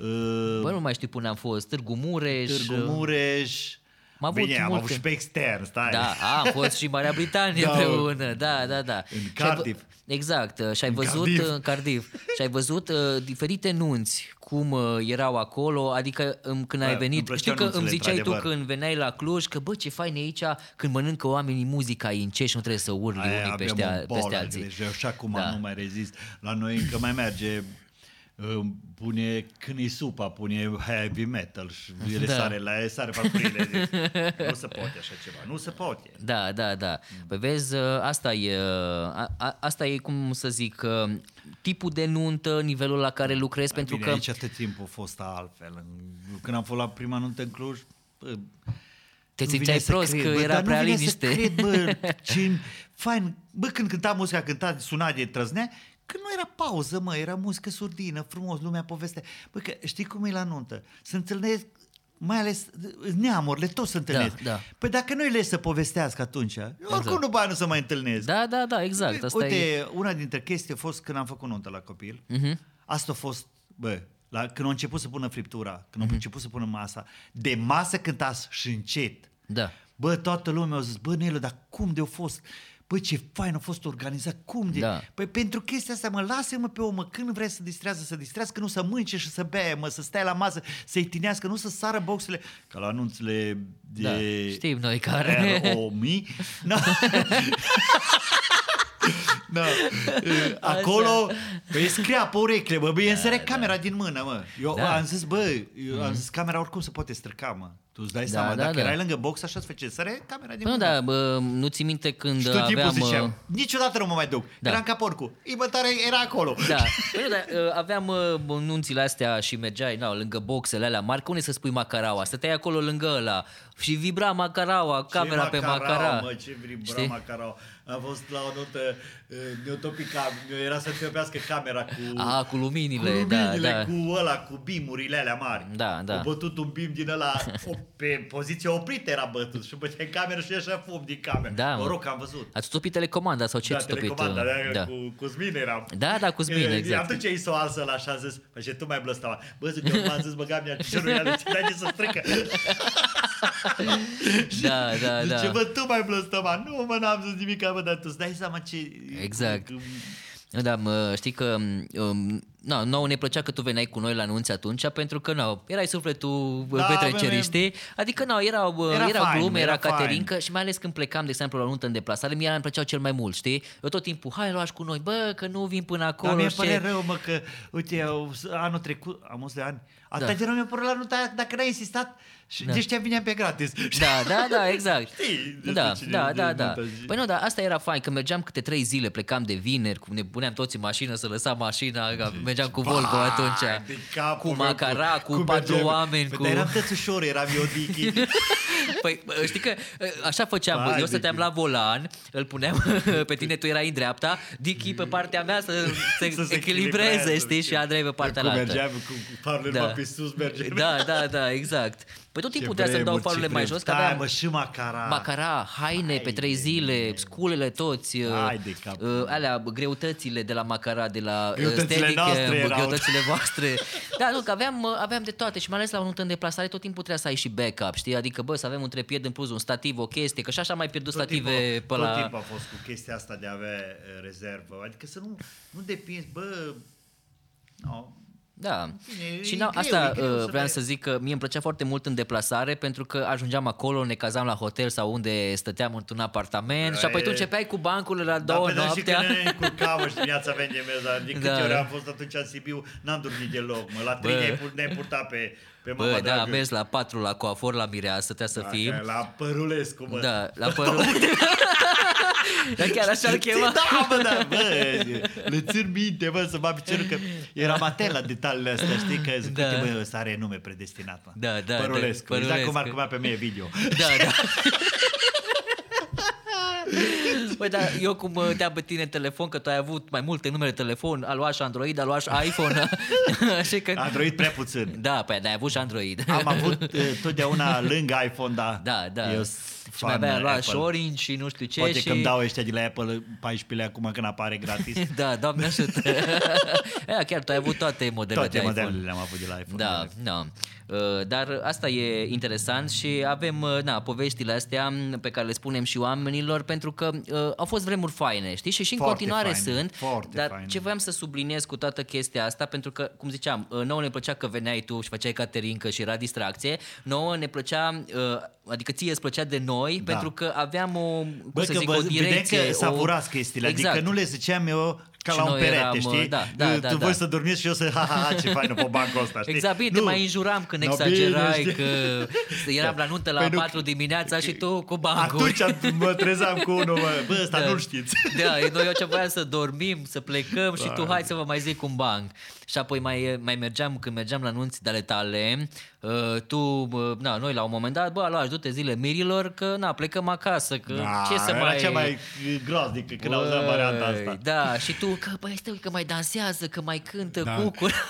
uh, Bă, nu mai știu până am fost, Târgu Mureș. Târgu Mureș. Am avut Bine, am multe. avut și pe extern, stai. Da, a, am fost și în Marea Britanie [LAUGHS] Da, împreună, da, da, da. În Și ai vă- Cardiff. Exact, uh, și ai În văzut Cardiff. în Cardiff, și ai văzut uh, diferite nunți cum uh, erau acolo, adică um, când ai Da, îmi venit, plăceau știu că îmi nunțile, ziceai tu într-adevăr. când veneai la Cluj că bă ce fain e aici când mănâncă oamenii muzica e încet și nu trebuie să urli Aia unii aveam peste, o a- bolă, peste alții. Deci eu și acum Da. nu mai rezist. La noi încă mai merge uh, pune când e supa, pune heavy metal și [LAUGHS] ele Da. sare la ele, sare parcurile. Deci, nu se poate așa ceva, nu se poate. Da, da, da. Păi vezi, uh, asta e, uh, a, a, asta e cum să zic, uh, tipul de nuntă, nivelul la care lucrezi, pentru Bine, că... aici atât timp a fost altfel. Când am fost la prima nuntă în Cluj, bă, Te nu simțeai vine să prost cred, că bă, era dar prea nu vine liniște. Să cred, bă, [LAUGHS] ce fain. Bă, când cânta muzica, cânta, suna de trăznea, când nu era pauză, mă, era muzică surdină, frumos, lumea povestea. Bă, că știi cum e la nuntă? Să întâlnesc mai ales neamurile, toți se întâlnesc. Da, da. Păi dacă nu le să povestească atunci, exact. oricum nu bani nu să mai întâlnesc. Da, da, da, exact. Asta Uite, e... una dintre chestii a fost când am făcut nuntă la copil. Uh-huh. Asta a fost, bă, la, când au început să pună friptura, când Mhm. au început să pună masa, de masă cântați și încet. Da. Bă, toată lumea a zis, bă, Nelu, dar cum de-a fost? Bă, ce fain a fost organizat, cum de... Da. Păi pentru chestia asta, mă, lasă-mă pe om, mă, când vrea să distrează, să distrează, că nu să mânce și să bea, mă, să stai la masă, să-i tinească, nu să sară boxele, ca la anunțele de... Da, știm noi care. O mii. No. [LAUGHS] Da. Acolo păi scria pe urecle, bă, băi, însere camera din mână, mă. Eu Da. am zis, bă, eu am zis, camera oricum se poate strica, mă. Tu îți dai Da, seama, da, dacă da. erai lângă box, așa se face, săre camera din Păi nu, mână. da, bă, nu ți minte când Și tot timpul aveam... ziceam, uh, niciodată nu mă mai duc. Da. Eram ca porcul. Ibătare era acolo. Da, Păi nu, da, uh, aveam uh, nunțile astea și mergeai na, lângă boxele alea mari, că unde să spui macaraua? Stăteai acolo lângă ăla și vibra macaraua, camera Ce pe macarau, macara. Mă, ce vibra Știi? macarau. Am fost la o notă, uh, ne-o topica, era să topească camera cu... A, cu luminile, cu luminile, da, da. cu ăla, cu bimurile alea mari. Da, da. Au bătut un bim din ăla, [LAUGHS] o, pe poziție oprită era bătut și bătea în cameră și așa fum din cameră. Da, mă mă. rog, am văzut. Ați topit telecomanda sau ce da, ați topit? telecomanda, da, da. Cu, cu Zmin eram. Da, da, cu Zmin, E, exact. Atunci i s-o alsă la așa zis, păi și tu mai blăstava. Bă, zic, eu m-am zis, băga mi-a piciorul ea, ce dai să strică. [LAUGHS] [LAUGHS] Da, da, Zice, da. bă, tu mai blăstăma. Nu, mă, n-am zis nimic, bă, dar tu îți dai seama ce... Exact. Da, mă, știi că um, na, nouă ne plăcea că tu veneai cu noi la anunți atunci pentru că na, erai sufletul Da, da, petrecerii, bă, știi? Adică na, erau, Era era erau fain, glume, era era, fain. caterincă și mai ales când plecam, de exemplu, la o nuntă în deplasare, mie îmi plăceau cel mai mult, știi? Eu tot timpul, hai luași cu noi, bă, că nu vin până acolo. Dar mi-e știi? pare rău, mă, că, uite, eu, anul trecut, am 100 de ani, atâta Da. de rău mi-a părut la nunta, dacă n-ai insistat, și Da. de ăștia vineam pe gratis. Da, da, da, exact. [LAUGHS] Știi despre Da, cine da, e da, da. nunta zi. Păi nu, dar asta era fain, că mergeam câte trei zile, plecam de vineri, cu- ne puneam toți în mașină să lăsam mașina, că mergeam cu Volvo Ba, atunci. de capul Cu meu, macara, cu cum patru mergeam. oameni, Păi, cu... Dar eram tăți ușor, eram eu, Dichi. [LAUGHS] Păi bă, știi că așa făceam, Vai eu de stăteam tine. la volan, îl puneam [LAUGHS] pe tine, tu erai în dreapta, Dicky pe partea mea să se, Să se echilibreze, echilibreze, știi, și Andrei pe partea Cum altă. mergeam cu cu farurile Da. numai pe sus, mergeam. Da, da, da, exact. Păi tot timpul trebuia să-mi dau farurile mai jos, că Stai, aveam mă, și macara. macara, haine pe trei zile, sculele toți, Hai de cap. uh, alea, greutățile de la macara, de la uh, Greutățile Steadicam, noastre erau. greutățile voastre. Da, nu, că aveam, uh, aveam de toate și mai ales la o nuntă în deplasare tot timpul trebuia să ai și backup, știi? Adică, bă, să avem un trepied în plus, un stativ, o chestie, că și așa mai pierdut Tot stative timpul, pe tot la... timpul a fost cu chestia asta de a avea uh, rezervă. Adică să nu, nu depinzi, bă... No, Da. Bine, și e na, greu, asta e greu uh, să vreau vezi. să zic că mie îmi plăcea foarte mult în deplasare pentru că ajungeam acolo, ne cazam la hotel sau unde stăteam într-un apartament și apoi tu e- începeai cu bancurile la Da, două pe dar și noaptea. când ne încurcam și dimineața vengem dar de câte Da. ori am fost atunci în Sibiu, n-am dormit deloc, mă. La trei Bă. ne-ai pur- ne-ai purtat pe, pe mama Bă, da, dragă. am mers la patru la coafor la mireasă, trebuia să fim. Așa, La Părulescu, mă. Da, la părul. [LAUGHS] Dar chiar așa îl chema. Da, bă, da, bă, le țin minte, bă, să mă piciorul că eram atent la detaliile astea, știi, că zic, Da. uite, bă, ăsta are nume predestinat, mă. Da, da, da, Părulescu, exact cum ar Părulescu. cumva pe mine video. Da, da. [LAUGHS] [LAUGHS] Păi da, eu cum uh, te-am pe tine în telefon, că tu ai avut mai multe numere de telefon, a luat și Android, a luat și iPhone. [LAUGHS] Așa că... Android prea puțin. Da, pe ai avut și Android. Am avut [LAUGHS] uh, totdeauna lângă iPhone, da. Da, da. Eu și mai avea luat și Apple. Orange și nu știu ce. Poate și... că îmi dau ăștia de la Apple 14 lei acum când apare gratis. Da, doamne ajută. Ea, chiar tu ai avut toate modelele Toate de iPhone. modelele le-am avut de la iPhone. Da, da. Uh, Dar asta e interesant și avem uh, na, poveștile astea m, pe care le spunem și oamenilor pentru că uh, au fost vremuri faine, știi? Și și în Foarte continuare faine, sunt. foarte dar faine. ce voiam să subliniez cu toată chestia asta, pentru că, cum ziceam, uh, nouă ne plăcea că veneai tu și făceai caterincă și era distracție, nouă ne plăcea, uh, adică ție îți plăcea de noi, Da. pentru că aveam o, cum Bă, să că zic, vă, o vedeam direcție. că savurați chestiile, exact. adică nu le ziceam eu ca Și la un noi perete, eram, știi? da, da, da, tu da. voi să dormiți și eu să, ha, ha, ha, ce faină pe bancul ăsta, știi? Exact, bine, nu. te mai înjuram când No, exagerai bine, că eram la nuntă la Păi nu- 4 dimineața și tu cu bancuri. Atunci mă trezeam cu unul, mă, bă, ăsta Da. nu-l știți. Da, noi eu ce voiam să dormim, să plecăm și tu Da. hai să vă mai zic un banc. Și apoi mai, mai mergeam, când mergeam la nunți de ale tale, uh, tu, uh, na, noi la un moment dat, bă, alo, du-te zile mirilor că, na, plecăm acasă, că Da, ce să era mai... cea mai groaznică când auzeam varianta Băi, asta. Da, și tu, că, băi, stai, că mai dansează, că mai cântă Da. cucur. [LAUGHS]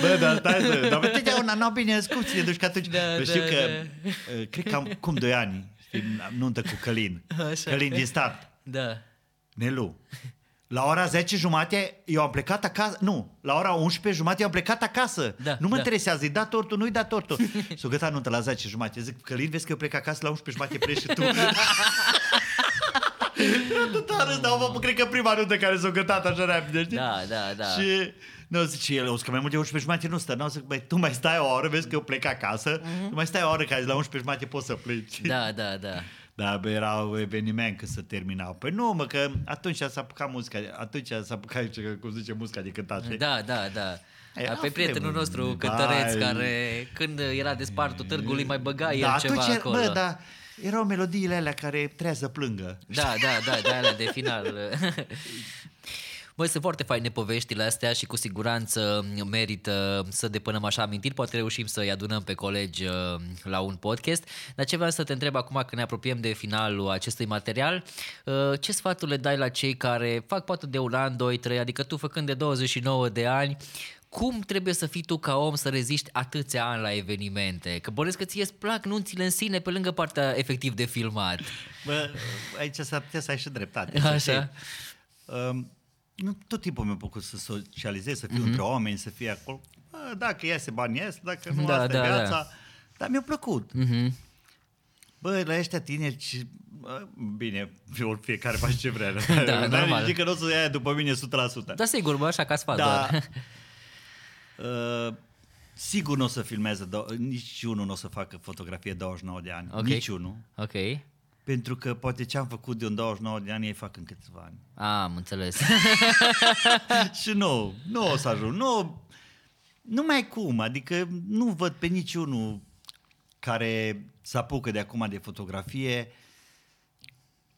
Bă, dar stai să... Dar totdeauna n-au bine cum ține duci că atunci... Da, Bă, da, știu că, da. uh, cred că am cum doi ani, știi, nuntă cu Călin. Așa. Călin din stat. Da. Nelu. La ora 10 jumate eu am plecat acasă, nu, la ora 11 jumate eu am plecat acasă. Da, nu mă da. interesează, îi da tortul, nu-i da tortul. [LAUGHS] S-o gătat nuntă la 10 jumate. Zic, Călin, vezi că eu plec acasă la 11 jumate, pleci și tu. [LAUGHS] [LAUGHS] Atâta râs, dar bă, cred că prima nuntă care s-o gătat așa repede, știi? Da, da, da. Și nu, zice el, o să că mai mult de 11 jumate nu stă. Nu, zic, băi, tu mai stai o oră, vezi că eu plec acasă, uh-huh. tu mai stai o oră, că azi la 11 jumate poți să pleci. Mhm. Da, da, da. Da, bă, era un eveniment că să terminau. Păi nu, mă, că atunci s-a apucat muzica, atunci s-a apucat, cum zice, muzica de cântat. știi? Da, da, da. Ei, Pe afle, prietenul bă, nostru, da, cântăreț, e- care când era despartul târgului mai băga el da, ceva atunci, acolo. bă, da, erau melodiile alea care trebuia să plângă. Da, da, da, de alea de final. [LAUGHS] Băi, sunt foarte faine poveștile astea și cu siguranță merită să depunem așa amintiri. Poate reușim să-i adunăm pe colegi uh, la un podcast. Dar ce vreau să te întreb acum când ne apropiem de finalul acestui material, uh, ce sfaturi le dai la cei care fac poate de un an, doi, trei, adică tu făcând de 29 de ani, cum trebuie să fii tu ca om să reziști atâția ani la evenimente? Că bănesc că ție îți plac nunțile în sine pe lângă partea efectiv de filmat. Bă, aici s-ar putea să ai și dreptate. să Așa. știi. Um, nu, tot timpul mi-a plăcut să socializez, să fiu Mhm. mm-hmm. între oameni, să fie acolo. Bă, dacă iese bani ies, dacă nu Da, asta da, e da. viața. Dar mi-a plăcut. Mhm. Bă, la ăștia tineri, și, bă, bine, ori fiecare face ce vrea. [LAUGHS] Da, Dar normal. Zic că nu o să ia după mine 100%. Da, sigur, bă, așa ca sfat Da. doar. [LAUGHS] Uh, sigur nu o să filmeze, do- niciunul nu o să facă fotografie 29 de ani. Ok. Niciunul. Ok. Pentru că poate ce am făcut de un 29 de ani ei fac în câțiva ani. A, am înțeles. [LAUGHS] și nu, nu o să ajung. Nu, nu mai cum, adică nu văd pe niciunul care să apucă de acum de fotografie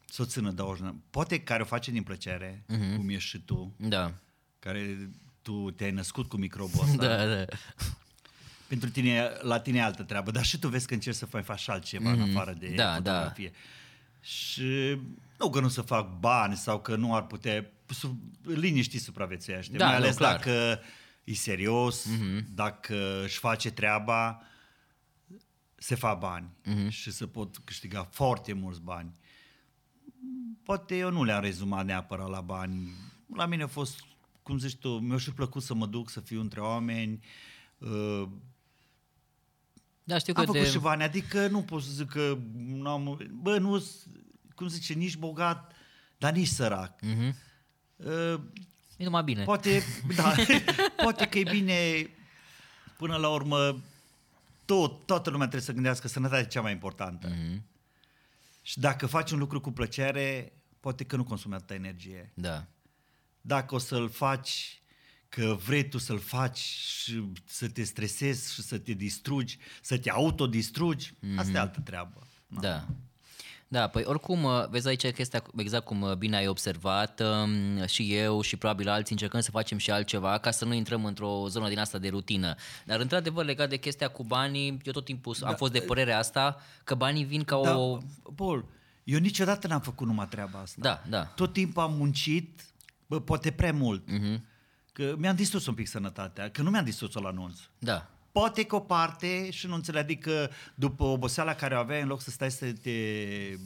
să o țină 29. Poate care o face din plăcere, uh-huh. cum ești și tu, da. care tu te-ai născut cu microbul ăsta. Da, da. Pentru tine, la tine e altă treabă, dar și tu vezi că încerci să mai faci altceva mm-hmm. în afară de Da, fotografie. Și nu că nu să fac bani sau că nu ar putea, sub, liniștii supraviețuiește, Da, mai nu, ales clar. dacă e serios, Mhm. mm-hmm. dacă își face treaba, se fac bani Mhm. mm-hmm. și se pot câștiga foarte mulți bani. Poate eu nu le-am rezumat neapărat la bani. La mine a fost, cum zici tu, mi-a și plăcut să mă duc, să fiu între oameni, uh, Da, știu că am făcut de... și bani, adică nu pot să zic că n-am, bă, nu cum zice, nici bogat, dar nici sărac. Mhm. Uh, E numai bine. poate, [LAUGHS] da, [LAUGHS] poate că e bine, până la urmă, tot, toată lumea trebuie să gândească sănătatea e cea mai importantă. Mhm. Și dacă faci un lucru cu plăcere, poate că nu consumi atâta energie. Da. Dacă o să-l faci că vrei tu să-l faci și să te stresezi și să te distrugi, să te autodistrugi, mm-hmm. asta e altă treabă. Da. Da, păi oricum, uh, vezi aici chestia, exact cum uh, bine ai observat, um, și eu și probabil alții încercăm să facem și altceva ca să nu intrăm într-o zonă din asta de rutină. Dar într-adevăr, legat de chestia cu banii, eu tot timpul am fost de părerea asta că banii vin ca Da, o... Paul, eu niciodată n-am făcut numai treaba asta. Da, da. Tot timpul am muncit, bă, poate prea mult. Mhm. Că mi-am distrus un pic sănătatea, că nu mi-am distrus-o la anunț. Da. Poate că o parte și nu înțeleg, adică după oboseala care o aveai, în loc să stai să te...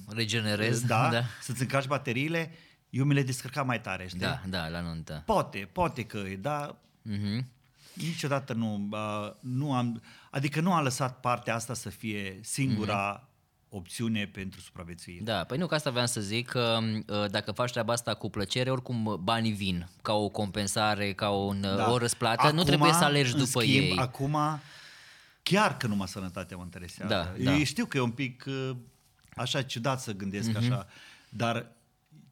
Regenerez. Da, da. să-ți încarci bateriile, eu mi le descărcam mai tare, știi? Da, da, la nuntă. Poate, poate că e, dar Mhm. niciodată nu, uh, nu am, adică nu am lăsat partea asta să fie singura opțiune pentru supraviețuire. Da, păi nu, că asta vreau să zic, că uh, dacă faci treaba asta cu plăcere, oricum uh, banii vin ca o compensare, ca un, da. o răsplată, nu trebuie să alergi în după schimb, ei. Acum, chiar că numai sănătatea mă interesează. Da, Eu da. știu că e un pic uh, așa ciudat să gândesc Mhm. așa, dar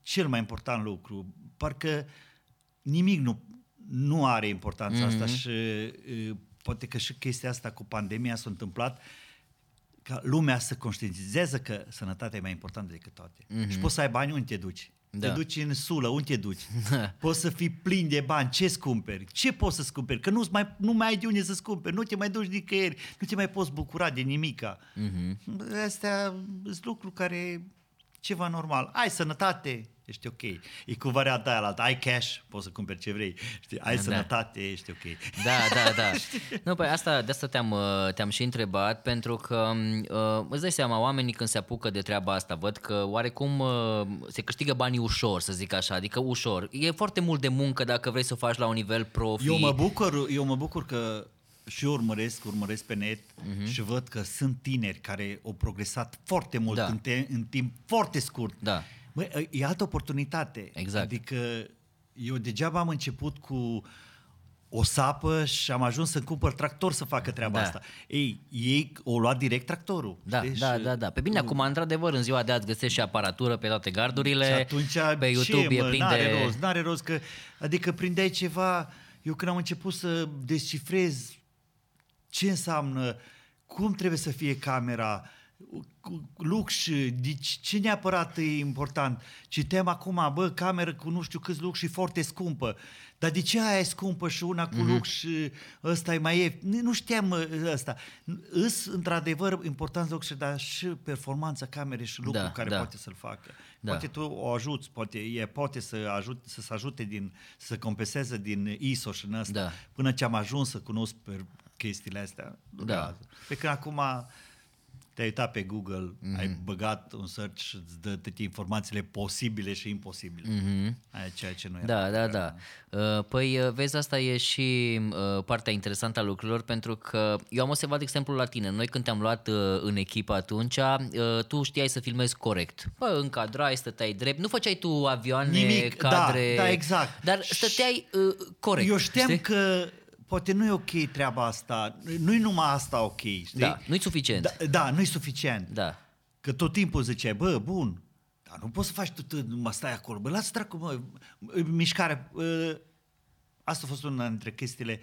cel mai important lucru, parcă nimic nu, nu are importanța Mhm. asta și uh, poate că și chestia asta cu pandemia s-a întâmplat ca lumea să conștientizeze că sănătatea e mai importantă decât toate. Mm-hmm. Și poți să ai bani, unde te duci? Da. Te duci în sulă, unde te duci? poți să fii plin de bani, ce-ți cumperi? Ce poți să-ți cumperi? Că nu mai, nu mai ai de unde să-ți cumperi, nu te mai duci nicăieri, nu te mai poți bucura de nimica. Mhm. Astea sunt lucruri care ceva normal. Ai sănătate, ești ok. E cu varianta aia la altă. Ai cash, poți să cumperi ce vrei. Știi? Ai Da. sănătate, ești ok. Da, da, da. [LAUGHS] nu, păi asta, de asta te-am, uh, te-am și întrebat, pentru că uh, îți dai seama, oamenii când se apucă de treaba asta, văd că oarecum uh, se câștigă banii ușor, să zic așa, adică ușor. E foarte mult de muncă dacă vrei să o faci la un nivel profi. Eu mă bucur, eu mă bucur că și eu urmăresc, urmăresc pe net uh-huh. și văd că sunt tineri care au progresat foarte mult Mhm. Da. în, te- în timp foarte scurt. Da. Bă, e altă oportunitate. Exact. Adică eu degeaba am început cu o sapă și am ajuns să cumpăr tractor să facă treaba Da. asta. Ei, ei au luat direct tractorul. Da, știi? da, Și- da, da. Pe bine, acum, într-adevăr, în ziua de azi găsești și aparatură pe toate gardurile. Și atunci pe YouTube ce, e mă, plin n-are de... rost, n-are rost că, adică prindeai ceva, eu când am început să descifrez ce înseamnă, cum trebuie să fie camera, cu lux, deci ce neapărat e important. Citem acum, bă, cameră cu nu știu câți lux și foarte scumpă. Dar de ce aia e scumpă și una cu Mhm. mm-hmm. lux și ăsta e mai ieftin? Nu- Nu știam mă, ăsta. Îs, într-adevăr, important lux, dar și performanța camerei și lucrul Da, care da. poate să-l facă. Da. Poate tu o ajuți, poate, e, poate să, ajut, să se ajute din, să compenseze din ISO și în ăsta. Da. Până ce am ajuns să cunosc pe chestiile astea. durează. Pe când acum te-ai uitat pe Google, Mhm. mm-hmm. ai băgat un search și îți dă toate informațiile posibile și imposibile. Mhm. Mm-hmm. Aia ceea ce nu era. Da, da, da. Uh, Păi, uh, vezi, asta e și uh, partea interesantă a lucrurilor, pentru că eu am observat, de exemplu, la tine. Noi când te-am luat uh, în echipă atunci, uh, tu știai să filmezi corect. Bă, încadrai, stăteai drept, nu făceai tu avioane, Nimic, da, cadre... da, exact. Dar stăteai uh, corect, Eu știam știi? că poate nu e ok treaba asta, nu-i numai asta ok, știi? Da, nu-i suficient. Da, da nu-i suficient. Da. Că tot timpul ziceai, bă, bun, dar nu poți să faci tot, numai stai acolo, bă, lasă dracu, mă, mișcare. ă, Asta a fost una dintre chestiile,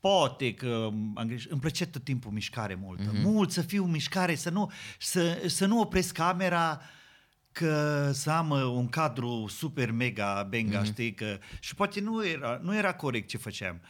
poate că am greșit, îmi plăcea tot timpul mișcare multă, Mhm. mm-hmm. mult să fiu mișcare, să nu, să, să nu opresc camera, că să am uh, un cadru super mega benga, mm-hmm. știi, că și poate nu era, nu era corect ce făceam,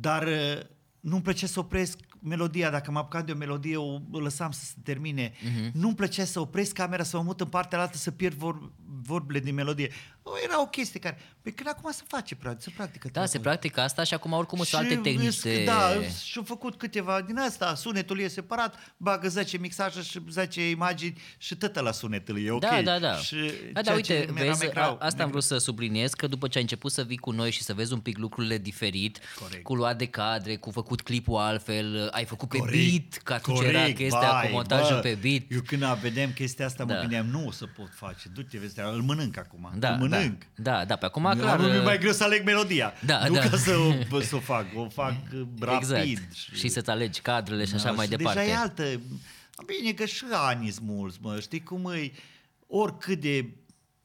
dar uh, nu-mi plăcea să opresc melodia, dacă mă apucam de o melodie, o, o lăsam să se termine. Mm-hmm. Nu-mi plăcea să opresc camera, să mă mut în partea altă, să pierd vor, vorbele din melodie. O, era o chestie care... Pe când acum se face, practic, se practică. Da, se treaba. practică asta și acum oricum sunt alte Și tehnici îs- de... Da, și-au făcut câteva din asta, sunetul e separat, bagă 10 mixaje și 10 imagini și tot la sunetul e ok. Da, da, da. Și da, da, ceea uite, ce mi-era vezi, mai greu- a, asta am mai vrut să subliniez, că după ce ai început să vii cu noi și să vezi un pic lucrurile diferit, Corect. cu luat de cadre, cu făcut clipul altfel, ai făcut pe Corect, beat, că atunci era corect, chestia vai, cu montajul bă, pe beat. Eu când vedem chestia asta, mă Da. gândeam, nu o să pot face, du-te, vezi, îl mănânc acum, Da, îl mănânc. da, da, da, pe acum Acum, clar... nu mi mai greu să aleg melodia. Da, nu da. ca să [LAUGHS] o, să o fac, o fac rapid. Exact. Și să-ți alegi cadrele și așa Da, mai și departe. Deja e altă... Bine că și ani sunt mulți, mă, știi cum e, oricât de,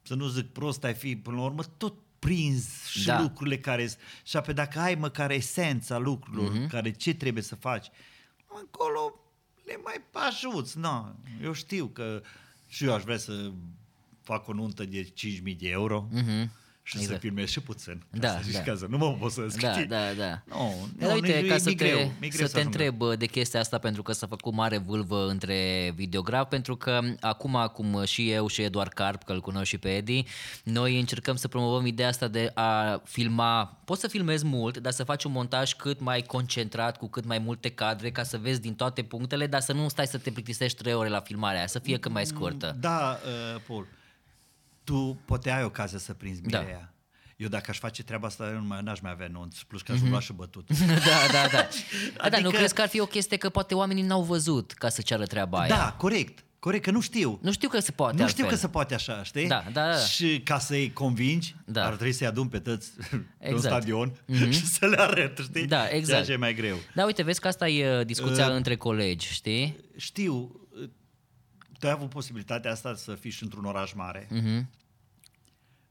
să nu zic prost ai fi, până la urmă, tot prins și Da. da. lucrurile care și apoi dacă ai măcar esența lucrurilor, Mhm. mm-hmm. care ce trebuie să faci, acolo le mai ajuți, na. Eu știu că și eu aș vrea să fac o nuntă de 5.000 de euro Mhm. Și Exact. să filmez și puțin. Ca Da, să zici da. ca să nu mă obosesc. Da, știi? da, da. Nu, Da, nu, uite, nu, ca e, să mi te, greu, mi să greu te ajung la- întreb de chestia asta pentru că s-a făcut mare vâlvă între videograf, pentru că acum, cum și eu și Eduard Carp, că îl cunosc și pe Edi, noi încercăm să promovăm ideea asta de a filma, poți să filmezi mult, dar să faci un montaj cât mai concentrat, cu cât mai multe cadre, ca să vezi din toate punctele, dar să nu stai să te plictisești trei ore la filmarea aia, să fie cât mai scurtă. Da, uh, Paul, tu poate ai ocazia să prinzi Da. mireia. Eu dacă aș face treaba asta, eu nu mai, n-aș mai avea nunți, plus că aș Mhm. lua și bătut. [LAUGHS] da, da, da. [LAUGHS] da, dar nu Adică- crezi că ar fi o chestie că poate oamenii n-au văzut ca să ceară treaba aia? Da, corect, corect, că nu știu. Nu știu că se poate nu altfel. știu că se poate așa, știi? Da, da, da. Și ca să-i convingi, Da. ar trebui să-i adun pe toți [LAUGHS] pe un Exact. stadion și să le arăt, știi? Da, Ceea exact. ce e mai greu. Da, uite, vezi că asta e uh, discuția Uh, între colegi, știi? Știu, uh, tu ai avut posibilitatea asta să fii și într-un oraș mare, Mhm.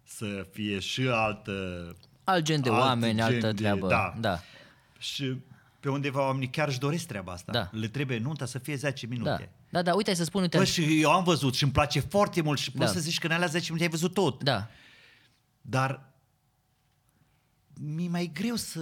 să fie și altă... Alt gen de alt oameni, gen altă de- treabă. da. da. Și pe undeva oamenii chiar își doresc treaba asta. Da. Le trebuie nunta să fie 10 minute. Da. da, da, uite, să spun, uite. Bă, și eu am văzut și îmi place foarte mult și poți Da. să zici că în alea 10 minute ai văzut tot. Da, Dar mi-e mai greu să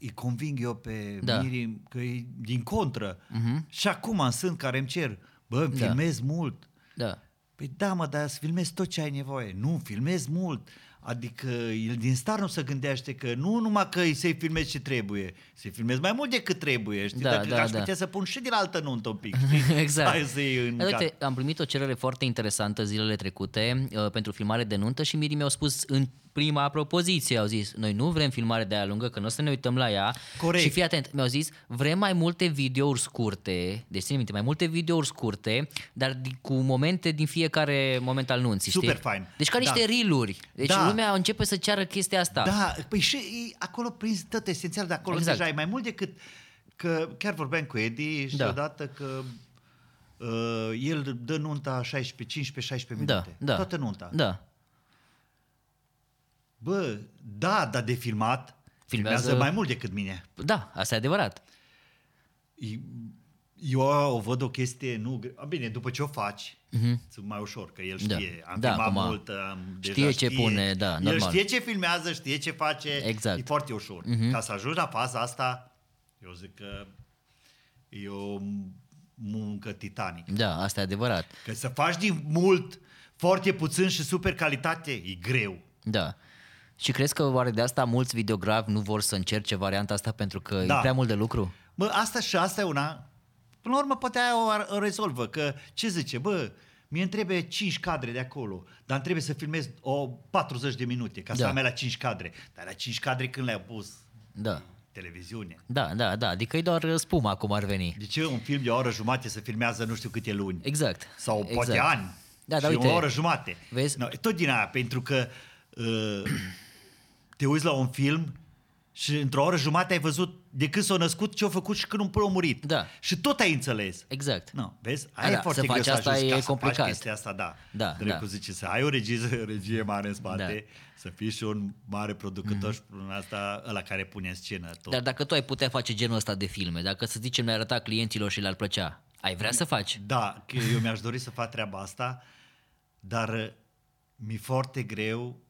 îi conving eu pe Da. da. Miri că e din contră. Uh-huh. Și acum sunt care îmi cer, bă, îmi Da. filmez mult. da. Păi da, mă, dar să filmezi tot ce ai nevoie. Nu, filmezi mult. Adică el din start nu se gândește că nu numai că să-i filmezi ce trebuie, să-i filmezi mai mult decât trebuie. Știi? Da, Dacă da, aș da. putea să pun și din altă nuntă un pic. [LAUGHS] Știi? exact. Hai să iei în Dar cap. Uite, am primit o cerere foarte interesantă zilele trecute uh, pentru filmare de nuntă și Miri mi-au spus în prima propoziție, au zis, noi nu vrem filmare de aia lungă, că nu o să ne uităm la ea. Corect. Și fii atent, mi-au zis, vrem mai multe videouri scurte, deci ține minte, mai multe videouri scurte, dar di- cu momente din fiecare moment al nunții, Super știi? fain. Deci ca niște Da. reel-uri. Deci Da. lumea începe să ceară chestia asta. Da, păi și e acolo prins tot esențial de acolo Exact. exact. deja e mai mult decât că chiar vorbeam cu Edi și Da. da. odată că uh, el dă nunta 16, 15, 16 Da, minute. da. Toată nunta. Da. Bă, da, dar de filmat Filmează- filmează mai mult decât mine. Da, asta e adevărat. E- Eu o văd o chestie, nu... gre- A, Bine, după ce o faci, uh-huh. sunt mai ușor, că el Da. știe. Am Da, filmat acum mult, am, știe deja ce pune, da, El normal. știe ce filmează, știe ce face, Exact. e foarte ușor. Uh-huh. Ca să ajungi la faza asta, eu zic că e o muncă titanică. Da, asta e adevărat. Că să faci din mult, foarte puțin și super calitate, e greu. Da. Și crezi că oare de asta mulți videografi nu vor să încerce varianta asta pentru că Da. e prea mult de lucru? Bă, asta și asta e una, până la urmă poate aia o, o rezolvă, că ce zice, bă, mie îmi trebuie 5 cadre de acolo, dar îmi trebuie să filmez o 40 de minute ca să Da. am la 5 cadre. Dar la 5 cadre când le-ai pus Da. televiziune. Da, da, da. Adică e doar spuma cum ar veni. De ce un film de o oră jumate să filmează nu știu câte luni? Exact. Sau exact. poate ani. Da, și dar uite, o oră jumate. vezi? No, tot din aia, pentru că uh, te uiți la un film și într-o oră jumate ai văzut de când s-a născut, ce a făcut și când a murit. Da. Și tot ai înțeles. Exact. Nu, vezi? Da, Aia da, e foarte să greu faci să asta ajungi e ca să complicat. faci chestia asta, da. Da, Trebuie da. zice, să ai o regie, [LAUGHS] regie mare în spate, Da. să fii și un mare producător și prin asta ăla care pune în scenă tot. Dar dacă tu ai putea face genul ăsta de filme, dacă să zicem le arăta clienților și le-ar plăcea, ai vrea să faci? Da, că eu mi-aș dori să fac treaba asta, dar uh, mi-e foarte greu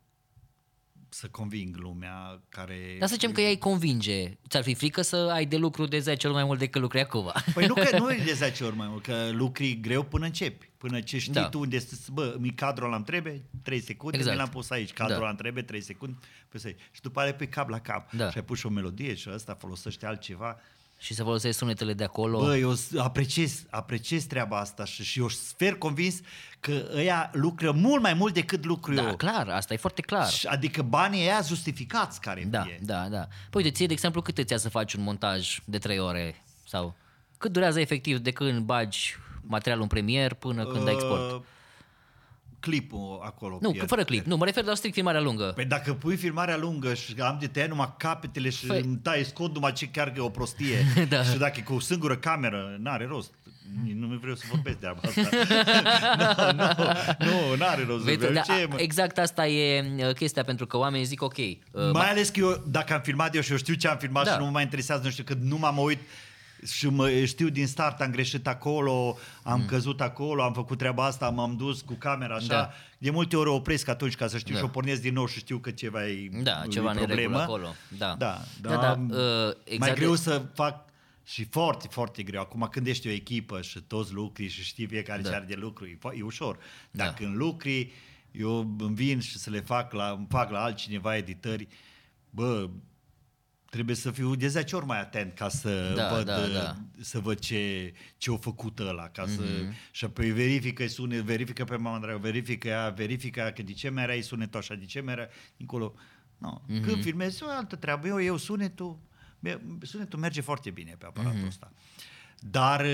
să conving lumea care... Dar să zicem că ei convinge. Ți-ar fi frică să ai de lucru de 10 ori mai mult decât lucrezi acum. Păi nu că nu [LAUGHS] e de 10 ori mai mult, că lucri greu până începi. Până ce știi Da. da. tu unde este, bă, mi cadrul ăla îmi trebuie 3 secunde, Exact. exact. mi l-am pus aici, cadrul Da. ăla îmi trebuie 3 secunde, pus aici. Și după aia pe cap la cap. Da. Și ai pus și o melodie și ăsta folosește altceva. Și să folosești sunetele de acolo. Bă, eu s- apreciez, apreciez treaba asta și, și eu sper convins că ăia lucră mult mai mult decât lucru da, eu. clar, asta e foarte clar. Și- Adică banii ăia justificați care Da, fie. da, da. Păi uite, ție, de exemplu, cât îți ia să faci un montaj de 3 ore? Sau cât durează efectiv de când bagi materialul în premier până când uh, export? Uh, clipul acolo. Nu, pierd. fără clip. Nu, mă refer la strict filmarea lungă. Păi dacă pui filmarea lungă și am de tăiat numai capetele și Păi- îmi tai scot numai ce chiar că e o prostie [LAUGHS] Da. și dacă e cu o singură cameră, n-are rost. Nu mi vreau să vorbesc de asta. [LAUGHS] [LAUGHS] nu, nu, nu, n-are rost. Vezi, Vezi, da, ce, mă? exact asta e uh, chestia, pentru că oamenii zic ok. Uh, Mai ales că eu, dacă am filmat eu și eu știu ce am filmat Da. și nu mă mai interesează, nu știu, că nu m-am uit și mă, știu din start, am greșit acolo, am mm. căzut acolo, am făcut treaba asta, m-am dus cu camera așa. Da. De multe ori o opresc atunci ca să știu Da. și o pornesc din nou și știu că ceva e Da, e ceva problemă. neregulă acolo. Da. Da, Da, da, da, da uh, exact mai de- greu să fac și foarte, foarte greu. Acum când ești o echipă și toți lucri și știi fiecare Da. ce are de lucru, e, fo- e ușor. Dar Da. când lucri, eu îmi vin și să le fac la, îmi fac la altcineva editări, bă, trebuie să fiu de 10 ori mai atent ca să Da, văd, da, da. să văd ce, ce a făcut ăla. Ca să, Mhm. și apoi verifică sunet, verifică pe mama dragă, verifică ea, verifică ea, că de ce mi era sunetul așa, de ce mi era încolo. No. Mhm. Când filmez, e o altă treabă. Eu, eu sunetul, me- sunetul merge foarte bine pe aparatul Mhm. ăsta. Dar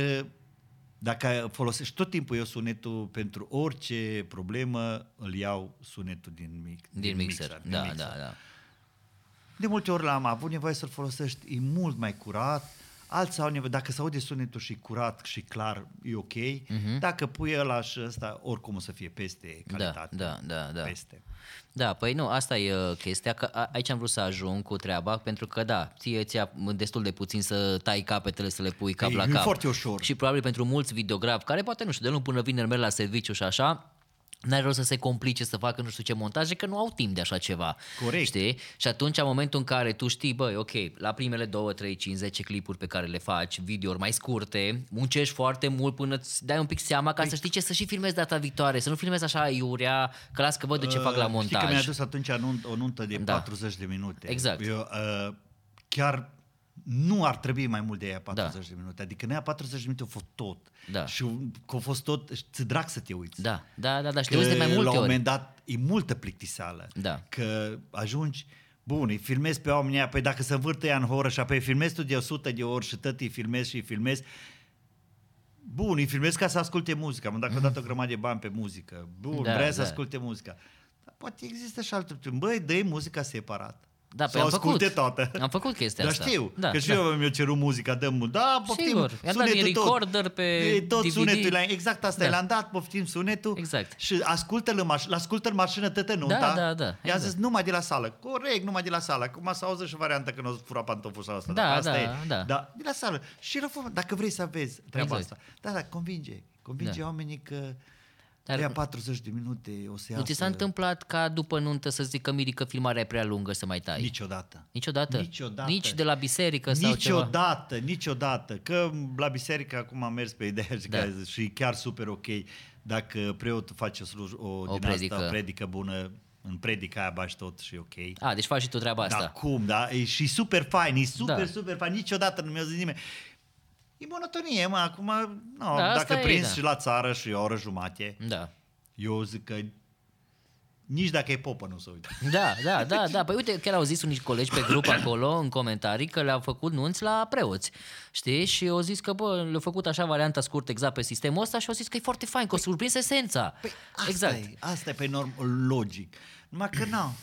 dacă folosești tot timpul eu sunetul pentru orice problemă, îl iau sunetul din, mic, din mixer. din Da, mixer. da, da. De multe ori l-am avut nevoie să-l folosești, e mult mai curat, alții au nevoie, dacă se aude sunetul și curat și clar, e ok, uh-huh. dacă pui ăla și ăsta, oricum o să fie peste calitate. da, da, da. Peste. Da, păi nu, asta e uh, chestia, că a, aici am vrut să ajung cu treaba, pentru că da, ție ți-a destul de puțin să tai capetele, să le pui cap E- la e cap. foarte ușor. Și probabil pentru mulți videografi, care poate, nu știu, de luni până vineri merg la serviciu și așa, N-are rost să se complice să facă nu știu ce montaje, că nu au timp de așa ceva. Corect. Știi? Și atunci, în momentul în care tu știi, băi, ok, la primele 2, 3, 5, 10 clipuri pe care le faci, videouri mai scurte, muncești foarte mult până îți dai un pic seama ca să știi ce să și filmezi data viitoare, să nu filmezi așa iurea, că las că văd de ce fac la Uh, montaj. Știi că mi-a dus atunci nunt, o nuntă de Da. 40 de minute. Exact. Eu, uh, chiar nu ar trebui mai mult de aia 40 Da. de minute. Adică ne 40 de minute au fost tot. Da. Și că a fost tot, ți drag să te uiți. Da, da, da, da, și te Că uiți de mai la multe un ori. moment dat e multă plictiseală. Da. Că ajungi, bun, îi filmezi pe oamenii aia, păi dacă se învârte ea în horă și apoi îi filmezi tu de 100 de ori și tot îi filmezi și îi filmezi, Bun, îi filmezi ca să asculte muzica. Am dat [LAUGHS] dat o grămadă de bani pe muzică. Bun, Da, da, vrea să da. asculte muzica. Dar poate există și alte opțiuni. Băi, dă muzica separat. Da, Să păi am asculte făcut. toată. Am făcut chestia Dar asta. știu, Da, că și da. eu mi-au cerut muzica, dăm, da, poftim, Sigur, i-am dat din sunetul tot. recorder pe E tot DVD. sunetul, la- exact asta, Da. le-am dat, poftim sunetul Exact. și ascultă-l în, maș- ascultă în mașină tătă nunta. Da, da, da, I-a exact. zis numai de la sală, corect, numai de la sală. Acum să auză și varianta că nu o fura pantoful sau asta. Da, dar asta da, e. da. da. de la sală. Și răfă, dacă vrei să vezi treaba Exact. asta. Da, da, convinge. Convinge Da. oamenii că Dar- Dar... 40 de minute o să Nu iasă. ți s-a întâmplat ca după nuntă să zică Miri că filmarea e prea lungă să mai tai? Niciodată. Niciodată? Niciodată. Nici de la biserică sau ceva? Niciodată, niciodată. Că la biserică acum am mers pe ideea și, Da. da. și e chiar super ok dacă preotul face o, sluj- o, o din predică. asta, o predică bună, în predica aia bași tot și e ok. A, deci faci și tu treaba asta. Da, cum, da? E și super fain, e super, Da. da. super fain. Niciodată nu mi-a zis nimeni. E monotonie, mă, acum, no, Da, asta dacă e, prinzi da. și la țară și o oră jumate, Da. eu zic că nici dacă e popă nu se uită. [LAUGHS] Da, da, da, da. Păi uite, chiar au zis unii colegi pe grup acolo, în comentarii, că le-au făcut nunți la preoți. Știi? Și au zis că, bă, le-au făcut așa varianta scurtă exact pe sistemul ăsta și au zis că e foarte fain, că o surprins esența. Păi asta exact. E, asta e pe norm logic. Numai că nu.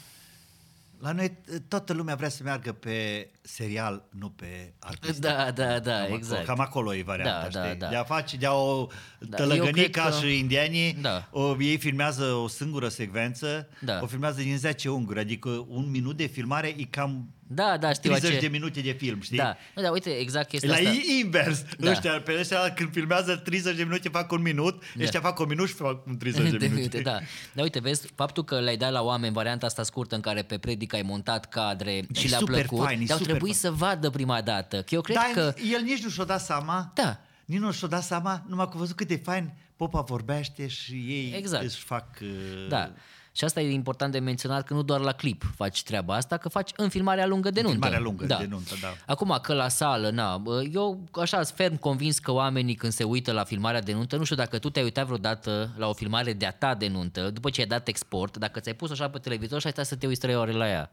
La noi toată lumea vrea să meargă pe serial, nu pe artist. Da, da, da, cam exact. Acolo, cam acolo e varianta, Da, da, știi? da. De a face, de a o Da, da, eu cred tălăgănica că- și indienii, Da. o, ei filmează o singură secvență, Da. o filmează din 10 unguri, adică un minut de filmare e cam Da, da, știu 30 ce... de minute de film, știi? Da, nu, da, uite, exact chestia La asta. ei invers. Da. Da. Ăștia, pe ăștia când filmează 30 de minute fac un minut, Da. da. ăștia fac un minut și fac un 30 de, [LAUGHS] de minute. minute, da. Dar uite, vezi, faptul că le-ai dat la oameni varianta asta scurtă în care pe predică ai montat cadre și e le-a super plăcut, fain, e dar au super trebuit să vadă prima dată. Că eu cred Dar că... el nici nu și-o dat seama. Da. Nici nu și-o dat seama, numai că a văzut cât de fain popa vorbește și ei Exact. își fac... uh, Da. Și asta e important de menționat că nu doar la clip faci treaba asta, că faci în filmarea lungă de nuntă. filmarea lungă de nuntă, da. Acum că la sală, na, bă, eu așa sunt ferm convins că oamenii când se uită la filmarea de nuntă, nu știu dacă tu te-ai uitat vreodată la o filmare de-a ta de nuntă, după ce ai dat export, dacă ți-ai pus așa pe televizor și ai stat să te uiți trei ore la ea.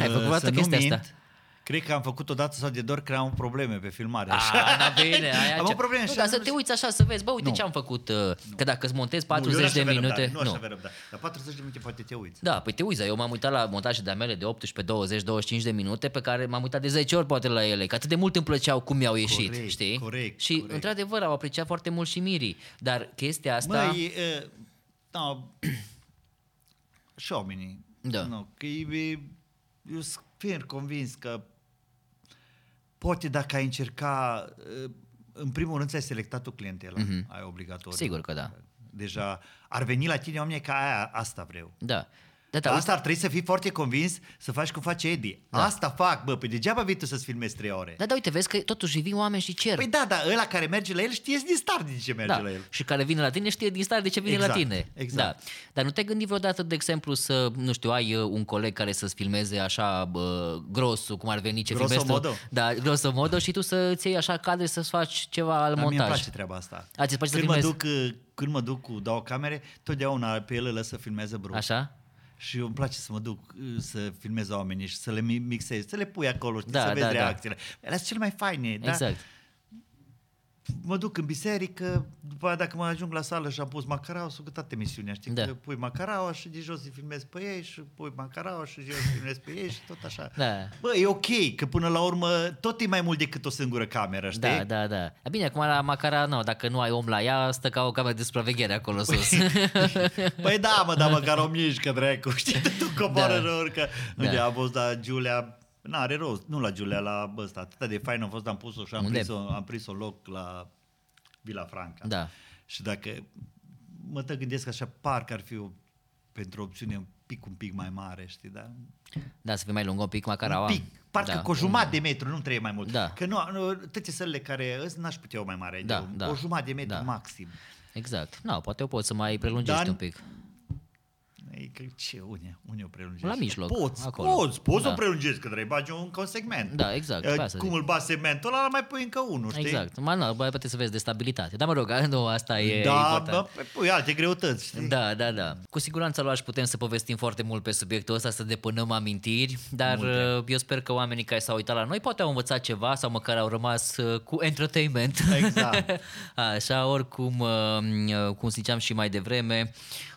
Ai făcut Uh, vreodată să nu chestia mint, asta? Cred că am făcut o dată sau de doar că am probleme pe filmare. A, da, bine, [LAUGHS] aia am ce- o problemă nu, și dar am- să te uiți așa să vezi, bă, uite Nu. ce am făcut, uh, că dacă îți montezi Nu, eu 40 n-aș de avea minute, răbdare, Nu, aș avea răbdare. La 40 de minute poate te uiți. Da, păi te uiți, dar eu m-am uitat la montaje de mele de 18, 20, 25 de minute pe care m-am uitat de 10 ori poate la ele, că atât de mult îmi plăceau cum mi-au ieșit, Corect, știi? corect, și corect. într-adevăr au apreciat foarte mult și mirii, dar chestia asta... Măi, uh, no, și oamenii. Da. Nu, că e, eu sunt ferm convins că poate dacă ai încerca, uh, în primul rând ți-ai selectat tu clientela, mm-hmm. ai obligatoriu. Mhm. Sigur că da. Deja ar veni la tine oamenii ca aia, asta vreau. Da. Da, da, Dar uite, asta ar trebui să fii foarte convins să faci cum face Eddie. Da. Da. Asta fac, bă, pe degeaba vii tu să-ți filmezi trei ore. da, da, uite, vezi că totuși vin oameni și cer. Păi da, da, ăla care merge la el știe din start din ce merge da. la el. Și care vine la tine știe din start de ce vine Exact, la tine. exact. Da. Dar nu te gândi vreodată, de exemplu, să, nu știu, ai uh, un coleg care să-ți filmeze așa bă, grosul, cum ar veni ce filmezi tu. Grosomodo. Da, grosomodo și tu să-ți iei așa cadre să-ți faci ceva al Dar mie îmi montaj. place treaba asta. A, ți-ți place să când, mă filmezi? duc, uh, când mă duc cu două camere, totdeauna pe ele lăsă să filmeze brusc. Așa? Și îmi place să mă duc uh, să filmez oamenii și să le mi- mixez, să le pui acolo, știi, Da, să vezi da, da. reacțiile. Ele sunt cele mai faine. Da? Exact. Mă duc în biserică, după aia dacă mă ajung la sală și am pus macaraua, sunt gătat emisiunea, știi? Da. Că pui macaraua și de jos îi filmezi pe ei și pui macaraua și de jos îi filmezi pe ei și tot așa. Da. Bă, e ok, că până la urmă tot e mai mult decât o singură cameră, știi? Da, da, da. Dar bine, acum la Macara, nu, dacă nu ai om la ea, stă ca o cameră de supraveghere acolo sus. [LAUGHS] Păi da, mă, dar măcar o mișcă, dracu, știi, [LAUGHS] tu coboară Da. da. urcă. Da. Uite, am fost la Giulia, n-are rost, nu la Giulia, la ăsta, atât de fain a fost, am pus-o și am Unde? prins-o, am prins-o loc la Villa Franca. Da. Și dacă mă tot gândesc așa, parcă ar fi o, pentru o opțiune un pic, un pic mai mare, știi, da? Da, să fie mai lung un pic, măcar Un pic, parcă da. cu o jumătate de metru, nu trebuie mai mult. Da. Că nu, nu toate sălile care îți n-aș putea o mai mare, Da, de da. o jumătate de metru Da. maxim. Exact. Nu, poate o poți să mai prelungești Dar- un pic. E că ce, unde, unde o prelungești? La mijloc, Poți, acolo. poți, poți să Da. o prelungești, că trebuie bagi încă un segment. Da, exact, Eh, pe asta Cum zic. îl bagi segmentul ăla, mai pui încă unul, știi? Exact. Mai nu, bă, poate să vezi de stabilitate. Dar mă rog, [LAUGHS] nu, asta e da, important. bă, păi pui alte greutăți, știi? Da, da, da. Cu siguranță luași putem să povestim foarte mult pe subiectul ăsta, să depunem amintiri, dar Multe. uh, eu sper că oamenii care s-au uitat la noi poate au învățat ceva sau măcar au rămas uh, cu entertainment. Exact. [LAUGHS] Așa, oricum, uh, cum ziceam și mai devreme,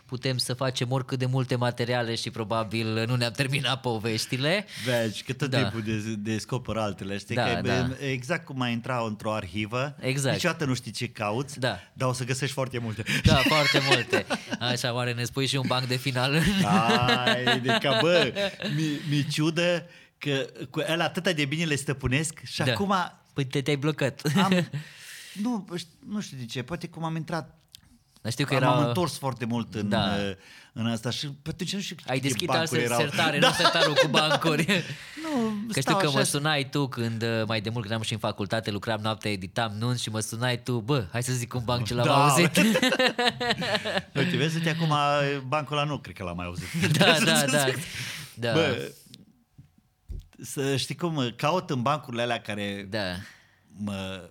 putem să facem oricât de multe materiale și probabil nu ne-am terminat poveștile. Vezi, că tot Da. timpul de, descoper altele, știi? Da, că e, da. Exact cum ai intra într-o arhivă, Exact. niciodată nu știi ce cauți, Da. dar o să găsești foarte multe. Da, [LAUGHS] foarte multe. Așa, oare ne spui și un banc de final? Ai, de ca bă, mi, mi ciudă că cu ele atâta de bine le stăpânesc și Da. acum Păi te, te-ai blocat. am, [LAUGHS] nu, șt- nu știu de ce, poate cum am intrat Dar știu că Am, era... am întors foarte mult în, Da. uh, în asta și pe atunci nu știu Ai ce deschis bancuri altă erau. sertare, da. nu sertarul cu bancuri. [LAUGHS] Nu, Că știu stau că așa mă și- sunai tu când uh, mai de mult când eram și în facultate, lucram noaptea, editam nunți și mă sunai tu, bă, hai să zic un banc ce l-am Da. auzit. [LAUGHS] [LAUGHS] Uite, vezi, uite, acum bancul ăla nu cred că l-am mai auzit. da, da, da. Da, Bă, să știi cum, caut în bancurile alea care da, mă...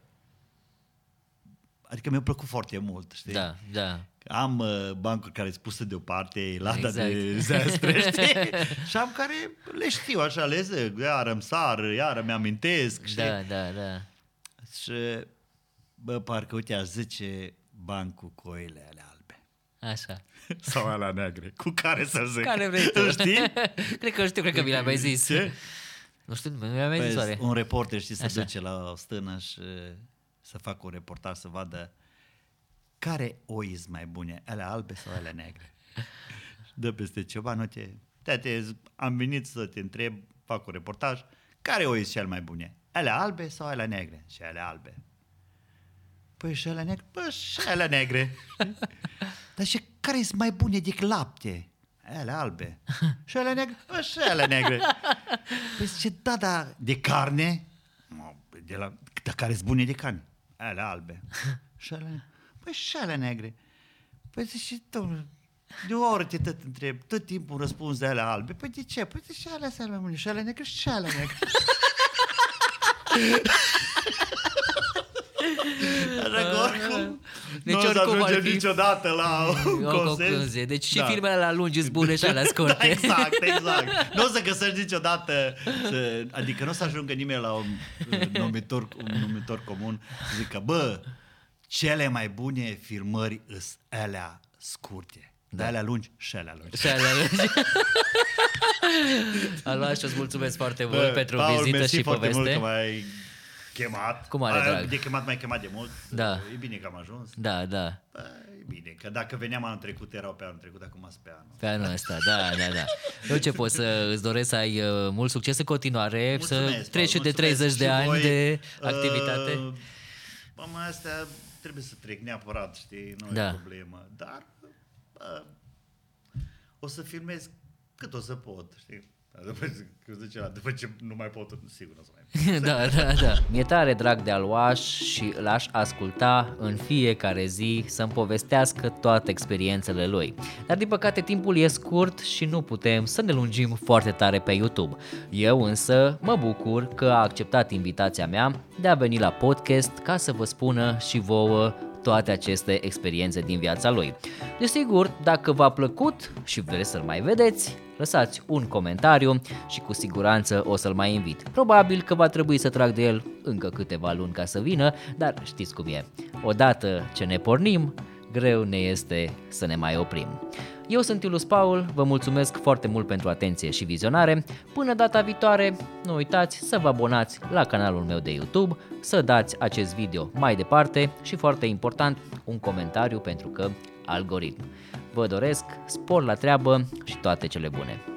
Adică mi-a plăcut foarte mult, știi? da, da. Am uh, bancuri care sunt puse deoparte, lada Exact. [LAUGHS] de zestre, știi? [LAUGHS] și am care le știu așa, le zic, iară îmi sar, iară mi-amintesc, știi? Da, da, da. Și, bă, parcă, uite, aș zice bancul cu oile alea albe. Așa. [LAUGHS] Sau alea negre, cu care să zic. Care vrei tu? Știi? cred că știu, cred că mi l-ai mai zis. Ce? Nu știu, mi-ai mai zis Păi, oare. un reporter, știi, se Așa. duce la o stână și să facă un reportaj să vadă care oi sunt mai bune, alea albe sau alea negre. Și dă peste ceva, nu te... Tate, am venit să te întreb, fac un reportaj, care oi sunt cel mai bune? Alea albe sau alea negre? Și alea albe. Păi și alea negre? Păi și alea negre. [LAUGHS] Dar și care sunt mai bune decât lapte? Alea albe. Și alea negre? Păi și alea negre. [LAUGHS] Păi zice, da, da, de carne? Mă, De la, dar care sunt bune de carne? Alea albe. [LAUGHS] Și alea negre. Păi și alea negre. Păi zice, domnule, de o oră te tot întreb, tot timpul răspunzi de alea albe. Păi de ce? Păi de și alea sunt mai bune, și alea negre, și alea negre. [LAUGHS] [LAUGHS] Așa că oricum, Deci nu o să oricum ar ajungem fi- niciodată la [LAUGHS] un O consens. concluzie. Deci și Da. filmele la lungi sunt bune și alea [LAUGHS] Da, scurte. exact, exact. Nu o să găsești niciodată, să, adică nu o să ajungă nimeni la un uh, numitor, un numitor comun să zică, bă, cele mai bune filmări îs alea scurte. Da. De alea lungi și alea lungi. Și alea lungi. Alois, îți mulțumesc foarte mult pentru Paul, vizită mersi și foarte poveste. mult că m-ai chemat. Cu mare A, drag. De chemat mai chemat de mult. Da. E bine că am ajuns. Da, da. Bă, e bine, că dacă veneam anul trecut, erau pe anul trecut, acum sunt pe anul. Pe anul ăsta, da, da, da. Eu ce pot să îți doresc să ai uh, mult succes în continuare, să Mulțumesc, treci și Paul, de mulțumesc 30 de și ani voi. de activitate. Uh, Mama, astea trebuie să trec neapărat, știi, nu Da. e problemă. Dar uh, o să filmez cât o să pot, știi. Dar După ce, cum zice ăla, după ce nu mai pot, sigur nu o să mai pot. [LAUGHS] da, da, da. Mi-e tare drag de Aluaș și l-aș asculta în fiecare zi să-mi povestească toate experiențele lui. Dar din păcate timpul e scurt și nu putem să ne lungim foarte tare pe YouTube. Eu însă mă bucur că a acceptat invitația mea de a veni la podcast ca să vă spună și vouă toate aceste experiențe din viața lui. Desigur, dacă v-a plăcut și vreți să-l mai vedeți, lăsați un comentariu și cu siguranță o să-l mai invit. Probabil că va trebui să trag de el încă câteva luni ca să vină, dar știți cum e. Odată ce ne pornim, greu ne este să ne mai oprim. Eu sunt Ilus Paul, vă mulțumesc foarte mult pentru atenție și vizionare. Până data viitoare, nu uitați să vă abonați la canalul meu de YouTube, să dați acest video mai departe și foarte important, un comentariu pentru că algoritm. Vă doresc spor la treabă și toate cele bune!